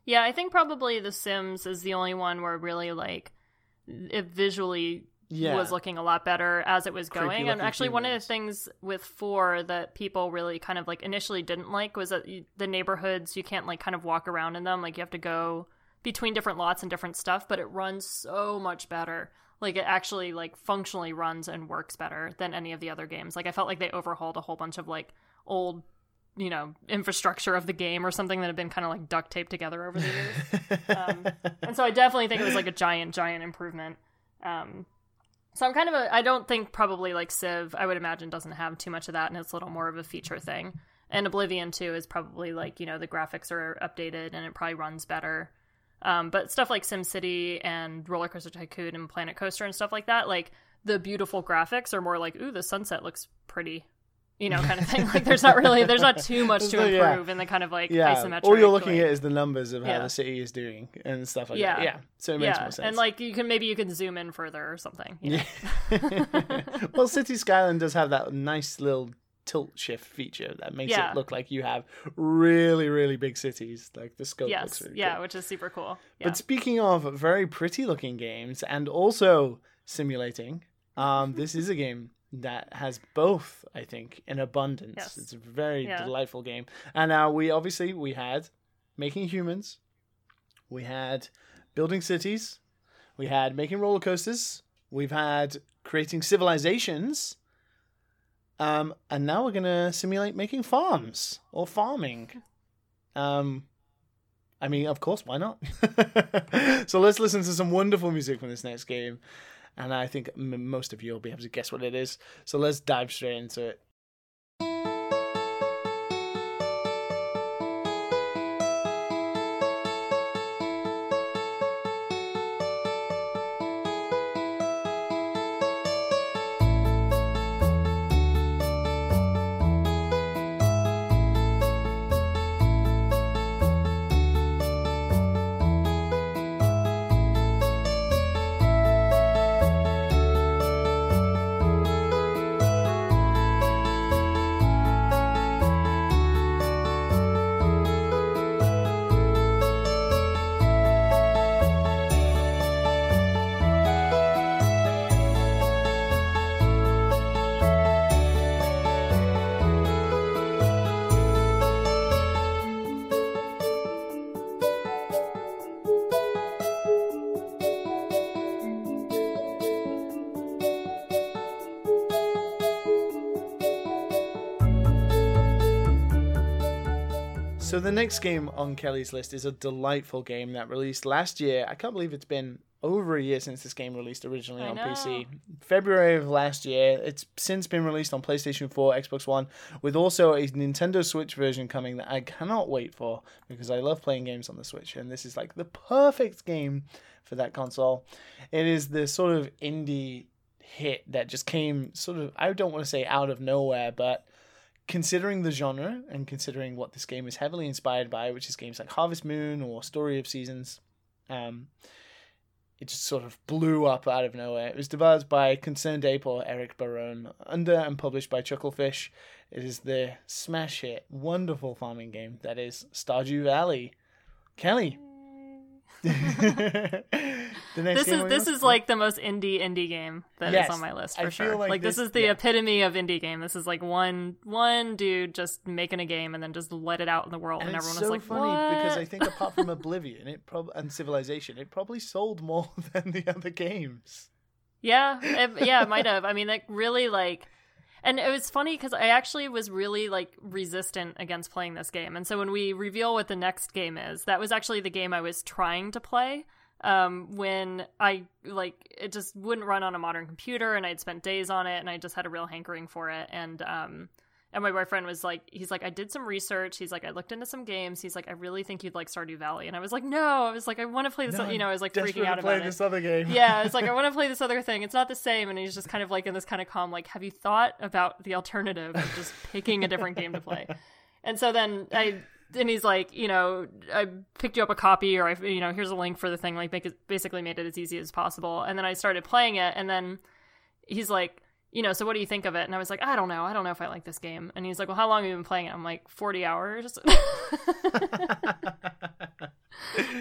Speaker 2: Yeah, I think probably The Sims is the only one where really like it visually
Speaker 1: Yeah,
Speaker 2: was looking a lot better as it was going. And actually, one of the things with four that people really kind of like initially didn't like was that you, the neighborhoods you can't like kind of walk around in them. Like you have to go between different lots and different stuff. But it runs so much better. Like it actually like functionally runs and works better than any of the other games. Like I felt like they overhauled a whole bunch of like old. You know, infrastructure of the game or something that had been kind of like duct taped together over the years. Um, and so I definitely think it was like a giant, giant improvement. Um, so I'm kind of a, I don't think probably like Civ, I would imagine doesn't have too much of that, and it's a little more of a feature thing. And Oblivion too is probably like you know the graphics are updated and it probably runs better. Um, but stuff like SimCity and Roller Coaster Tycoon and Planet Coaster and stuff like that, like the beautiful graphics are more like ooh the sunset looks pretty, you know, kind of thing. like there's not really there's not too much to
Speaker 1: no- yeah.
Speaker 2: improve in the kind of like
Speaker 1: yeah.
Speaker 2: isometric.
Speaker 1: All you're looking
Speaker 2: like-
Speaker 1: at is the numbers of how
Speaker 2: Yeah.
Speaker 1: the city is doing and stuff like
Speaker 2: Yeah.
Speaker 1: that. Yeah, so it makes
Speaker 2: yeah,
Speaker 1: more sense.
Speaker 2: and like you can maybe you can zoom in further or something.
Speaker 1: Yeah. well, City Skyline does have that nice little tilt shift feature that makes it look like you have really, really big cities. Like the scope
Speaker 2: yes,
Speaker 1: looks really
Speaker 2: yeah,
Speaker 1: cool.
Speaker 2: which is super cool. Yeah.
Speaker 1: But speaking of very pretty looking games and also simulating, um, this is a game that has both, I think, in abundance.
Speaker 2: Yes.
Speaker 1: It's a very
Speaker 2: Yeah.
Speaker 1: delightful game. And now we obviously we had making humans, we had building cities, we had making roller coasters, we've had creating civilizations. Um, and now we're gonna simulate making farms or farming. Um, I mean, of course, why not? so let's listen to some wonderful music from this next game, and I think most of you will be able to guess what it is. So let's dive straight into it. So the next game on Kelly's list is a delightful game that released last year. I can't believe it's been over a year since this game released originally
Speaker 2: I
Speaker 1: on
Speaker 2: know.
Speaker 1: PC. February of last year. It's since been released on PlayStation 4, Xbox One, with also a Nintendo Switch version coming that I cannot wait for because I love playing games on the Switch and this is like the perfect game for that console. It is the sort of indie hit that just came sort of I don't want to say out of nowhere, but considering the genre and considering what this game is heavily inspired by, which is games like Harvest Moon or Story of Seasons, um, it just sort of blew up out of nowhere. It was developed by Concerned Ape or Eric Barone, under and published by Chucklefish. It is the smash hit, wonderful farming game that is Stardew Valley. Kelly.
Speaker 2: this is this is like the most indie indie game that is
Speaker 1: Yes,
Speaker 2: on my list for
Speaker 1: feel
Speaker 2: sure.
Speaker 1: like
Speaker 2: Like, this,
Speaker 1: this-
Speaker 2: is the
Speaker 1: yeah.
Speaker 2: epitome of indie game. This is like one one dude just making a game and then just let it out in the world, and,
Speaker 1: And
Speaker 2: everyone
Speaker 1: so
Speaker 2: is like,
Speaker 1: funny because I think apart from Oblivion, it prob- and Civilization, it probably sold more than the other games.
Speaker 2: Yeah, it, yeah, it might have. I mean, like really, like and it was funny because I actually was really like resistant against playing this game. And so when we reveal what the next game is, that was actually the game I was trying to play. Um, when I like it just wouldn't run on a modern computer, and I'd spent days on it, and I just had a real hankering for it. And um, and my boyfriend was like, he's like, I did some research. He's like, I looked into some games. He's like, I really think you'd like Stardew Valley. And I was like, no. I was like, I want to play this.
Speaker 1: No,
Speaker 2: you know, I was like freaking out
Speaker 1: to play
Speaker 2: about
Speaker 1: this
Speaker 2: it.
Speaker 1: other game.
Speaker 2: yeah, it's like I want to play this other thing. It's not the same. And he's just kind of like in this kind of calm, like, have you thought about the alternative of just picking a different game to play? And so then I. And he's like, you know, I picked you up a copy, or I, you know, here's a link for the thing. Like, make it basically made it as easy as possible. And then I started playing it, and then he's like, you know, so what do you think of it? And I was like, I don't know. I don't know if I like this game. And he's like, well, how long have you been playing it? I'm like, 40 hours. and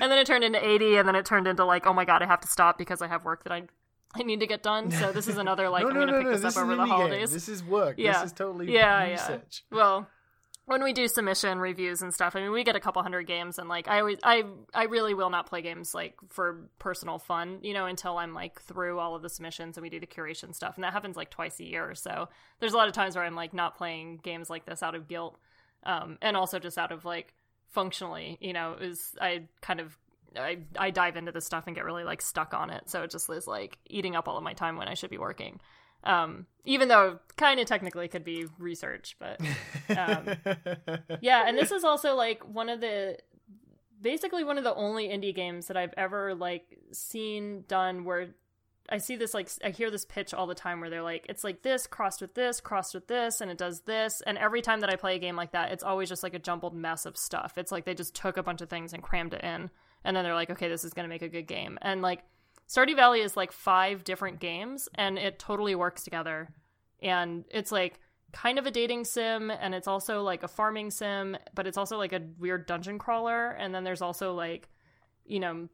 Speaker 2: then it turned into 80, and then it turned into like, oh my god, I have to stop because I have work that I I need to get done. So this is another like
Speaker 1: no,
Speaker 2: I'm
Speaker 1: no,
Speaker 2: gonna
Speaker 1: no,
Speaker 2: pick this, up over the
Speaker 1: indie game. This is work.
Speaker 2: Yeah.
Speaker 1: This is totally
Speaker 2: Yeah,
Speaker 1: research.
Speaker 2: Well, when we do submission reviews and stuff, I mean, we get a couple hundred games, and like I always, I, I really will not play games like for personal fun, you know, until I'm like through all of the submissions and we do the curation stuff, and that happens like twice a year. So there's a lot of times where I'm like not playing games like this out of guilt, um, and also just out of like functionally, you know, is I kind of. I, I dive into this stuff and get really like stuck on it so it just is like eating up all of my time when i should be working um, even though kind of technically could be research but um, yeah and this is also like one of the basically one of the only indie games that i've ever like seen done where i see this like i hear this pitch all the time where they're like it's like this crossed with this crossed with this and it does this and every time that i play a game like that it's always just like a jumbled mess of stuff. It's like they just took a bunch of things and crammed it in and then they're like okay this is going to make a good game and like Stardew Valley is like five different games and it totally works together. And it's like kind of a dating sim and it's also like a farming sim, but it's also like a weird dungeon crawler. And then there's also like, you know,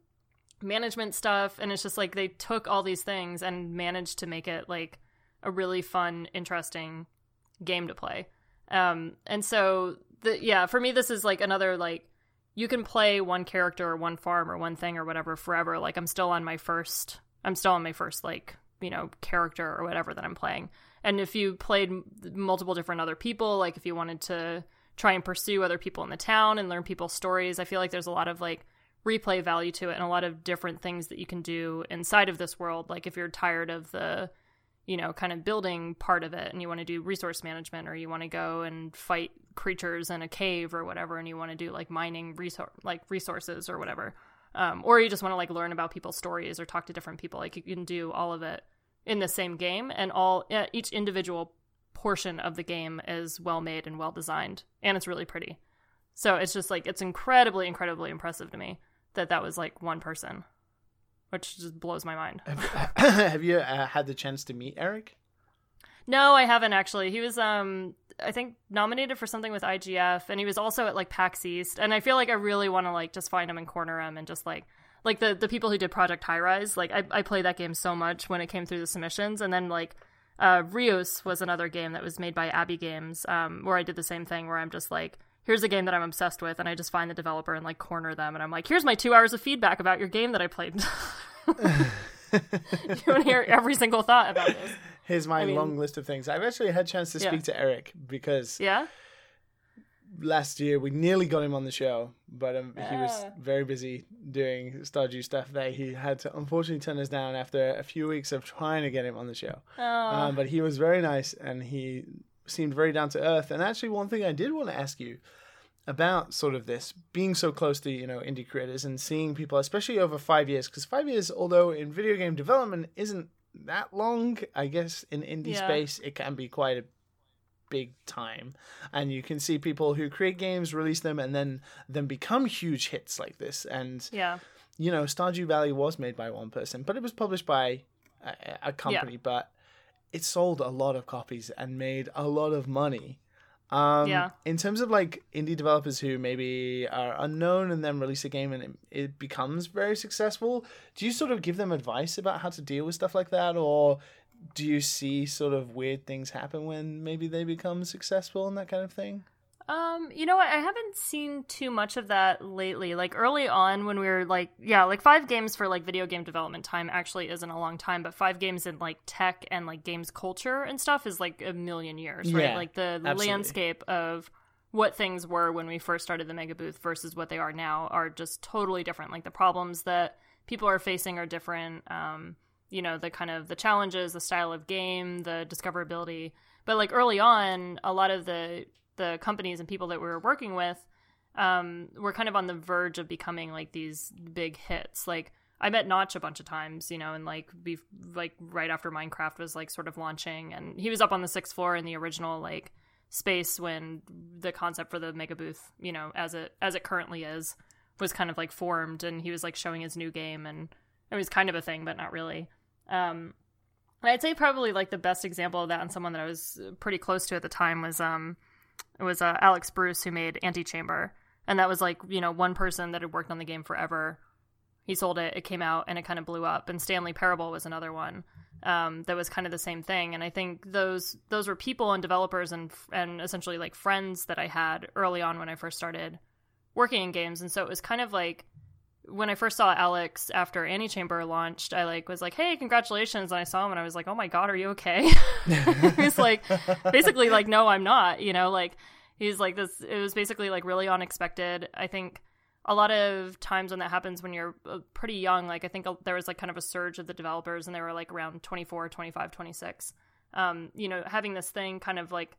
Speaker 2: management stuff. And it's just like they took all these things and managed to make it like a really fun, interesting game to play. Um, and so, the, yeah, for me, this is like another like you can play one character or one farm or one thing or whatever forever. Like I'm still on my first, I'm still on my first like you know character or whatever that I'm playing. And if you played multiple different other people, like if you wanted to try and pursue other people in the town and learn people's stories, I feel like there's a lot of like replay value to it and a lot of different things that you can do inside of this world. Like if you're tired of the you know, kind of building part of it and you want to do resource management or you want to go and fight creatures in a cave or whatever and you want to do like mining resource like resources or whatever. Um, or you just want to like learn about people's stories or talk to different people. Like you can do all of it in the same game and all each individual portion of the game is well made and well designed and it's really pretty. So it's just like it's incredibly incredibly impressive to me that that was like one person which just blows my mind.
Speaker 1: Have you uh, had the chance to meet Eric?
Speaker 2: No, I haven't actually. He was um I think nominated for something with IGF and he was also at like PAX East and I feel like I really want to like just find him and corner him and just like like the the people who did Project High Rise, like I I played that game so much when it came through the submissions and then like uh Reus was another game that was made by Abbey Games um where I did the same thing where I'm just like here's a game that I'm obsessed with, and I just find the developer and like corner them, and I'm like, here's my two hours of feedback about your game that I played. you want to hear every single thought about this?
Speaker 1: Here's my
Speaker 2: I mean-
Speaker 1: long list of things. I've actually had a chance to
Speaker 2: Yeah.
Speaker 1: speak to Eric because
Speaker 2: Yeah.
Speaker 1: last year we nearly got him on the show, but um, he was
Speaker 2: Ah.
Speaker 1: very busy doing Stardew stuff there. He had to unfortunately turn us down after a few weeks of trying to get him on the show.
Speaker 2: Oh,
Speaker 1: Um, but he was very nice and he seemed very down to earth. And actually, one thing I did want to ask you about sort of this being so close to you know indie creators and seeing people, especially over five years, because five years, although in video game development isn't that long, I guess in indie
Speaker 2: Yeah.
Speaker 1: space it can be quite a big time and you can see people who create games release them and then then become huge hits like this and
Speaker 2: yeah.
Speaker 1: you know, Stardew Valley was made by one person, but it was published by a, a company, but it sold a lot of copies and made a lot of money. Um,
Speaker 2: Yeah.
Speaker 1: In terms of like indie developers who maybe are unknown and then release a game and it, it becomes very successful, do you sort of give them advice about how to deal with stuff like that, or do you see sort of weird things happen when maybe they become successful and that kind of thing?
Speaker 2: Um, you know what? I haven't seen too much of that lately. Like early on when we were like, yeah, like five games for like video game development time actually isn't a long time, but five games in like tech and like games culture and stuff is like a million years, right?
Speaker 1: Yeah,
Speaker 2: like the
Speaker 1: absolutely.
Speaker 2: landscape of what things were when we first started the mega booth versus what they are now are just totally different. Like the problems that people are facing are different. Um, you know, the kind of the challenges, the style of game, the discoverability. But like early on, a lot of the the companies and people that we were working with um, were kind of on the verge of becoming like these big hits. Like I met Notch a bunch of times, you know, and like be like right after Minecraft was like sort of launching, and he was up on the sixth floor in the original like space when the concept for the mega booth, you know, as it as it currently is, was kind of like formed, and he was like showing his new game, and it was kind of a thing, but not really. Um, I'd say probably like the best example of that, and someone that I was pretty close to at the time was um, it was uh, Alex Bruce who made Antichamber, and that was like you know one person that had worked on the game forever. He sold it, it came out, and it kind of blew up. And Stanley Parable was another one um, that was kind of the same thing. And I think those those were people and developers and and essentially like friends that I had early on when I first started working in games. And so it was kind of like when I first saw Alex after Antichamber launched, I like was like, "Hey, congratulations!" And I saw him, and I was like, "Oh my god, are you okay?" He's like, basically like, "No, I'm not." You know, like he's like this. It was basically like really unexpected. I think a lot of times when that happens when you're uh, pretty young, like I think there was like kind of a surge of the developers, and they were like around 24, 25, 26. Um, you know, having this thing kind of like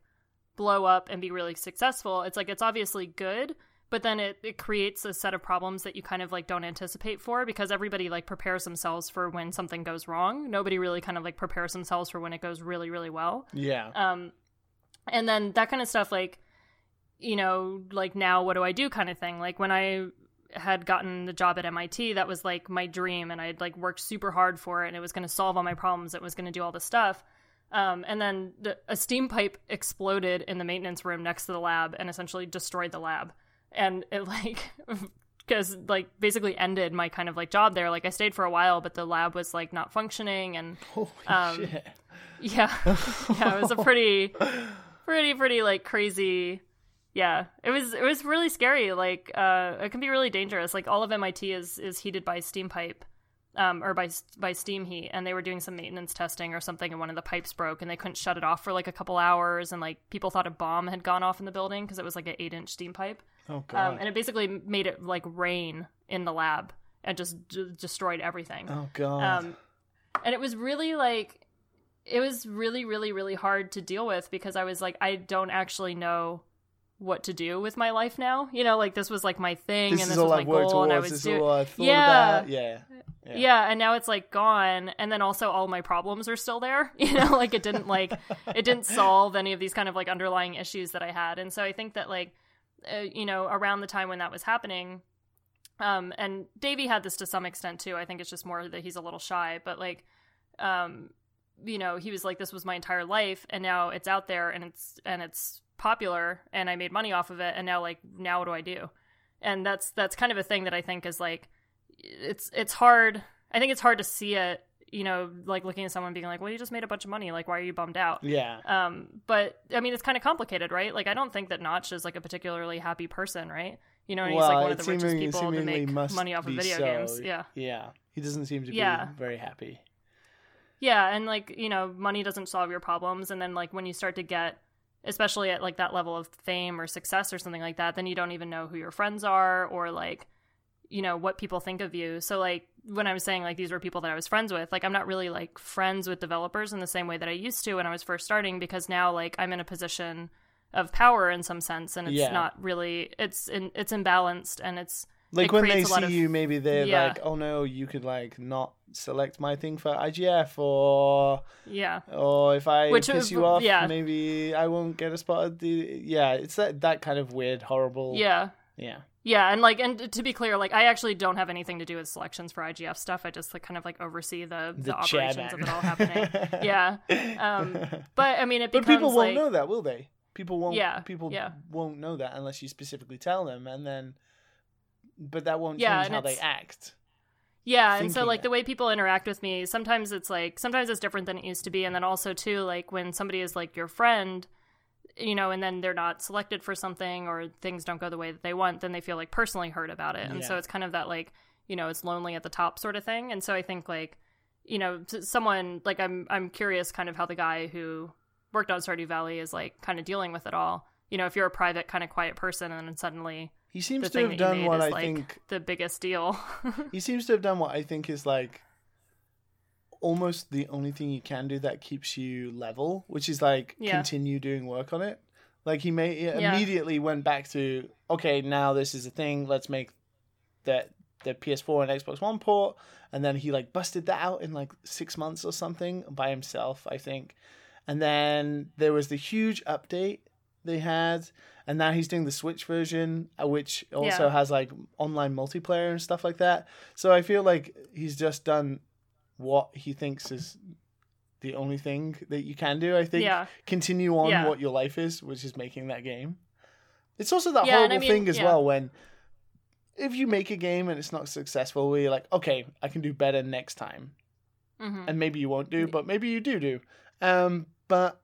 Speaker 2: blow up and be really successful, it's like it's obviously good but then it, it creates a set of problems that you kind of like don't anticipate for because everybody like prepares themselves for when something goes wrong. Nobody really kind of like prepares themselves for when it goes really really well.
Speaker 1: Yeah.
Speaker 2: um and then that kind of stuff like you know like now what do i do kind of thing. Like when i had gotten the job at mit that was like my dream and i'd like worked super hard for it and it was going to solve all my problems it was going to do all this stuff. Um, and then the, a steam pipe exploded in the maintenance room next to the lab and essentially destroyed the lab and it like because like basically ended my kind of like job there. Like i stayed for a while but the lab was like not functioning and
Speaker 1: Holy
Speaker 2: um,
Speaker 1: shit.
Speaker 2: yeah. Yeah it was a pretty pretty pretty like crazy yeah. It was it was really scary. Like uh it can be really dangerous. Like all of mit is is heated by steam pipe um, or by by steam heat, and they were doing some maintenance testing or something, and one of the pipes broke, and they couldn't shut it off for like a couple hours, and like people thought a bomb had gone off in the building because it was like an eight inch steam pipe,
Speaker 1: Oh god.
Speaker 2: um, and it basically made it like rain in the lab and just d- destroyed everything.
Speaker 1: oh god.
Speaker 2: Um, and it was really like, it was really, really, really hard to deal with because I was like, I don't actually know what to do with my life now. You know, like this was like my thing,
Speaker 1: this
Speaker 2: and this was
Speaker 1: all
Speaker 2: my
Speaker 1: I've
Speaker 2: goal, and I was doing.
Speaker 1: all I thought
Speaker 2: Yeah.
Speaker 1: about. Yeah. Yeah.
Speaker 2: Yeah. and now it's like gone, and then also all my problems are still there. You know, like it didn't like it didn't solve any of these kind of like underlying issues that I had, and so I think that like, uh, you know, around the time when that was happening, um, and Davey had this to some extent too. I think it's just more that he's a little shy, but like, um, you know, he was like, this was my entire life, and now it's out there, and it's and it's popular, and I made money off of it, and now like now what do I do? And that's that's kind of a thing that I think is like, it's it's hard. I think it's hard to see it. You know, like looking at someone being like, "Well, you just made a bunch of money. Like, why are you bummed out?"
Speaker 1: Yeah.
Speaker 2: Um, but I mean, it's kind of complicated, right? Like, I don't think that Notch is like a particularly happy person, right? You know, and he's like one of the richest people to make money off of video
Speaker 1: so.
Speaker 2: games. Yeah,
Speaker 1: Yeah. He doesn't seem to be very happy.
Speaker 2: yeah, and like you know, money doesn't solve your problems, and then like when you start to get, especially at like that level of fame or success or something like that, then you don't even know who your friends are or like, you know, what people think of you. So like when I was saying like these were people that I was friends with, like I'm not really like friends with developers in the same way that I used to when I was first starting because now like I'm in a position of power in some sense and it's
Speaker 1: Yeah.
Speaker 2: not really it's in, it's imbalanced and it's
Speaker 1: Like
Speaker 2: It
Speaker 1: when they see
Speaker 2: of-
Speaker 1: you, maybe they're
Speaker 2: Yeah.
Speaker 1: like, "Oh no, you could like not select my thing for IGF, or
Speaker 2: yeah
Speaker 1: or if I
Speaker 2: Which
Speaker 1: piss
Speaker 2: is-
Speaker 1: you off,
Speaker 2: yeah.
Speaker 1: maybe I won't get a spot." At the yeah, it's that that kind of weird, horrible.
Speaker 2: yeah
Speaker 1: yeah.
Speaker 2: Yeah, and like, and to be clear, like, I actually don't have anything to do with selections for IGF stuff. I just like kind of like oversee the the,
Speaker 1: The
Speaker 2: operations of it all happening. yeah, um, but I mean, it
Speaker 1: but people won't
Speaker 2: like,
Speaker 1: know that, will they? People won't.
Speaker 2: Yeah,
Speaker 1: People
Speaker 2: yeah.
Speaker 1: won't know that unless you specifically tell them, and then. But that won't
Speaker 2: Yeah,
Speaker 1: change how they act.
Speaker 2: Yeah, and so like the way people interact with me, sometimes it's like sometimes it's different than it used to be, and then also too like when somebody is like your friend, you know, and then they're not selected for something or things don't go the way that they want, then they feel like personally hurt about it. And so it's kind of that like, you know, it's lonely at the top sort of thing. And so I think like, you know, someone like I'm I'm curious kind of how the guy who worked on Stardew Valley is like kind of dealing with it all. You know, if you're a private kind of quiet person and then suddenly
Speaker 1: He seems to have done what I
Speaker 2: like
Speaker 1: think
Speaker 2: the biggest deal.
Speaker 1: he seems to have done what I think is like almost the only thing you can do that keeps you level, which is like
Speaker 2: Yeah.
Speaker 1: continue doing work on it. Like he may
Speaker 2: Yeah.
Speaker 1: immediately went back to okay, now this is a thing. Let's make that the PS4 and Xbox One port, and then he like busted that out in like six months or something by himself, I think. And then there was the huge update they had, and now he's doing the Switch version, uh, which also
Speaker 2: Yeah.
Speaker 1: has like online multiplayer and stuff like that. So I feel like he's just done what he thinks is the only thing that you can do. I think
Speaker 2: yeah.
Speaker 1: continue on
Speaker 2: Yeah.
Speaker 1: what your life is, which is making that game. It's also that
Speaker 2: Yeah, and I
Speaker 1: horrible
Speaker 2: mean,
Speaker 1: thing as well when if you make a game and it's not successful, where you're like, okay, I can do better next time,
Speaker 2: hmm
Speaker 1: and maybe you won't do, but maybe you do do. Um, but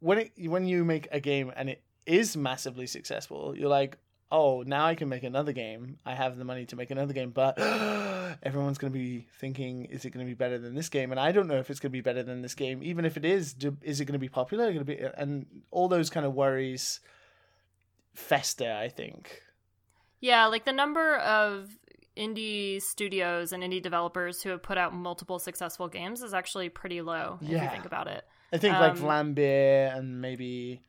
Speaker 1: when it when you make a game and it is massively successful, you're like, oh, now I can make another game. I have the money to make another game, but everyone's going to be thinking, is it going to be better than this game? And I don't know if it's going to be better than this game. Even if it is, do, is it going to be popular? Going to be, and all those kind of worries fester. I think.
Speaker 2: Yeah, like the number of indie studios and indie developers who have put out multiple successful games is actually pretty low if you
Speaker 1: Yeah.
Speaker 2: think about it.
Speaker 1: I think like
Speaker 2: Um,
Speaker 1: Vlambeer and maybe,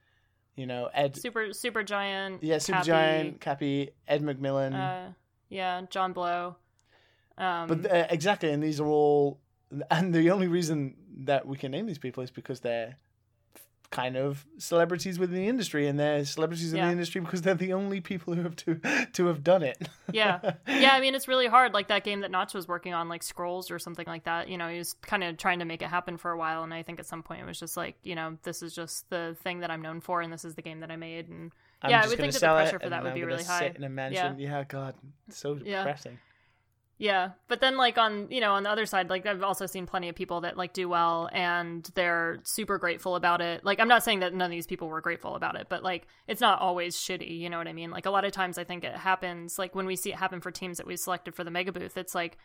Speaker 1: you know, Ed.
Speaker 2: Super Super Giant.
Speaker 1: yeah, Super
Speaker 2: Capy,
Speaker 1: Giant, Capy, Ed McMillen.
Speaker 2: Uh, yeah, John Blow. Um,
Speaker 1: But uh, exactly, and these are all, and the only reason that we can name these people is because they're kind of celebrities within the industry, and they're celebrities in
Speaker 2: Yeah.
Speaker 1: the industry because they're the only people who have to to have done it.
Speaker 2: yeah yeah i mean it's really hard like that game that notch was working on like scrolls or something like that you know he was kind of trying to make it happen for a while and i think at some point it was just like you know this is just the thing that i'm known for and this is the game that i made and
Speaker 1: I'm
Speaker 2: Yeah, I would think that the pressure for that would
Speaker 1: I'm
Speaker 2: be really high.
Speaker 1: In a mansion, yeah, God, it's so
Speaker 2: Yeah. Yeah, but then like on you know on the other side, like I've also seen plenty of people that like do well and they're super grateful about it. Like I'm not saying that none of these people were grateful about it, but like it's not always shitty. You know what I mean? Like a lot of times I think it happens. Like when we see it happen for teams that we selected for the mega booth, it's like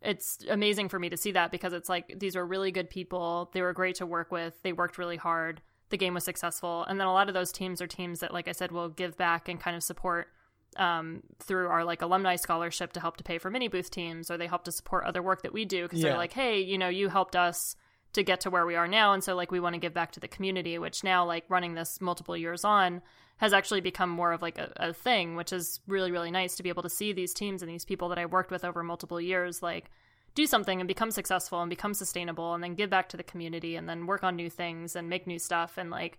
Speaker 2: it's amazing for me to see that because it's like these were really good people. They were great to work with. They worked really hard. The game was successful, and then a lot of those teams are teams that, like I said, will give back and kind of support um, through our like alumni scholarship to help to pay for mini booth teams, or they help to support other work that we do because
Speaker 1: Yeah.
Speaker 2: they're like, hey, you know, you helped us to get to where we are now, and so like we want to give back to the community, which now like running this multiple years on has actually become more of like a, a thing, which is really really nice to be able to see these teams and these people that I worked with over multiple years like do something and become successful and become sustainable and then give back to the community and then work on new things and make new stuff and like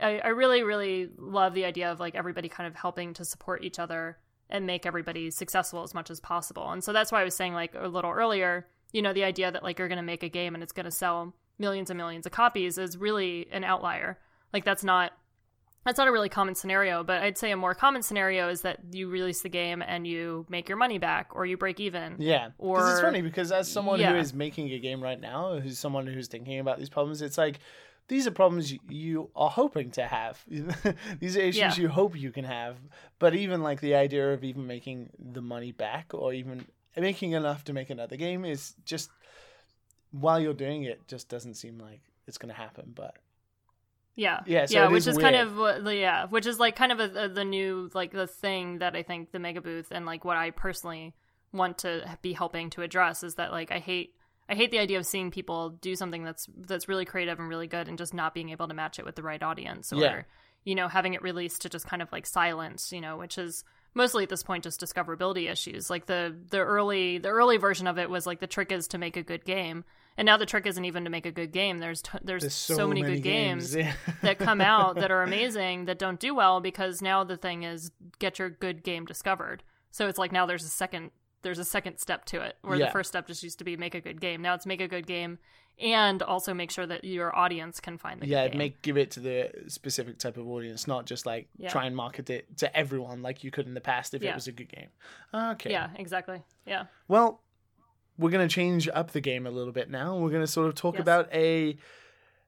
Speaker 2: I, I really really love the idea of like everybody kind of helping to support each other and make everybody successful as much as possible and so that's why i was saying like a little earlier you know the idea that like you're going to make a game and it's going to sell millions and millions of copies is really an outlier like that's not that's not a really common scenario, but I'd say a more common scenario is that you release the game and you make your money back or you break even.
Speaker 1: Yeah, Or it's funny because as someone who
Speaker 2: yeah.
Speaker 1: is making a game right now, who's someone who's thinking about these problems, it's like these are problems you, are hoping to have. these are issues
Speaker 2: Yeah.
Speaker 1: you hope you can have. But even like the idea of even making the money back or even making enough to make another game is just while you're doing it, just doesn't seem like it's going to happen. But
Speaker 2: Yeah,
Speaker 1: Yeah, so
Speaker 2: yeah, which
Speaker 1: is
Speaker 2: kind of the- yeah, which is like kind of a, a, the new like the thing that I think the mega booth and like what I personally want to be helping to address is that like I hate I hate the idea of seeing people do something that's that's really creative and really good and just not being able to match it with the right audience or
Speaker 1: Yeah.
Speaker 2: you know having it released to just kind of like silence you know which is mostly at this point just discoverability issues like the the early the early version of it was like the trick is to make a good game and now the trick isn't even to make a good game there's t- there's,
Speaker 1: there's
Speaker 2: so, many, good games,
Speaker 1: Yeah.
Speaker 2: that come out that are amazing that don't do well because now the thing is get your good game discovered. So it's like now there's a second there's a second step to it where
Speaker 1: Yeah.
Speaker 2: the first step just used to be make a good game. Now it's make a good game and also make sure that your audience can find the game.
Speaker 1: yeah, make give it to the specific type of audience, not just like
Speaker 2: Yeah.
Speaker 1: try and market it to everyone like you could in the past if it was a good game. Okay.
Speaker 2: Yeah, exactly. Yeah.
Speaker 1: Well, we're going to change up the game a little bit now. We're going to sort of talk
Speaker 2: Yes.
Speaker 1: about a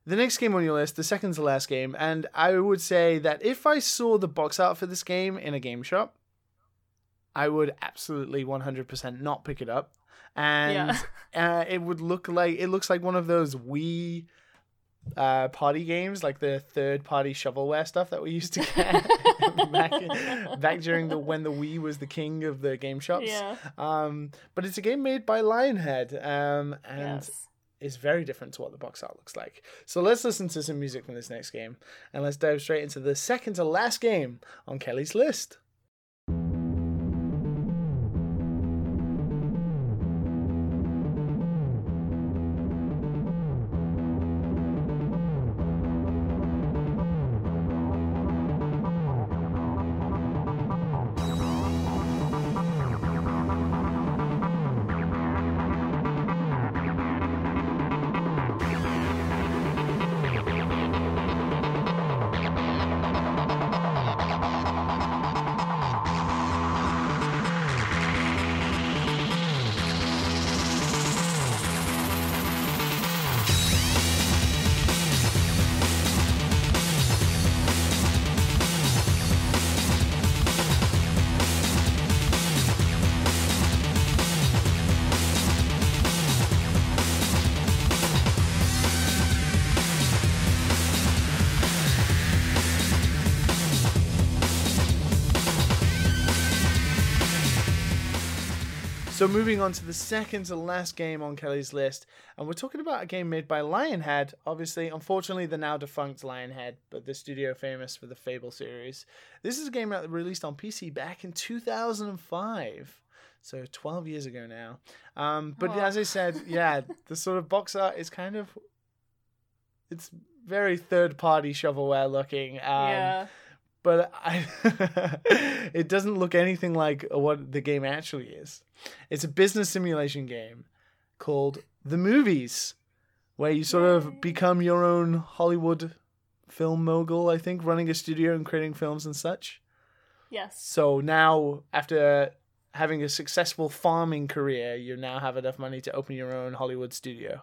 Speaker 1: the next game on your list, the second to last game, and I would say that if I saw the box art for this game in a game shop, I would absolutely 100% not pick it up. And uh, it would look like it looks like one of those Wii uh, party games, like the third party shovelware stuff that we used to get back, back during the when the Wii was the king of the game shops.
Speaker 2: Yeah.
Speaker 1: Um, but it's a game made by Lionhead, um, and
Speaker 2: Yes.
Speaker 1: is very different to what the box art looks like. So let's listen to some music from this next game, and let's dive straight into the second to last game on Kelly's list. Moving on to the second to last game on Kelly's list, and we're talking about a game made by Lionhead. Obviously, unfortunately, the now defunct Lionhead, but the studio famous for the Fable series. This is a game that released on PC back in 2005. So 12 years ago now. Um, but
Speaker 2: Aw.
Speaker 1: as I said, yeah, the sort of box art is kind of it's very third party shovelware looking. Um,
Speaker 2: yeah.
Speaker 1: But I, it doesn't look anything like what the game actually is. It's a business simulation game called The Movies, where you sort of become your own Hollywood film mogul, I think, running a studio and creating films and such.
Speaker 2: Yes.
Speaker 1: So now, after having a successful farming career, you now have enough money to open your own Hollywood studio.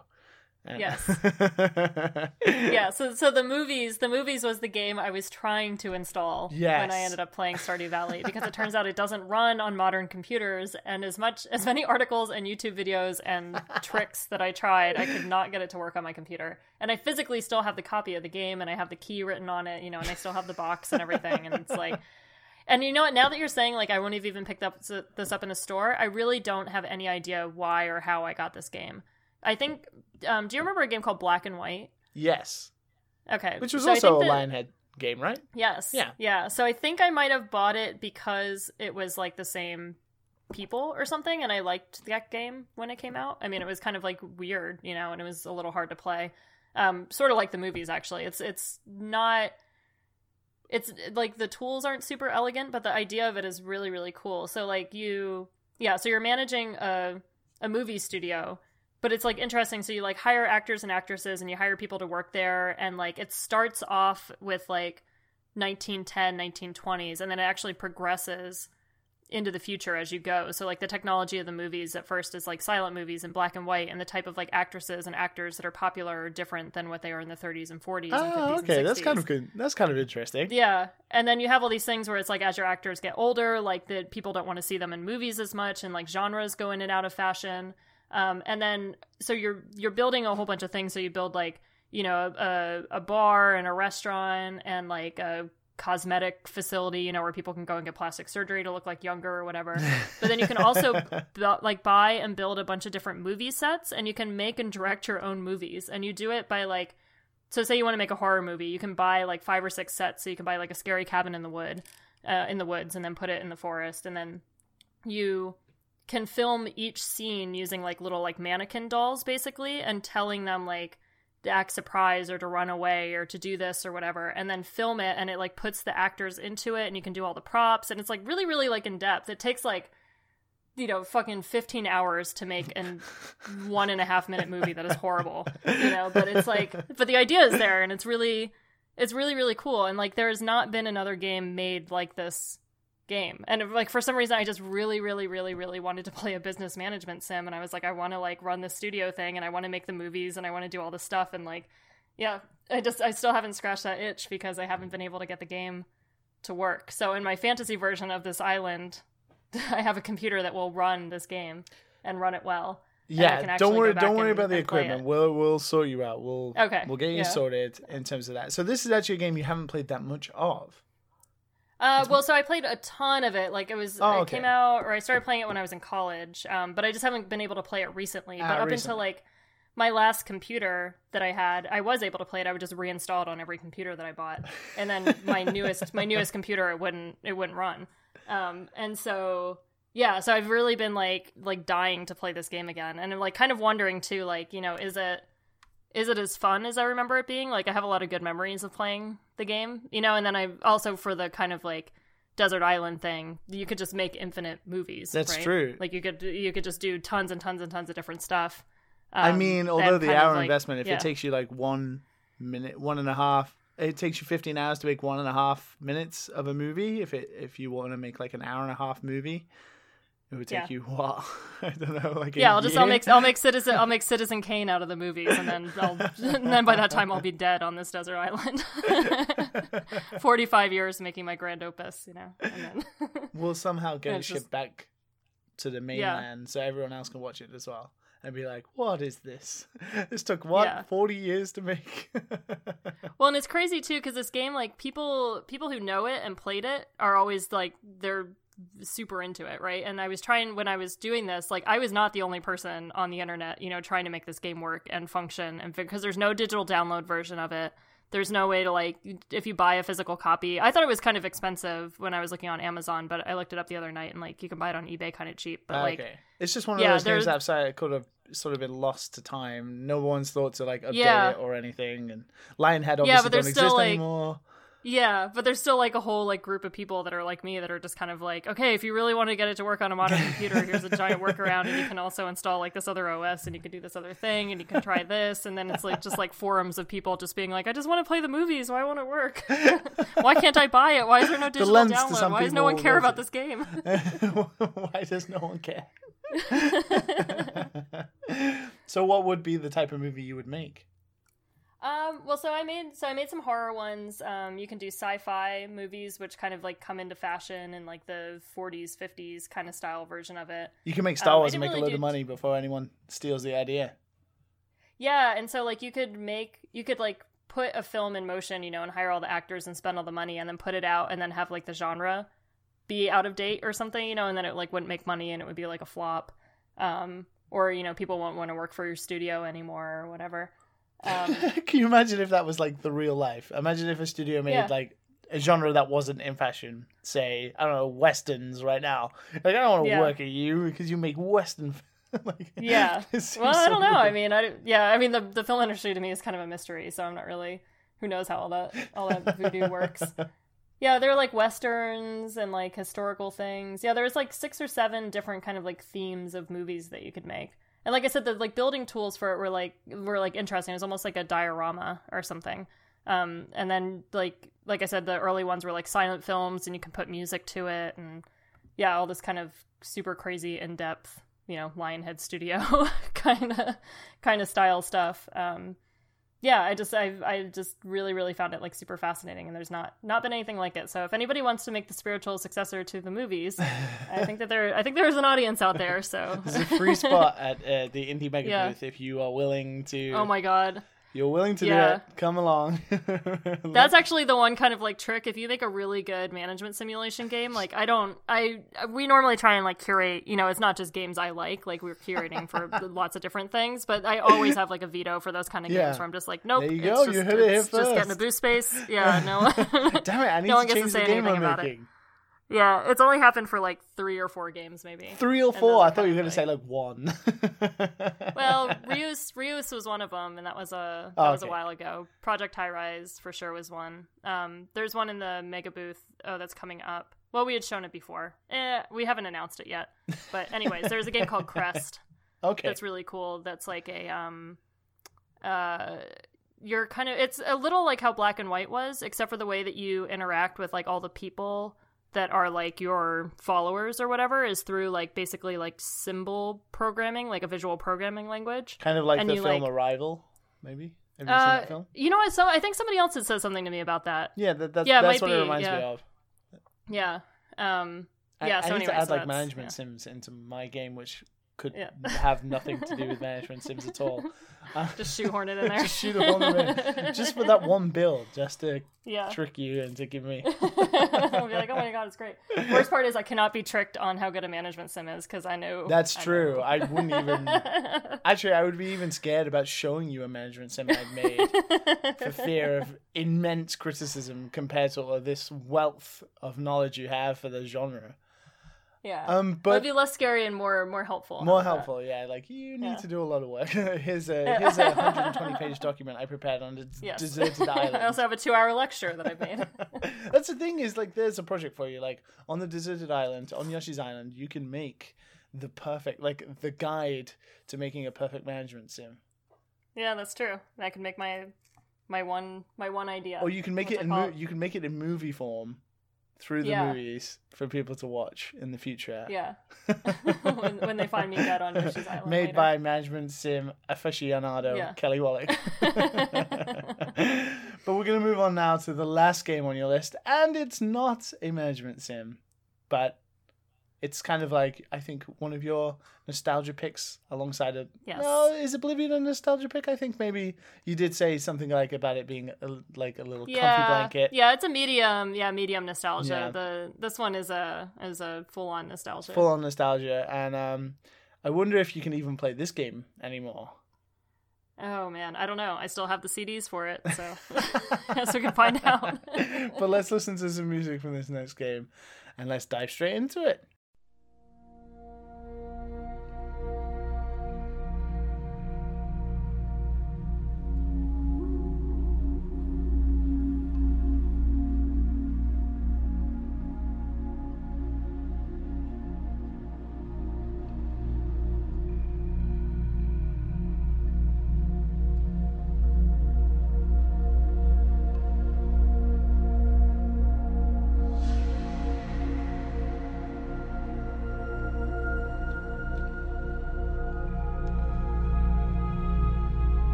Speaker 2: Yes. Yeah, so so the movies, the movies was the game I was trying to install
Speaker 1: yes.
Speaker 2: when I ended up playing Stardew Valley because it turns out it doesn't run on modern computers and as much as many articles and YouTube videos and tricks that I tried, I could not get it to work on my computer. And I physically still have the copy of the game and I have the key written on it, you know, and I still have the box and everything and it's like and you know what? Now that you're saying like I wouldn't have even picked up this up in a store, I really don't have any idea why or how I got this game. I think. Um, do you remember a game called Black and White?
Speaker 1: yes.
Speaker 2: Okay,
Speaker 1: Which was
Speaker 2: so
Speaker 1: also a
Speaker 2: that-
Speaker 1: Lionhead game, right?
Speaker 2: Yes.
Speaker 1: Yeah.
Speaker 2: Yeah. So I think I might have bought it because it was like the same people or something, and I liked that game when it came out. I mean, it was kind of like weird, you know, and it was a little hard to play. Um, sort of like the movies, actually. It's it's not. It's like the tools aren't super elegant, but the idea of it is really really cool. So like you, yeah. So you're managing a a movie studio but it's like interesting so you like hire actors and actresses and you hire people to work there and like it starts off with like 1910 1920s and then it actually progresses into the future as you go so like the technology of the movies at first is like silent movies in black and white and the type of like actresses and actors that are popular are different than what they are in the 30s and 40s and 50s
Speaker 1: Oh, okay,
Speaker 2: and 60s.
Speaker 1: that's kind of good. That's kind of interesting.
Speaker 2: Yeah. And then you have all these things where it's like as your actors get older, like that people don't want to see them in movies as much and like genres go in and out of fashion. Um, and then so you're you're building a whole bunch of things. So you build like, you know, a, a bar and a restaurant and like a cosmetic facility, you know, where people can go and get plastic surgery to look like younger or whatever. But then you can also bu- like buy and build a bunch of different movie sets and you can make and direct your own movies. And you do it by like so say you want to make a horror movie, you can buy like five or six sets. So you can buy like a scary cabin in the wood, uh, in the woods, and then put it in the forest, and then you can film each scene using like little like mannequin dolls basically, and telling them like to act surprised or to run away or to do this or whatever, and then film it, and it like puts the actors into it, and you can do all the props, and it's like really really like in depth. It takes like you know, fucking 15 hours to make an one and a half minute movie that is horrible, you know, but it's like, but the idea is there and it's really, it's really, really cool. And like, there has not been another game made like this game. And like, for some reason, I just really, really, really, really wanted to play a business management sim. And I was like, I want to like run the studio thing and I want to make the movies and I want to do all this stuff. And like, Yeah, I just I still haven't scratched that itch because I haven't been able to get the game to work. So in my fantasy version of this island, I have a computer that will run this game and run it well. and I can
Speaker 1: Yeah, don't worry. Don't worry
Speaker 2: and-
Speaker 1: about the equipment. We'll we'll sort you out. We'll
Speaker 2: Okay,
Speaker 1: We'll get you
Speaker 2: yeah.
Speaker 1: sorted in terms of that. So this is actually a game you haven't played that much of.
Speaker 2: Uh, well, so I played a ton of it. Like it was,
Speaker 1: Oh,
Speaker 2: it
Speaker 1: okay.
Speaker 2: came out, or I started playing it when I was in college. Um, but I just haven't been able to play it recently.
Speaker 1: Ah,
Speaker 2: but up
Speaker 1: recently.
Speaker 2: until like my last computer that I had, I was able to play it. I would just reinstall it on every computer that I bought, and then my newest, my newest computer, it wouldn't, it wouldn't run. Um, and so yeah, so I've really been like, like dying to play this game again, and I'm like kind of wondering too, like you know, is it is it as fun as I remember it being? Like I have a lot of good memories of playing the game, you know, and then I also for the kind of like desert island thing, you could just make infinite movies.
Speaker 1: That's
Speaker 2: right?
Speaker 1: true.
Speaker 2: Like you could you could just do tons and tons and tons of different stuff.
Speaker 1: I
Speaker 2: Um,
Speaker 1: mean, although the hour
Speaker 2: like-
Speaker 1: investment, if
Speaker 2: yeah.
Speaker 1: it takes you like one minute, one and a half, it takes you fifteen hours to make one and a half minutes of a movie. If it if you want to make like an hour and a half movie, it would take
Speaker 2: Yeah.
Speaker 1: you what? I don't know. Like
Speaker 2: yeah, I'll just I'll make I'll make Citizen I'll make Citizen Kane out of the movies, and then I'll and then by that time I'll be dead on this desert island. Forty five years making my grand opus, you know, and then
Speaker 1: We'll somehow get it shipped
Speaker 2: just-
Speaker 1: back to the mainland so everyone else can watch it as well. And be like, what is this? This took what
Speaker 2: Yeah.
Speaker 1: forty years to make.
Speaker 2: Well, and it's crazy too because this game, like people, people who know it and played it are always like they're super into it, right? And I was trying when I was doing this, like I was not the only person on the internet, you know, trying to make this game work and function, and because there's no digital download version of it. There's no way to like if you buy a physical copy. I thought it was kind of expensive when I was looking on Amazon, but I looked it up the other night and like you can buy it on eBay kind of cheap. But ah, like
Speaker 1: okay, it's just one of
Speaker 2: yeah,
Speaker 1: those games
Speaker 2: there's-
Speaker 1: that could have sort of been lost to time. No one's thought to like update
Speaker 2: Yeah.
Speaker 1: it or anything. And Lionhead
Speaker 2: Yeah,
Speaker 1: obviously
Speaker 2: but
Speaker 1: don't
Speaker 2: there's still,
Speaker 1: exist
Speaker 2: like-
Speaker 1: anymore.
Speaker 2: Yeah, but there's still like a whole like group of people that are like me that are just kind of like, okay, if you really want to get it to work on a modern computer, here's a giant workaround, and you can also install like this other OS, and you can do this other thing, and you can try this, and then it's like just like forums of people just being like, I just want to play the movies, why won't it work? why can't I buy it? Why is there no digital
Speaker 1: to
Speaker 2: download? Why does no one care about this game?
Speaker 1: Why does no one care? so, what would be the type of movie you would make?
Speaker 2: Um, well, so I made so I made some horror ones. Um, you can do sci-fi movies, which kind of like come into fashion in like the 40s, 50s kind of style version of it.
Speaker 1: You can make Star
Speaker 2: Um,
Speaker 1: Wars and make a
Speaker 2: really
Speaker 1: load of money before anyone steals the idea.
Speaker 2: Yeah, and so like you could make you could like put a film in motion, you know, and hire all the actors and spend all the money and then put it out and then have like the genre be out of date or something, you know, and then it like wouldn't make money and it would be like a flop. Um or you know, people won't want to work for your studio anymore or whatever. Um
Speaker 1: Can you imagine if that was like the real life? Imagine if a studio made
Speaker 2: Yeah.
Speaker 1: like a genre that wasn't in fashion. Say, I don't know, westerns right now. Like, I don't want to
Speaker 2: Yeah.
Speaker 1: work at you because you make western. like,
Speaker 2: Yeah. well, I don't know. I mean, I yeah, I mean the the film industry to me is kind of a mystery, so I'm not really who knows how all that all that voodoo works. Yeah, there are like westerns and like historical things. Yeah, there's like six or seven different kind of like themes of movies that you could make. And like I said, the like building tools for it were like were like interesting. It was almost like a diorama or something. Um, and then like like I said, the early ones were like silent films, and you can put music to it, and yeah, all this kind of super crazy in depth, you know, Lionhead Studio kind of kind of style stuff. Um, yeah, I just I I just really really found it like super fascinating, and there's not not been anything like it. So if anybody wants to make the spiritual successor to the movies, I think that there I think there's an audience out there. So
Speaker 1: There's a free spot at uh, the Indie Mega
Speaker 2: Yeah.
Speaker 1: booth if you are willing to.
Speaker 2: oh my god.
Speaker 1: You're willing to
Speaker 2: Yeah.
Speaker 1: do it. Come along.
Speaker 2: That's actually the one kind of like trick. If you make a really good management simulation game, like I don't, I we normally try and like curate. You know, it's not just games I like. Like we're curating for lots of different things, but I always have like a veto for those kind of
Speaker 1: Yeah.
Speaker 2: games where I'm just like, nope.
Speaker 1: There you go,
Speaker 2: Just,
Speaker 1: you heard it
Speaker 2: just getting a
Speaker 1: first.
Speaker 2: boost space. Yeah, no.
Speaker 1: Damn it! I need
Speaker 2: No one
Speaker 1: to
Speaker 2: gets to
Speaker 1: change the
Speaker 2: say
Speaker 1: game
Speaker 2: anything
Speaker 1: I'm
Speaker 2: about it. Yeah, it's only happened for like three or four games, maybe.
Speaker 1: Three or four? I thought you were going
Speaker 2: of
Speaker 1: to
Speaker 2: like-
Speaker 1: say like one.
Speaker 2: Well, Reus Reus was one of them, and that was a that
Speaker 1: Oh,
Speaker 2: was a while ago. Project Highrise for sure was one. Um, there's one in the mega booth. Oh, that's coming up. Well, we had shown it before. Eh, we haven't announced it yet. But anyways, there's a game called Crest
Speaker 1: okay.
Speaker 2: that's really cool. That's like a um, uh, you're kind of it's a little like how Black and White was, except for the way that you interact with like all the people that are like your followers or whatever is through like basically like symbol programming, like a visual programming language.
Speaker 1: kind of like
Speaker 2: and
Speaker 1: the
Speaker 2: you,
Speaker 1: film
Speaker 2: like-
Speaker 1: Arrival, maybe. Have you seen
Speaker 2: Uh,
Speaker 1: that film?
Speaker 2: you know what? So I think somebody else had said something to me about that.
Speaker 1: Yeah, that, that's,
Speaker 2: yeah,
Speaker 1: that's
Speaker 2: might
Speaker 1: what it
Speaker 2: be,
Speaker 1: reminds me of.
Speaker 2: Yeah. Um.
Speaker 1: I,
Speaker 2: Yeah,
Speaker 1: I
Speaker 2: so
Speaker 1: need to add
Speaker 2: so
Speaker 1: like management
Speaker 2: yeah.
Speaker 1: sims into my game, which could
Speaker 2: Yeah.
Speaker 1: have nothing to do with management sims at all. Uh,
Speaker 2: Just shoehorn it in there.
Speaker 1: just a hole in just for that one build, just to
Speaker 2: yeah.
Speaker 1: trick you into giving me.
Speaker 2: I'll be like, oh my god, it's great. Worst part is I cannot be tricked on how good a management sim is because I know
Speaker 1: That's
Speaker 2: I
Speaker 1: true.
Speaker 2: know.
Speaker 1: I wouldn't even. Actually, I would be even scared about showing you a management sim I'd made for fear of immense criticism compared to all of this wealth of knowledge you have for the genre.
Speaker 2: Yeah.
Speaker 1: Um,
Speaker 2: It'd
Speaker 1: but
Speaker 2: be less scary and more more helpful.
Speaker 1: More
Speaker 2: about that?
Speaker 1: helpful, yeah. Like you need
Speaker 2: Yeah.
Speaker 1: to do a lot of work. here's a here's a 120 page document I prepared on a
Speaker 2: Yes.
Speaker 1: deserted island.
Speaker 2: I also have a two hour lecture that I've made.
Speaker 1: That's the thing is like there's a project for you. Like on the deserted island, on Yoshi's Island, you can make the perfect like the guide to making a perfect management sim.
Speaker 2: yeah, that's true. I can make my my one my one idea.
Speaker 1: Or you can make
Speaker 2: What's
Speaker 1: it
Speaker 2: it
Speaker 1: in mo- you can make it in movie form through the
Speaker 2: Yeah.
Speaker 1: movies for people to watch in the future.
Speaker 2: Yeah. when, when they find me dead on Yoshi's Island.
Speaker 1: Made
Speaker 2: later.
Speaker 1: by management sim aficionado
Speaker 2: Yeah.
Speaker 1: Kelly Wallick. but we're gonna move on now to the last game on your list, and it's not a management sim, but it's kind of like I think one of your nostalgia picks alongside it.
Speaker 2: Yes.
Speaker 1: No, is Oblivion a nostalgia pick? I think maybe you did say something like about it being a, like a little comfy blanket.
Speaker 2: Yeah, it's a medium. Yeah, medium nostalgia.
Speaker 1: Yeah.
Speaker 2: The this one is a is a full on nostalgia.
Speaker 1: Full on nostalgia, and um, I wonder if you can even play this game anymore.
Speaker 2: Oh man, I don't know. I still have the CDs for it, so guess we can find out.
Speaker 1: but let's listen to some music from this next game and let's dive straight into it.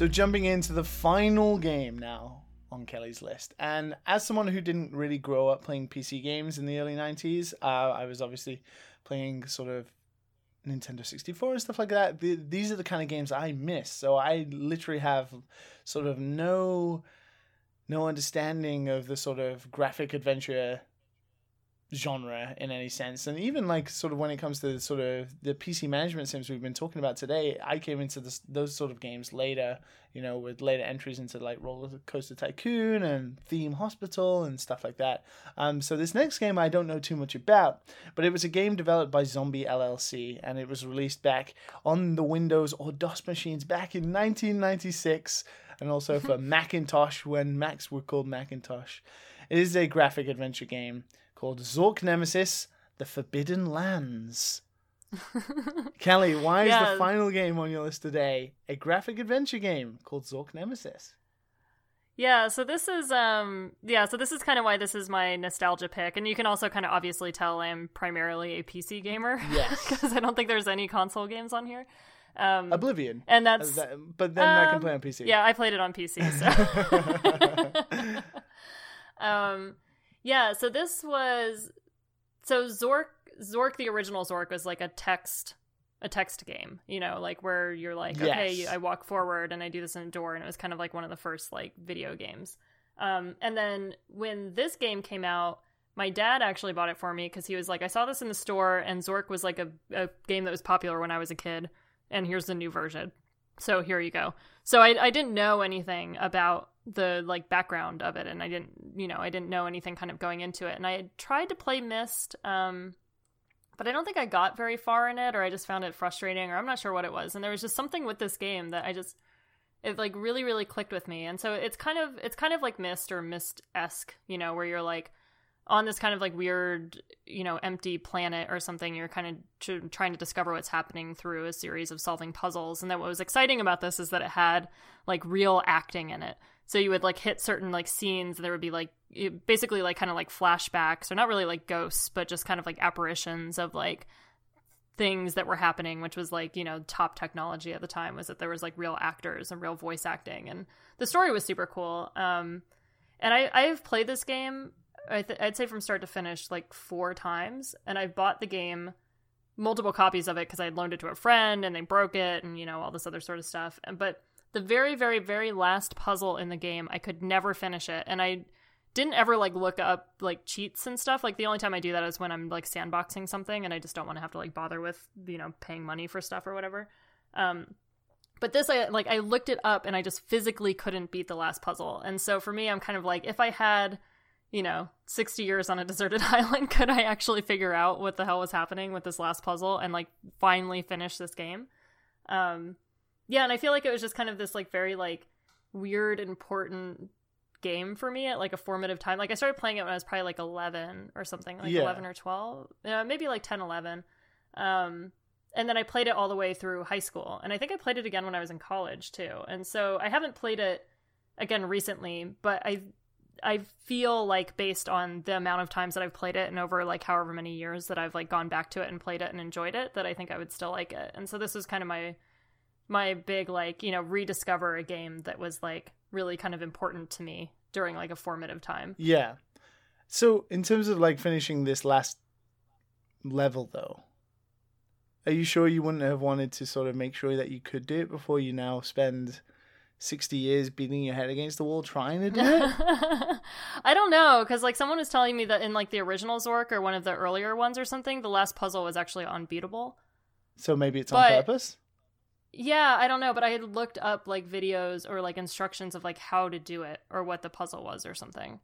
Speaker 1: So jumping into the final game now on Kelly's list, and as someone who didn't really grow up playing PC games in the early '90s, uh, I was obviously playing sort of Nintendo 64 and stuff like that. The, these are the kind of games I miss. So I literally have sort of no no understanding of the sort of graphic adventure genre in any sense. And even like sort of when it comes to sort of the pc management sims we've been talking about today i came into this, those sort of games later you know with later entries into like roller coaster tycoon and theme hospital and stuff like that. Um, so this next game i don't know too much about but it was a game developed by zombie llc and it was released back on the windows or dos machines back in 1996 and also for macintosh when macs were called macintosh. It is a graphic adventure game called Zork Nemesis: The Forbidden Lands. Kelly, why is the final game on your list today a graphic adventure game called Zork Nemesis?
Speaker 2: Yeah, so this is um yeah, so this is kind of why this is my nostalgia pick and you can also kind of obviously tell I'm primarily a PC gamer
Speaker 1: Yes.
Speaker 2: because I don't think there's any console games on here. Um
Speaker 1: Oblivion.
Speaker 2: and that's
Speaker 1: that- but then I can
Speaker 2: um,
Speaker 1: play on PC.
Speaker 2: Yeah, I played it on PC. So um yeah, so this was so Zork Zork the original Zork was like a text a text game, you know, like where you're like, okay, I walk forward and I do this in a door, and it was kind of like one of the first like video games. Um, and then when this game came out, my dad actually bought it for me because he was like, I saw this in the store, and Zork was like a, a game that was popular when I was a kid, and here's the new version. So here you go. So I, I didn't know anything about the like background of it, and I didn't, you know, I didn't know anything kind of going into it. And I had tried to play Myst, um, but I don't think I got very far in it, or I just found it frustrating, or I'm not sure what it was. And there was just something with this game that I just it like really really clicked with me and so it's kind of it's kind of like Myst or Myst-esque you know where you're like on this kind of like weird you know empty planet or something you're kind of tr- trying to discover what's happening through a series of solving puzzles and then what was exciting about this is that it had like real acting in it so you would like hit certain like scenes and there would be like basically like kind of like flashbacks or not really like ghosts but just kind of like apparitions of like things that were happening which was like you know top technology at the time was that there was like real actors and real voice acting and the story was super cool. Um and i i've played this game I th- i'd say from start to finish like four times and i've bought the game multiple copies of it because i loaned it to a friend and they broke it and you know all this other sort of stuff and but the very very very last puzzle in the game i could never finish it and i didn't ever like look up like cheats and stuff. Like the only time I do that is when I'm like sandboxing something and I just don't want to have to like bother with, you know, paying money for stuff or whatever. Um but this I like I looked it up and I just physically couldn't beat the last puzzle. And so for me I'm kind of like if I had, you know, 60 years on a deserted island, could I actually figure out what the hell was happening with this last puzzle and like finally finish this game? Um yeah, and I feel like it was just kind of this like very like weird important game for me at like a formative time. Like I started playing it when I was probably like 11 or something, like yeah. 11 or 12, uh, maybe like 10, 11. Um, and then I played it all the way through high school. And I think I played it again when I was in college too. And so I haven't played it again recently, but I I feel like based on the amount of times that I've played it and over like however many years that I've like gone back to it and played it and enjoyed it that I think I would still like it. And so this is kind of my my big like, you know, rediscover a game that was like really kind of important to me during like a formative time.
Speaker 1: Yeah. So, in terms of like finishing this last level though, are you sure you wouldn't have wanted to sort of make sure that you could do it before you now spend 60 years beating your head against the wall trying to do it?
Speaker 2: I don't know cuz like someone was telling me that in like the original Zork or one of the earlier ones or something, the last puzzle was actually unbeatable.
Speaker 1: So maybe it's on purpose?
Speaker 2: Yeah, I don't know, but I had looked up like videos or like instructions of like how to do it or what the puzzle was or something.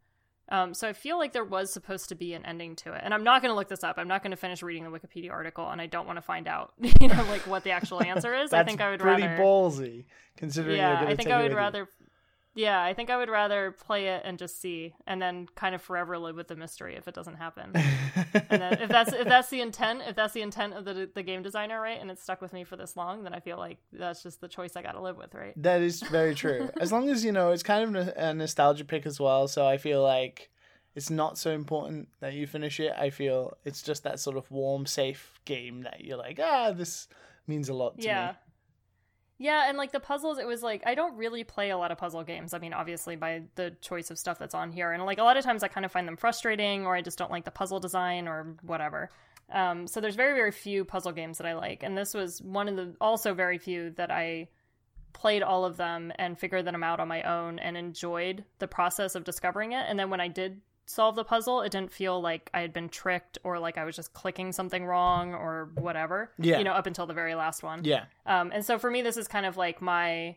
Speaker 2: Um, so I feel like there was supposed to be an ending to it, and I'm not going to look this up. I'm not going to finish reading the Wikipedia article, and I don't want to find out, you know, like what the actual answer is. I think I would
Speaker 1: pretty
Speaker 2: rather
Speaker 1: ballsy, considering.
Speaker 2: Yeah, I think I would rather yeah, I think I would rather play it and just see, and then kind of forever live with the mystery if it doesn't happen. and then if that's if that's the intent, if that's the intent of the the game designer, right, and it's stuck with me for this long, then I feel like that's just the choice I got to live with, right?
Speaker 1: That is very true. as long as you know, it's kind of a nostalgia pick as well. So I feel like it's not so important that you finish it. I feel it's just that sort of warm, safe game that you're like, ah, this means a lot to
Speaker 2: yeah.
Speaker 1: me.
Speaker 2: Yeah, and like the puzzles, it was like I don't really play a lot of puzzle games. I mean, obviously by the choice of stuff that's on here, and like a lot of times I kind of find them frustrating, or I just don't like the puzzle design, or whatever. Um, so there's very very few puzzle games that I like, and this was one of the also very few that I played all of them and figured them out on my own and enjoyed the process of discovering it. And then when I did solve the puzzle, it didn't feel like I had been tricked or like I was just clicking something wrong or whatever.
Speaker 1: Yeah.
Speaker 2: You know, up until the very last one.
Speaker 1: Yeah.
Speaker 2: Um, and so for me, this is kind of like my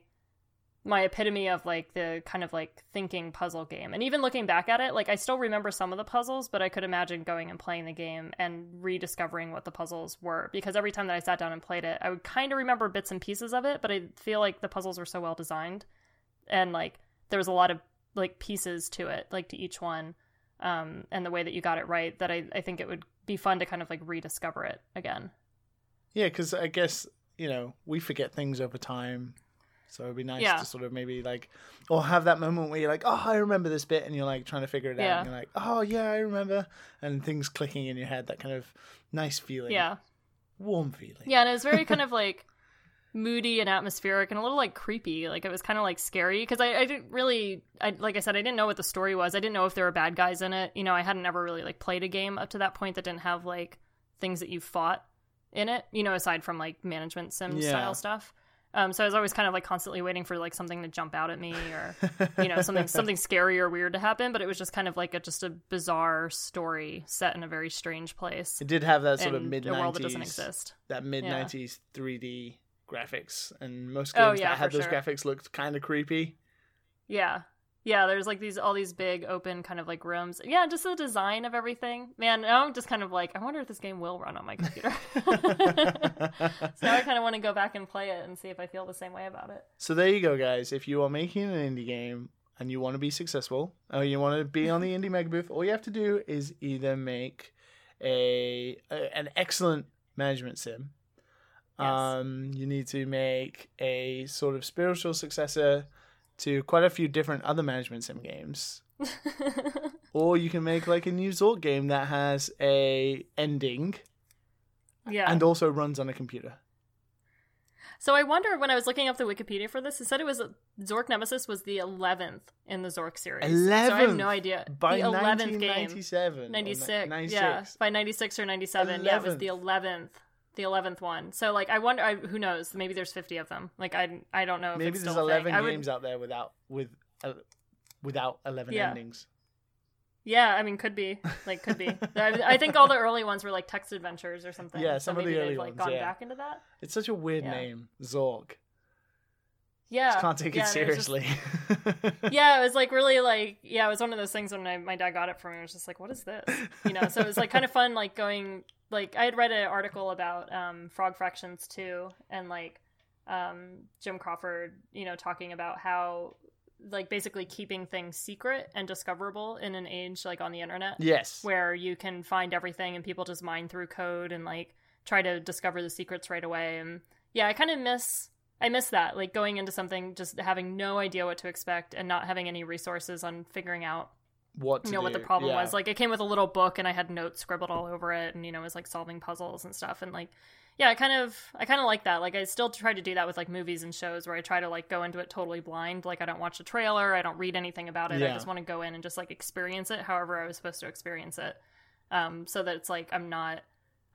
Speaker 2: my epitome of like the kind of like thinking puzzle game. And even looking back at it, like I still remember some of the puzzles, but I could imagine going and playing the game and rediscovering what the puzzles were because every time that I sat down and played it, I would kind of remember bits and pieces of it, but I feel like the puzzles were so well designed and like there was a lot of like pieces to it, like to each one um, and the way that you got it right that I, I think it would be fun to kind of like rediscover it again.
Speaker 1: Yeah, because I guess, you know, we forget things over time. So it'd be nice yeah. to sort of maybe like, or have that moment where you're like, oh, I remember this bit, and you're like trying to figure it out, yeah. and you're like, oh yeah, I remember, and things clicking in your head, that kind of nice feeling,
Speaker 2: yeah,
Speaker 1: warm feeling,
Speaker 2: yeah, and it was very kind of like moody and atmospheric and a little like creepy. Like it was kind of like scary because I, I didn't really, I like I said, I didn't know what the story was. I didn't know if there were bad guys in it. You know, I hadn't ever really like played a game up to that point that didn't have like things that you fought in it. You know, aside from like management sim yeah. style stuff. Um, so I was always kind of like constantly waiting for like something to jump out at me or you know something something scary or weird to happen. But it was just kind of like a, just a bizarre story set in a very strange place.
Speaker 1: It did have that sort of mid
Speaker 2: nineties world that doesn't exist.
Speaker 1: That mid nineties three D graphics, and most oh, games oh, yeah, that had those
Speaker 2: sure.
Speaker 1: graphics looked kind of creepy.
Speaker 2: Yeah, Yeah, there's like these all these big open kind of like rooms. Yeah, just the design of everything. Man, now I'm just kind of like, I wonder if this game will run on my computer. so now I kind of want to go back and play it and see if I feel the same way about it.
Speaker 1: So there you go, guys. If you are making an indie game and you want to be successful, or you want to be on the indie mega booth, all you have to do is either make a, a an excellent management sim.
Speaker 2: Yes.
Speaker 1: Um, you need to make a sort of spiritual successor to quite a few different other management sim games. Or you can make like a new Zork game that has a ending
Speaker 2: yeah.
Speaker 1: and also runs on a computer.
Speaker 2: So I wonder when I was looking up the Wikipedia for this, it said it was Zork Nemesis was the eleventh in the Zork series. So I have
Speaker 1: 11th?
Speaker 2: no idea.
Speaker 1: By
Speaker 2: the eleventh game,
Speaker 1: 1997. or
Speaker 2: ninety six. Yeah, by ninety six or ninety seven. Yeah, it was the eleventh. The eleventh one. So like, I wonder. I, who knows? Maybe there's fifty of them. Like I, I don't know. If
Speaker 1: Maybe
Speaker 2: it's
Speaker 1: there's
Speaker 2: still a thing.
Speaker 1: 11
Speaker 2: I would-
Speaker 1: games out there without with uh, without 11
Speaker 2: Yeah.
Speaker 1: endings.
Speaker 2: Yeah, I mean, could be. Like, could be. I, I think all the early ones were like text adventures or something.
Speaker 1: Yeah,
Speaker 2: so
Speaker 1: some of the early
Speaker 2: like
Speaker 1: ones,
Speaker 2: gone
Speaker 1: yeah.
Speaker 2: back into that.
Speaker 1: It's such a weird
Speaker 2: Yeah.
Speaker 1: name, Zork.
Speaker 2: Yeah,
Speaker 1: Just can't take
Speaker 2: yeah,
Speaker 1: it
Speaker 2: and was just-
Speaker 1: seriously.
Speaker 2: yeah, it was like really like yeah, it was one of those things when I, my dad got it for me. I was just like, what is this? You know, so it was like kind of fun, like going like I had read an article about um, Frog Fractions too, and like um, Jim Crawford, you know, talking about how like basically keeping things secret and discoverable in an age like on the internet
Speaker 1: yes.
Speaker 2: where you can find everything and people just mine through code and like try to discover the secrets right away and yeah i kind of miss i miss that like going into something just having no idea what to expect and not having any resources on figuring out
Speaker 1: what
Speaker 2: you know what the problem
Speaker 1: yeah.
Speaker 2: was. Like it came with a little book and i had notes scribbled all over it and you know it was like solving puzzles and stuff and like yeah i kind of i kind of like that. Like i still try to do that with like movies and shows where i try to like go into it totally blind. Like i don't watch the trailer i don't read anything about it i just want to go in and just like experience it however i was supposed to experience it. Um so that it's like i'm not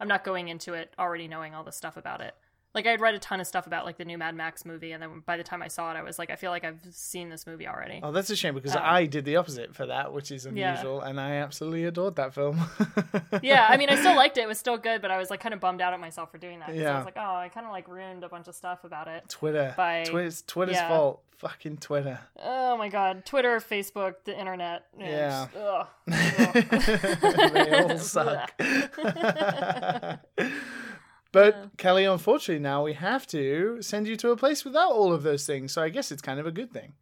Speaker 2: i'm not going into it already knowing all the stuff about it like i'd read a ton of stuff about like the new mad max movie and then by the time i saw it i was like i feel like i've seen this movie already
Speaker 1: Oh, that's a shame because
Speaker 2: Um,
Speaker 1: I did the opposite for that, which is
Speaker 2: Yeah.
Speaker 1: unusual, and I absolutely adored that film.
Speaker 2: yeah, I mean, I still liked it. It was still good, but I was like kind of bummed out at myself for doing that. 'cause I was like, oh, I kind of like ruined a bunch of stuff about it.
Speaker 1: Twitter.
Speaker 2: By-
Speaker 1: Twitter's, Twitter's
Speaker 2: yeah.
Speaker 1: fault. Fucking Twitter.
Speaker 2: Oh my god, Twitter, Facebook, the internet.
Speaker 1: Yeah.
Speaker 2: ugh.
Speaker 1: they all suck. But Kelly, unfortunately, now we have to send you to a place without all of those things. So I guess it's kind of a good thing.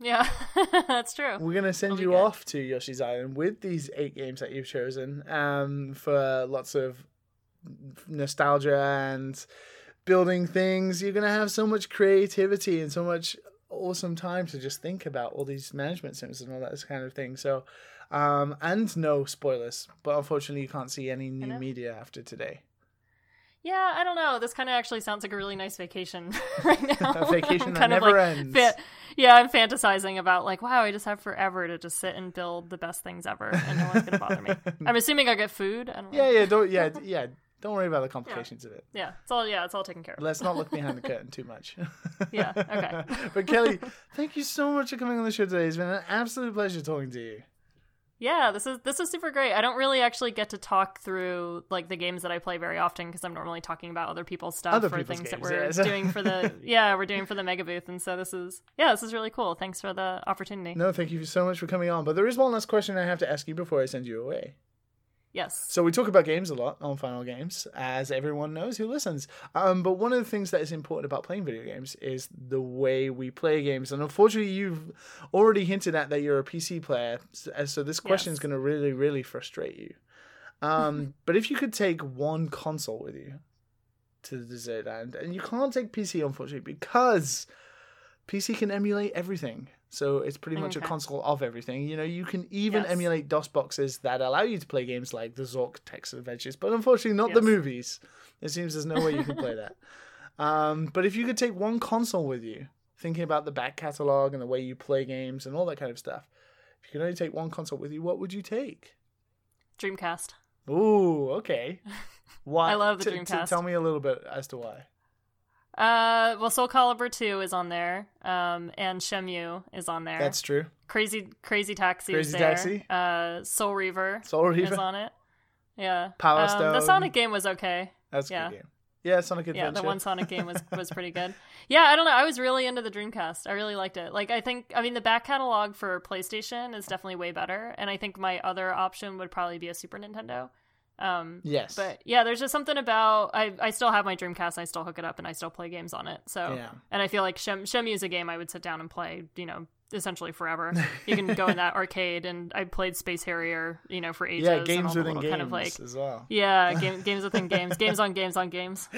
Speaker 2: yeah, that's true.
Speaker 1: We're gonna send
Speaker 2: That'll
Speaker 1: you off to Yoshi's Island with these eight games that you've chosen, um, for lots of nostalgia and building things. You're gonna have so much creativity and so much awesome time to just think about all these management sims and all that kind of thing. So, um, and no spoilers, but unfortunately, you can't see any new media after today.
Speaker 2: Yeah, I don't know. This kind of actually sounds like a really nice vacation right now.
Speaker 1: A vacation that never
Speaker 2: like,
Speaker 1: ends.
Speaker 2: fa- yeah, I'm fantasizing about like, wow, I just have forever to just sit and build the best things ever, and no one's gonna bother me. I'm assuming I get food. I don't know.
Speaker 1: Yeah, yeah, don't, yeah, yeah. Don't worry about the complications of it.
Speaker 2: Yeah, it's all yeah, it's all taken care of.
Speaker 1: Let's not look behind the curtain too much.
Speaker 2: Yeah, okay.
Speaker 1: but Kelly, thank you so much for coming on the show today. It's been an absolute pleasure talking to you.
Speaker 2: Yeah, this is this is super great. I don't really actually get to talk through like the games that I play very often because I'm normally talking about other people's stuff
Speaker 1: Other
Speaker 2: or things
Speaker 1: games,
Speaker 2: that we're
Speaker 1: yes.
Speaker 2: doing for the yeah we're doing for the mega booth, and so this is yeah this is really cool. Thanks for the opportunity.
Speaker 1: No, thank you so much for coming on. But there is one last question I have to ask you before I send you away.
Speaker 2: Yes.
Speaker 1: So we talk about games a lot on Final Games, as everyone knows who listens. Um, but one of the things that is important about playing video games is the way we play games. And unfortunately, you've already hinted at that you're a PC player, so this question is going to really, really frustrate you. Um, but if you could take one console with you to the desert island, and you can't take PC, unfortunately, because PC can emulate everything. So it's pretty much a console of everything. You know, you can even
Speaker 2: Yes.
Speaker 1: emulate DOS boxes that allow you to play games like the Zork Text Adventures, but unfortunately not the movies. It seems there's no way you can play that. Um, but if you could take one console with you, thinking about the back catalog and the way you play games and all that kind of stuff, if you could only take one console with you, what would you take?
Speaker 2: Dreamcast.
Speaker 1: Ooh, okay. Why?
Speaker 2: I love the
Speaker 1: T- t-
Speaker 2: Dreamcast.
Speaker 1: tell me a little bit as to why.
Speaker 2: Uh, well, Soul Calibur 2 is on there, um, and Shenmue is on there.
Speaker 1: That's true.
Speaker 2: Crazy Crazy Taxi
Speaker 1: Crazy
Speaker 2: is there.
Speaker 1: Taxi.
Speaker 2: Uh, Soul Reaver
Speaker 1: Soul Reaver is
Speaker 2: on it. Yeah.
Speaker 1: Power
Speaker 2: um, The Sonic game was okay.
Speaker 1: That's
Speaker 2: yeah.
Speaker 1: good game. Yeah, Sonic Adventure.
Speaker 2: Yeah, the one Sonic game was was pretty good. Yeah, I don't know. I was really into the Dreamcast. I really liked it. Like, I think, I mean, the back catalog for PlayStation is definitely way better, and I think my other option would probably be a Super Nintendo. Um,
Speaker 1: yes,
Speaker 2: but yeah, there's just something about I. I still have my Dreamcast. I still hook it up and I still play games on it. So,
Speaker 1: Yeah.
Speaker 2: and I feel like Shem Shenmue is a game I would sit down and play. You know, essentially forever. You can go in that arcade, and I played Space Harrier. You know, for ages.
Speaker 1: yeah, games within games
Speaker 2: kind of like
Speaker 1: as well.
Speaker 2: yeah, game, games within games, games on games on games.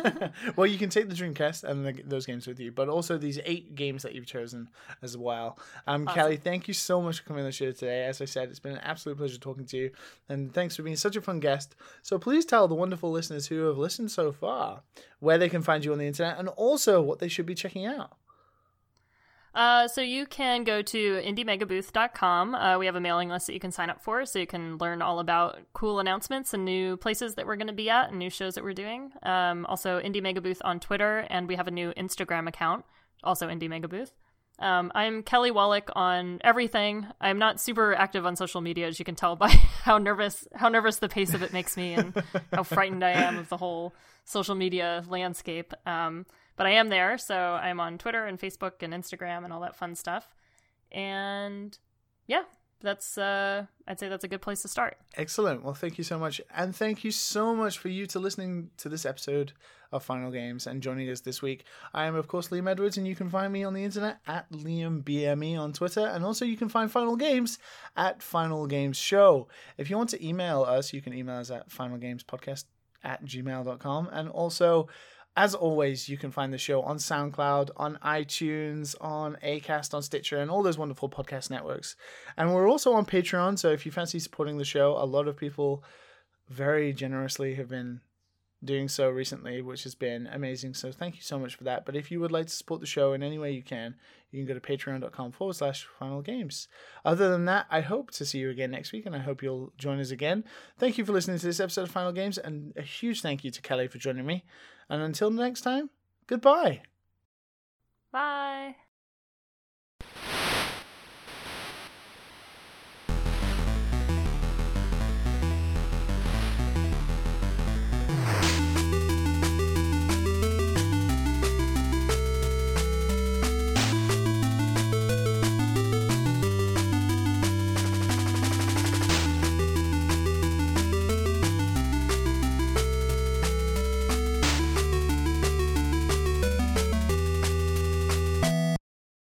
Speaker 1: well, you can take the Dreamcast and the, those games with you, but also these eight games that you've chosen as well. Um, Kelly, thank you so much for coming on the show today. As I said, it's been an absolute pleasure talking to you, and thanks for being such a fun guest. So please tell the wonderful listeners who have listened so far where they can find you on the internet and also what they should be checking out.
Speaker 2: Uh, so you can go to indiemegabooth.com. Uh, we have a mailing list that you can sign up for, so you can learn all about cool announcements and new places that we're going to be at and new shows that we're doing. Um, also, Indie Megabooth on Twitter, and we have a new Instagram account, also Indie Megabooth. Um, I'm Kelly Wallick on everything. I'm not super active on social media, as you can tell by how nervous how nervous the pace of it makes me, and how frightened I am of the whole social media landscape. Um, but I am there, so I'm on Twitter and Facebook and Instagram and all that fun stuff. And yeah, that's uh, I'd say that's a good place to start.
Speaker 1: Excellent. Well, thank you so much. And thank you so much for you to listening to this episode of Final Games and joining us this week. I am, of course, Liam Edwards, and you can find me on the internet at LiamBME on Twitter. And also, you can find Final Games at Final Games Show. If you want to email us, you can email us at finalgamespodcast at gmail.com. And also, as always, you can find the show on SoundCloud, on iTunes, on Acast, on Stitcher, and all those wonderful podcast networks. And we're also on Patreon, so if you fancy supporting the show, a lot of people very generously have been doing so recently, which has been amazing. So thank you so much for that. But if you would like to support the show in any way you can, you can go to patreon.com forward slash final games. Other than that, I hope to see you again next week and I hope you'll join us again. Thank you for listening to this episode of Final Games and a huge thank you to Kelly for joining me. And until next time, goodbye.
Speaker 2: Bye.